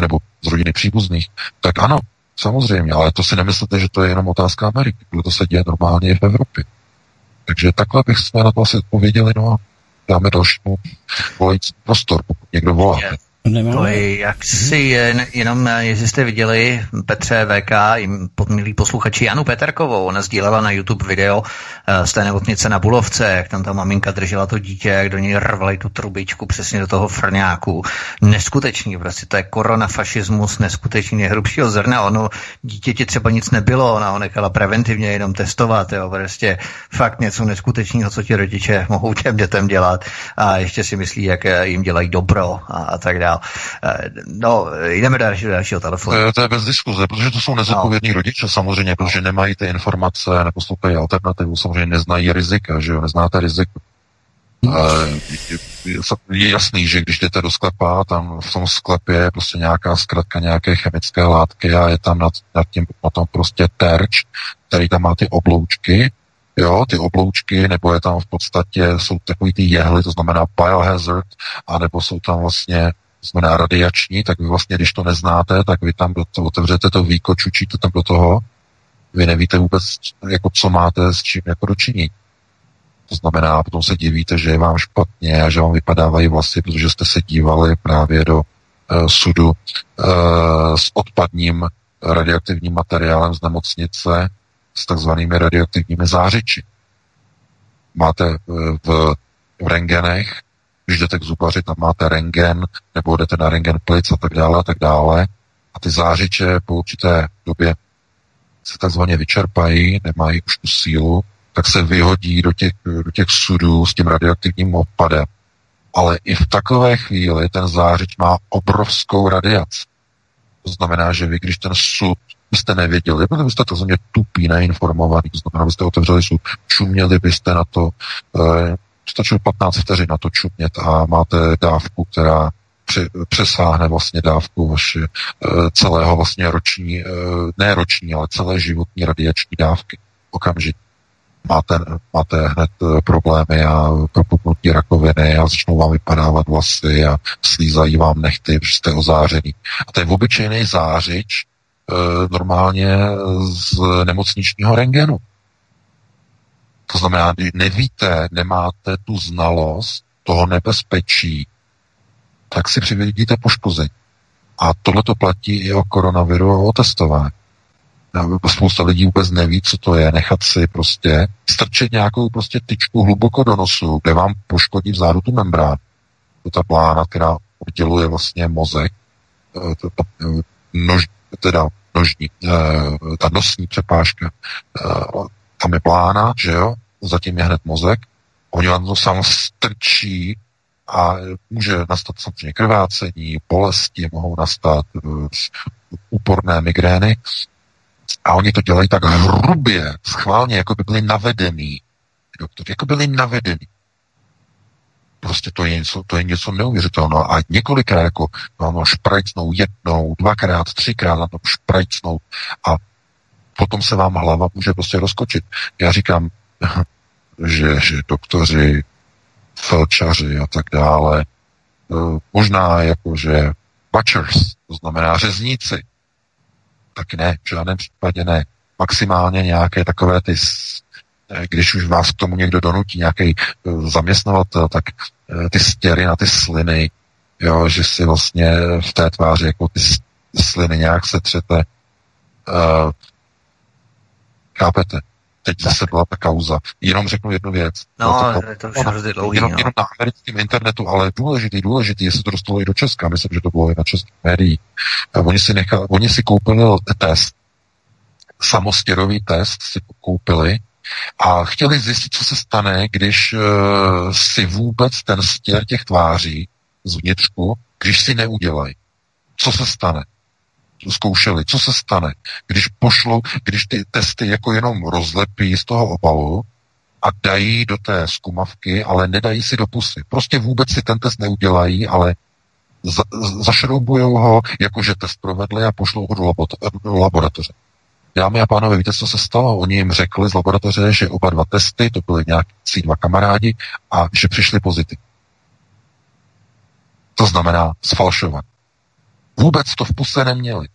nebo z rodiny příbuzných, tak ano, samozřejmě, ale to si nemyslíte, že to je jenom otázka Ameriky, protože to se děje normálně i v Evropě. Takže takhle bych jsme na to asi odpověděli, no a dáme dalšímu volající prostor, pokud někdo volá. Nemám. To je jaksi jen, jenom, jestli jste viděli Petře VK, jim podmilí posluchači Janu Peterkovou, ona sdílela na YouTube video eh, z té nemocnice na Bulovce, jak tam ta maminka držela to dítě, jak do něj rvali tu trubičku přesně do toho frňáku. Neskutečný, prostě to je koronafašismus, neskutečný nejhrubšího zrna. Ono dítěti třeba nic nebylo, ona ho nechala preventivně jenom testovat, jo, prostě fakt něco neskutečného, co ti rodiče mohou těm dětem dělat a ještě si myslí, jak jim dělají dobro a, a tak dále dál. Eh, no, jdeme do dalšího, dalšího telefonu. To je bez diskuze, protože to jsou nezodpovědní no. rodiče samozřejmě, protože nemají ty informace, neposlouchají alternativu, samozřejmě neznají rizika, že jo, neznáte riziko. Je jasný, že když jdete do sklepa, tam v tom sklepě je prostě nějaká zkratka nějaké chemické látky a je tam nad, nad tím potom prostě terč, který tam má ty obloučky, jo, ty obloučky, nebo je tam v podstatě, jsou takový ty jehly, to znamená biohazard, anebo jsou tam vlastně znamená radiační, tak vy vlastně, když to neznáte, tak vy tam do toho otevřete to víko, čučíte tam do toho, vy nevíte vůbec, jako co máte s čím jako dočiní. To znamená, potom se divíte, že je vám špatně a že vám vypadávají vlasy, protože jste se dívali právě do uh, sudu uh, s odpadním radioaktivním materiálem z nemocnice s takzvanými radioaktivními zářiči. Máte uh, v, v rengenech když jdete k zubaři, tam máte rengen, nebo jdete na rengen plic a tak dále a tak dále. A ty zářiče po určité době se takzvaně vyčerpají, nemají už tu sílu, tak se vyhodí do těch, do těch sudů s tím radioaktivním odpadem. Ale i v takové chvíli ten zářič má obrovskou radiaci. To znamená, že vy, když ten sud byste nevěděli, protože byste to země tupí, neinformovaný, to znamená, byste otevřeli sud, čuměli byste na to, e, stačilo 15 vteřin na to čumět a máte dávku, která přesáhne vlastně dávku vaše e, celého vlastně roční, e, ne roční, ale celé životní radiační dávky okamžitě. Máte, máte hned e, problémy a propuknutí rakoviny a začnou vám vypadávat vlasy a slízají vám nechty, protože jste ozářený. A to je obyčejný zářič normálně z nemocničního rengenu. To znamená, nevíte, nemáte tu znalost toho nebezpečí, tak si přivědíte poškození. A tohle to platí i o koronaviru a o testování. Spousta lidí vůbec neví, co to je, nechat si prostě strčit nějakou prostě tyčku hluboko do nosu, kde vám poškodí vzadu tu membránu. To ta plána, která odděluje vlastně mozek, eh, ta, eh, nož, teda nožní, eh, ta nosní přepážka, tam je plána, že jo, zatím je hned mozek, oni vám to sám strčí a může nastat samozřejmě krvácení, bolesti, mohou nastat uh, úporné migrény a oni to dělají tak hrubě, schválně, jako by byli navedený. Doktor, jako byli navedený. Prostě to je něco, to je něco neuvěřitelného. A několikrát jako no, šprajcnou jednou, dvakrát, třikrát na to šprajcnou a potom se vám hlava může prostě rozkočit. Já říkám, že, že doktoři felčaři a tak dále. E, možná jako, že butchers, to znamená řezníci. Tak ne, v žádném případě ne. Maximálně nějaké takové ty, e, když už vás k tomu někdo donutí, nějaký e, zaměstnavatel, tak ty stěry na ty sliny, jo, že si vlastně v té tváři jako ty sliny nějak setřete. Chápete? teď zase byla ta kauza. Jenom řeknu jednu věc. No, to, to, to už hrozně dlouhý. Jenom, no. jenom na americkém internetu, ale důležitý, důležitý, jestli to dostalo i do Česka, myslím, že to bylo i na českých médiích. Oni si, nechali, oni si koupili test, samostěrový test si koupili a chtěli zjistit, co se stane, když uh, si vůbec ten stěr těch tváří zvnitřku, když si neudělají. Co se stane? Zkoušeli, co se stane, když pošlou, když ty testy jako jenom rozlepí z toho obalu a dají do té zkumavky, ale nedají si do pusy. Prostě vůbec si ten test neudělají, ale za, zašroubujou ho, jakože test provedli a pošlou ho do, labo- do laboratoře. Dámy a pánové, víte, co se stalo? Oni jim řekli z laboratoře, že oba dva testy, to byly nějaký dva kamarádi, a že přišli pozitivní. To znamená sfalšovat. Vůbec to v puse neměli.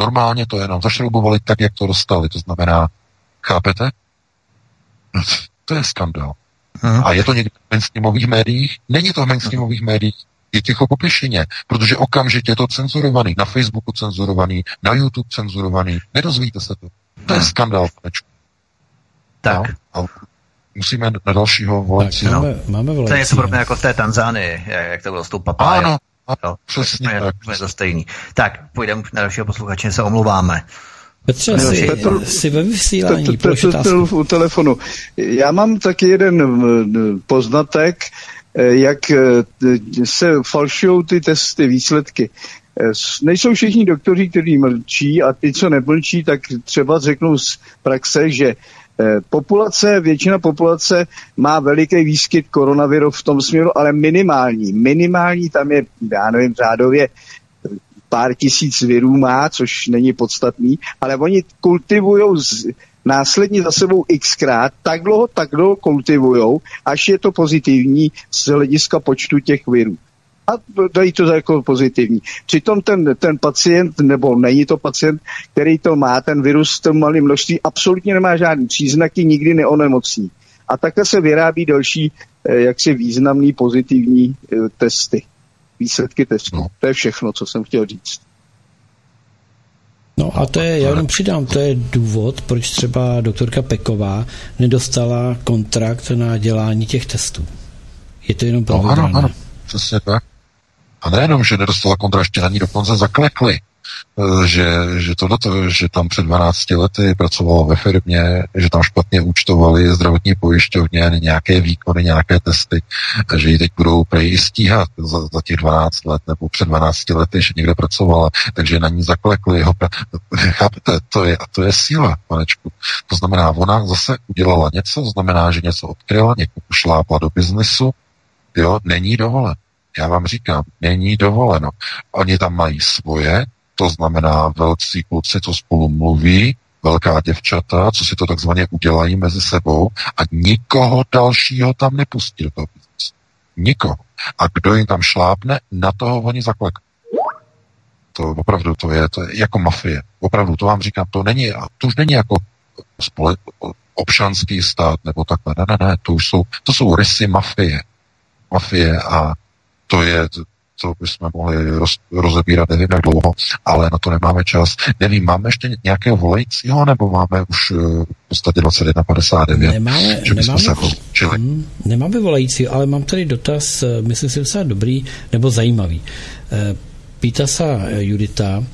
Normálně to jenom zašroubovali tak, jak to dostali. To znamená, chápete? No, to je skandál. Aha. A je to někdy v mainstreamových médiích? Není to v mainstreamových médiích. Je ticho po pěšině, protože okamžitě je to cenzurovaný. Na Facebooku cenzurovaný, na YouTube cenzurovaný. Nedozvíte se to. To je skandál, panečku. Tak. No, musíme na dalšího volat. Máme, máme to je něco podobné jako v té Tanzánii, jak to bylo s tou papájem. Ano, Jo, přesně jsme, tak. Jsme to stejný. Tak, půjdeme na dalšího posluchače, se omluváme. Petře, jsi, Petr, jsi ve vysílání, Petr, Petr u telefonu. Já mám taky jeden poznatek, eh, jak eh, se falšují ty testy, výsledky. Eh, nejsou všichni doktoři, kteří mlčí a ty, co nemlčí, tak třeba řeknou z praxe, že populace, většina populace má veliký výskyt koronaviru v tom směru, ale minimální. Minimální tam je, já nevím, řádově pár tisíc virů má, což není podstatný, ale oni kultivují následně za sebou xkrát, tak dlouho, tak dlouho kultivují, až je to pozitivní z hlediska počtu těch virů a dají to jako pozitivní. Přitom ten, ten pacient, nebo není to pacient, který to má, ten virus v tom malém množství, absolutně nemá žádný příznaky, nikdy neonemocní. A takhle se vyrábí další eh, jaksi významný pozitivní eh, testy, výsledky testů. No. To je všechno, co jsem chtěl říct. No a to je, já jenom přidám, to je důvod, proč třeba doktorka Peková nedostala kontrakt na dělání těch testů. Je to jenom pravidelné. No, ano, ano, přesně tak. A nejenom, že nedostala kontra, ještě na ní dokonce zaklekli. Eh, že, že, tohleto, že tam před 12 lety pracovalo ve firmě, že tam špatně účtovali zdravotní pojišťovně, nějaké výkony, nějaké testy, že ji teď budou prej stíhat za, za těch 12 let nebo před 12 lety, že někde pracovala, takže na ní zaklekli jeho Chápete, to je, a to je síla, panečku. To znamená, ona zase udělala něco, to znamená, že něco odkryla, někoho šlápla do biznesu, jo, není dovolen. Já vám říkám, není dovoleno. Oni tam mají svoje, to znamená velcí kluci, co spolu mluví, velká děvčata, co si to takzvaně udělají mezi sebou a nikoho dalšího tam nepustí do toho. Nikoho. A kdo jim tam šlápne, na toho oni zaklekají. To opravdu to je, to je jako mafie. Opravdu, to vám říkám, to není, to už není jako spole, občanský stát nebo takhle. Ne, ne, ne, to už jsou, to jsou rysy mafie. Mafie a to je, to bychom mohli roz, rozebírat nevím jak dlouho, ale na to nemáme čas. Nevím, máme ještě nějakého volajícího, nebo máme už uh, v podstatě 21.59? Nemáme, že nemáme, se rozčili. Mm, nemáme volající, ale mám tady dotaz, eh, myslím si, docela dobrý nebo zajímavý. Eh, Pýta se Judita,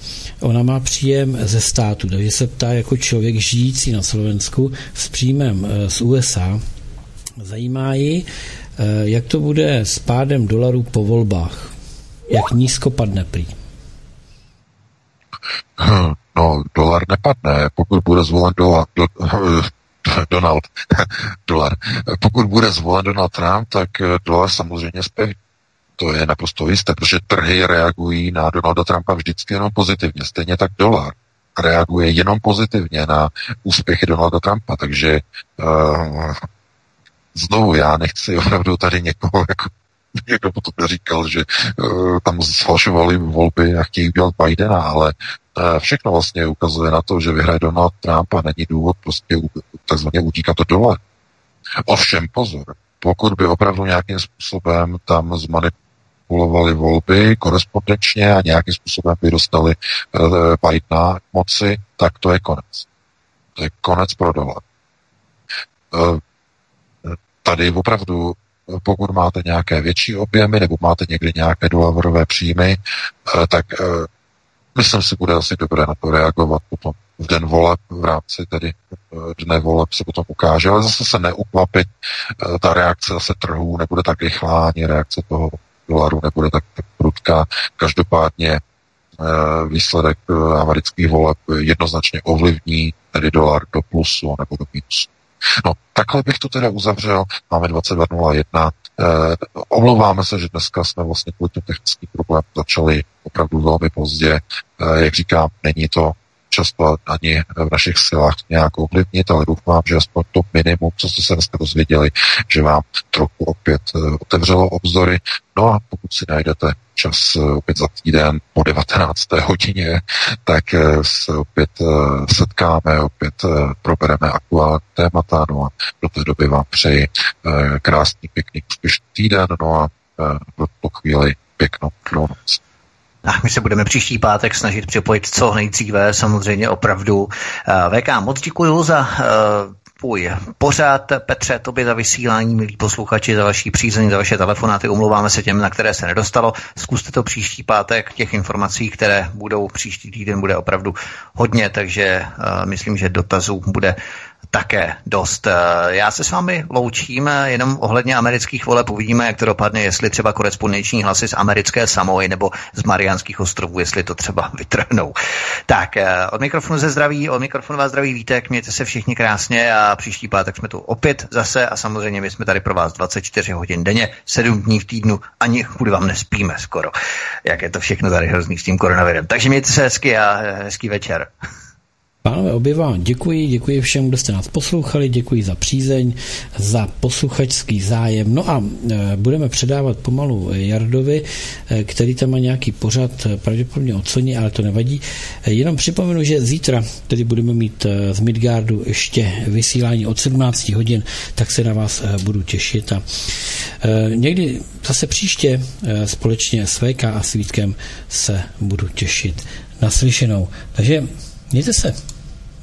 ona má příjem ze státu, takže se ptá jako člověk žijící na Slovensku s příjmem z USA. Zajímá ji, jak to bude s pádem dolarů po volbách. Jak nízko padne prý? Hm, no, dolar nepadne, pokud bude zvolen dolar, do, Donald, dolar. Pokud bude zvolen Donald Trump, tak eh, dolar samozřejmě zpěví. To je naprosto jisté, protože trhy reagují na Donalda Trumpa vždycky jenom pozitivně. Stejně tak dolar reaguje jenom pozitivně na úspěchy Donalda Trumpa. Takže znovu já nechci opravdu tady někoho jako někdo potom říkal, že uh, tam zfalšovali volby a chtějí udělat Bidena, ale uh, všechno vlastně ukazuje na to, že vyhraje Donald Trump a není důvod prostě takzvaně utíkat do dole. Ovšem pozor, pokud by opravdu nějakým způsobem tam zmanipulovali volby korespondenčně a nějakým způsobem by dostali uh, Bidena k moci, tak to je konec. To je konec pro dolar. Uh, tady opravdu pokud máte nějaké větší objemy nebo máte někdy nějaké dolarové příjmy, eh, tak eh, myslím si, bude asi dobré na to reagovat potom v den voleb, v rámci tedy eh, dne voleb se potom ukáže, ale zase se neukvapit, ta reakce zase trhů nebude tak rychlá, ani reakce toho dolaru nebude tak, tak prudká. Každopádně výsledek amerických voleb jednoznačně ovlivní tedy dolar do plusu nebo do minusu. No, takhle bych to teda uzavřel. Máme 22.01. Eh, omlouváme se, že dneska jsme vlastně kvůli těm technickým začali opravdu velmi pozdě. Eh, jak říkám, není to často ani v našich silách nějak ovlivnit, ale doufám, že aspoň to minimum, co jste se dneska dozvěděli, že vám trochu opět eh, otevřelo obzory. No a pokud si najdete čas eh, opět za týden po 19. hodině, tak eh, se opět setkáme, opět probereme aktuální témata, no a do té doby vám přeji krásný, pěkný, úspěšný týden, no a do tuto chvíli pěknou noc. A my se budeme příští pátek snažit připojit co nejdříve, samozřejmě opravdu. Eh, VK, moc děkuji za uh, tvůj pořád. Petře, tobě za vysílání, milí posluchači, za vaší přízeň, za vaše telefonáty. Omlouváme se těm, na které se nedostalo. Zkuste to příští pátek. Těch informací, které budou příští týden, bude opravdu hodně, takže uh, myslím, že dotazů bude také dost. Eh, já se s vámi loučím eh, jenom ohledně amerických voleb. Uvidíme, jak to dopadne, jestli třeba korespondenční hlasy z americké Samoy nebo z Mariánských ostrovů, jestli to třeba vytrhnou. Tak, eh, od mikrofonu ze zdraví, od mikrofonu vás zdraví Vítek, mějte se všichni krásně a příští pátek jsme tu opět zase a samozřejmě my jsme tady pro vás 24 hodin denně, 7 dní v týdnu, ani kvůli vám nespíme skoro. Jak je to všechno tady hrozný s tím koronavirem. Takže mějte se hezky a hezký večer. Pánové, obě vám děkuji, děkuji všem, kdo jste nás poslouchali, děkuji za přízeň, za posluchačský zájem. No a e, budeme předávat pomalu Jardovi, e, který tam má nějaký pořad, e, pravděpodobně ocení, ale to nevadí. Jenom připomenu, že zítra tedy budeme mít z Midgardu ještě vysílání od 17 hodin, tak se na vás budu těšit. A někdy zase příště společně s VK a Svítkem se budu těšit naslyšenou. Takže mějte se.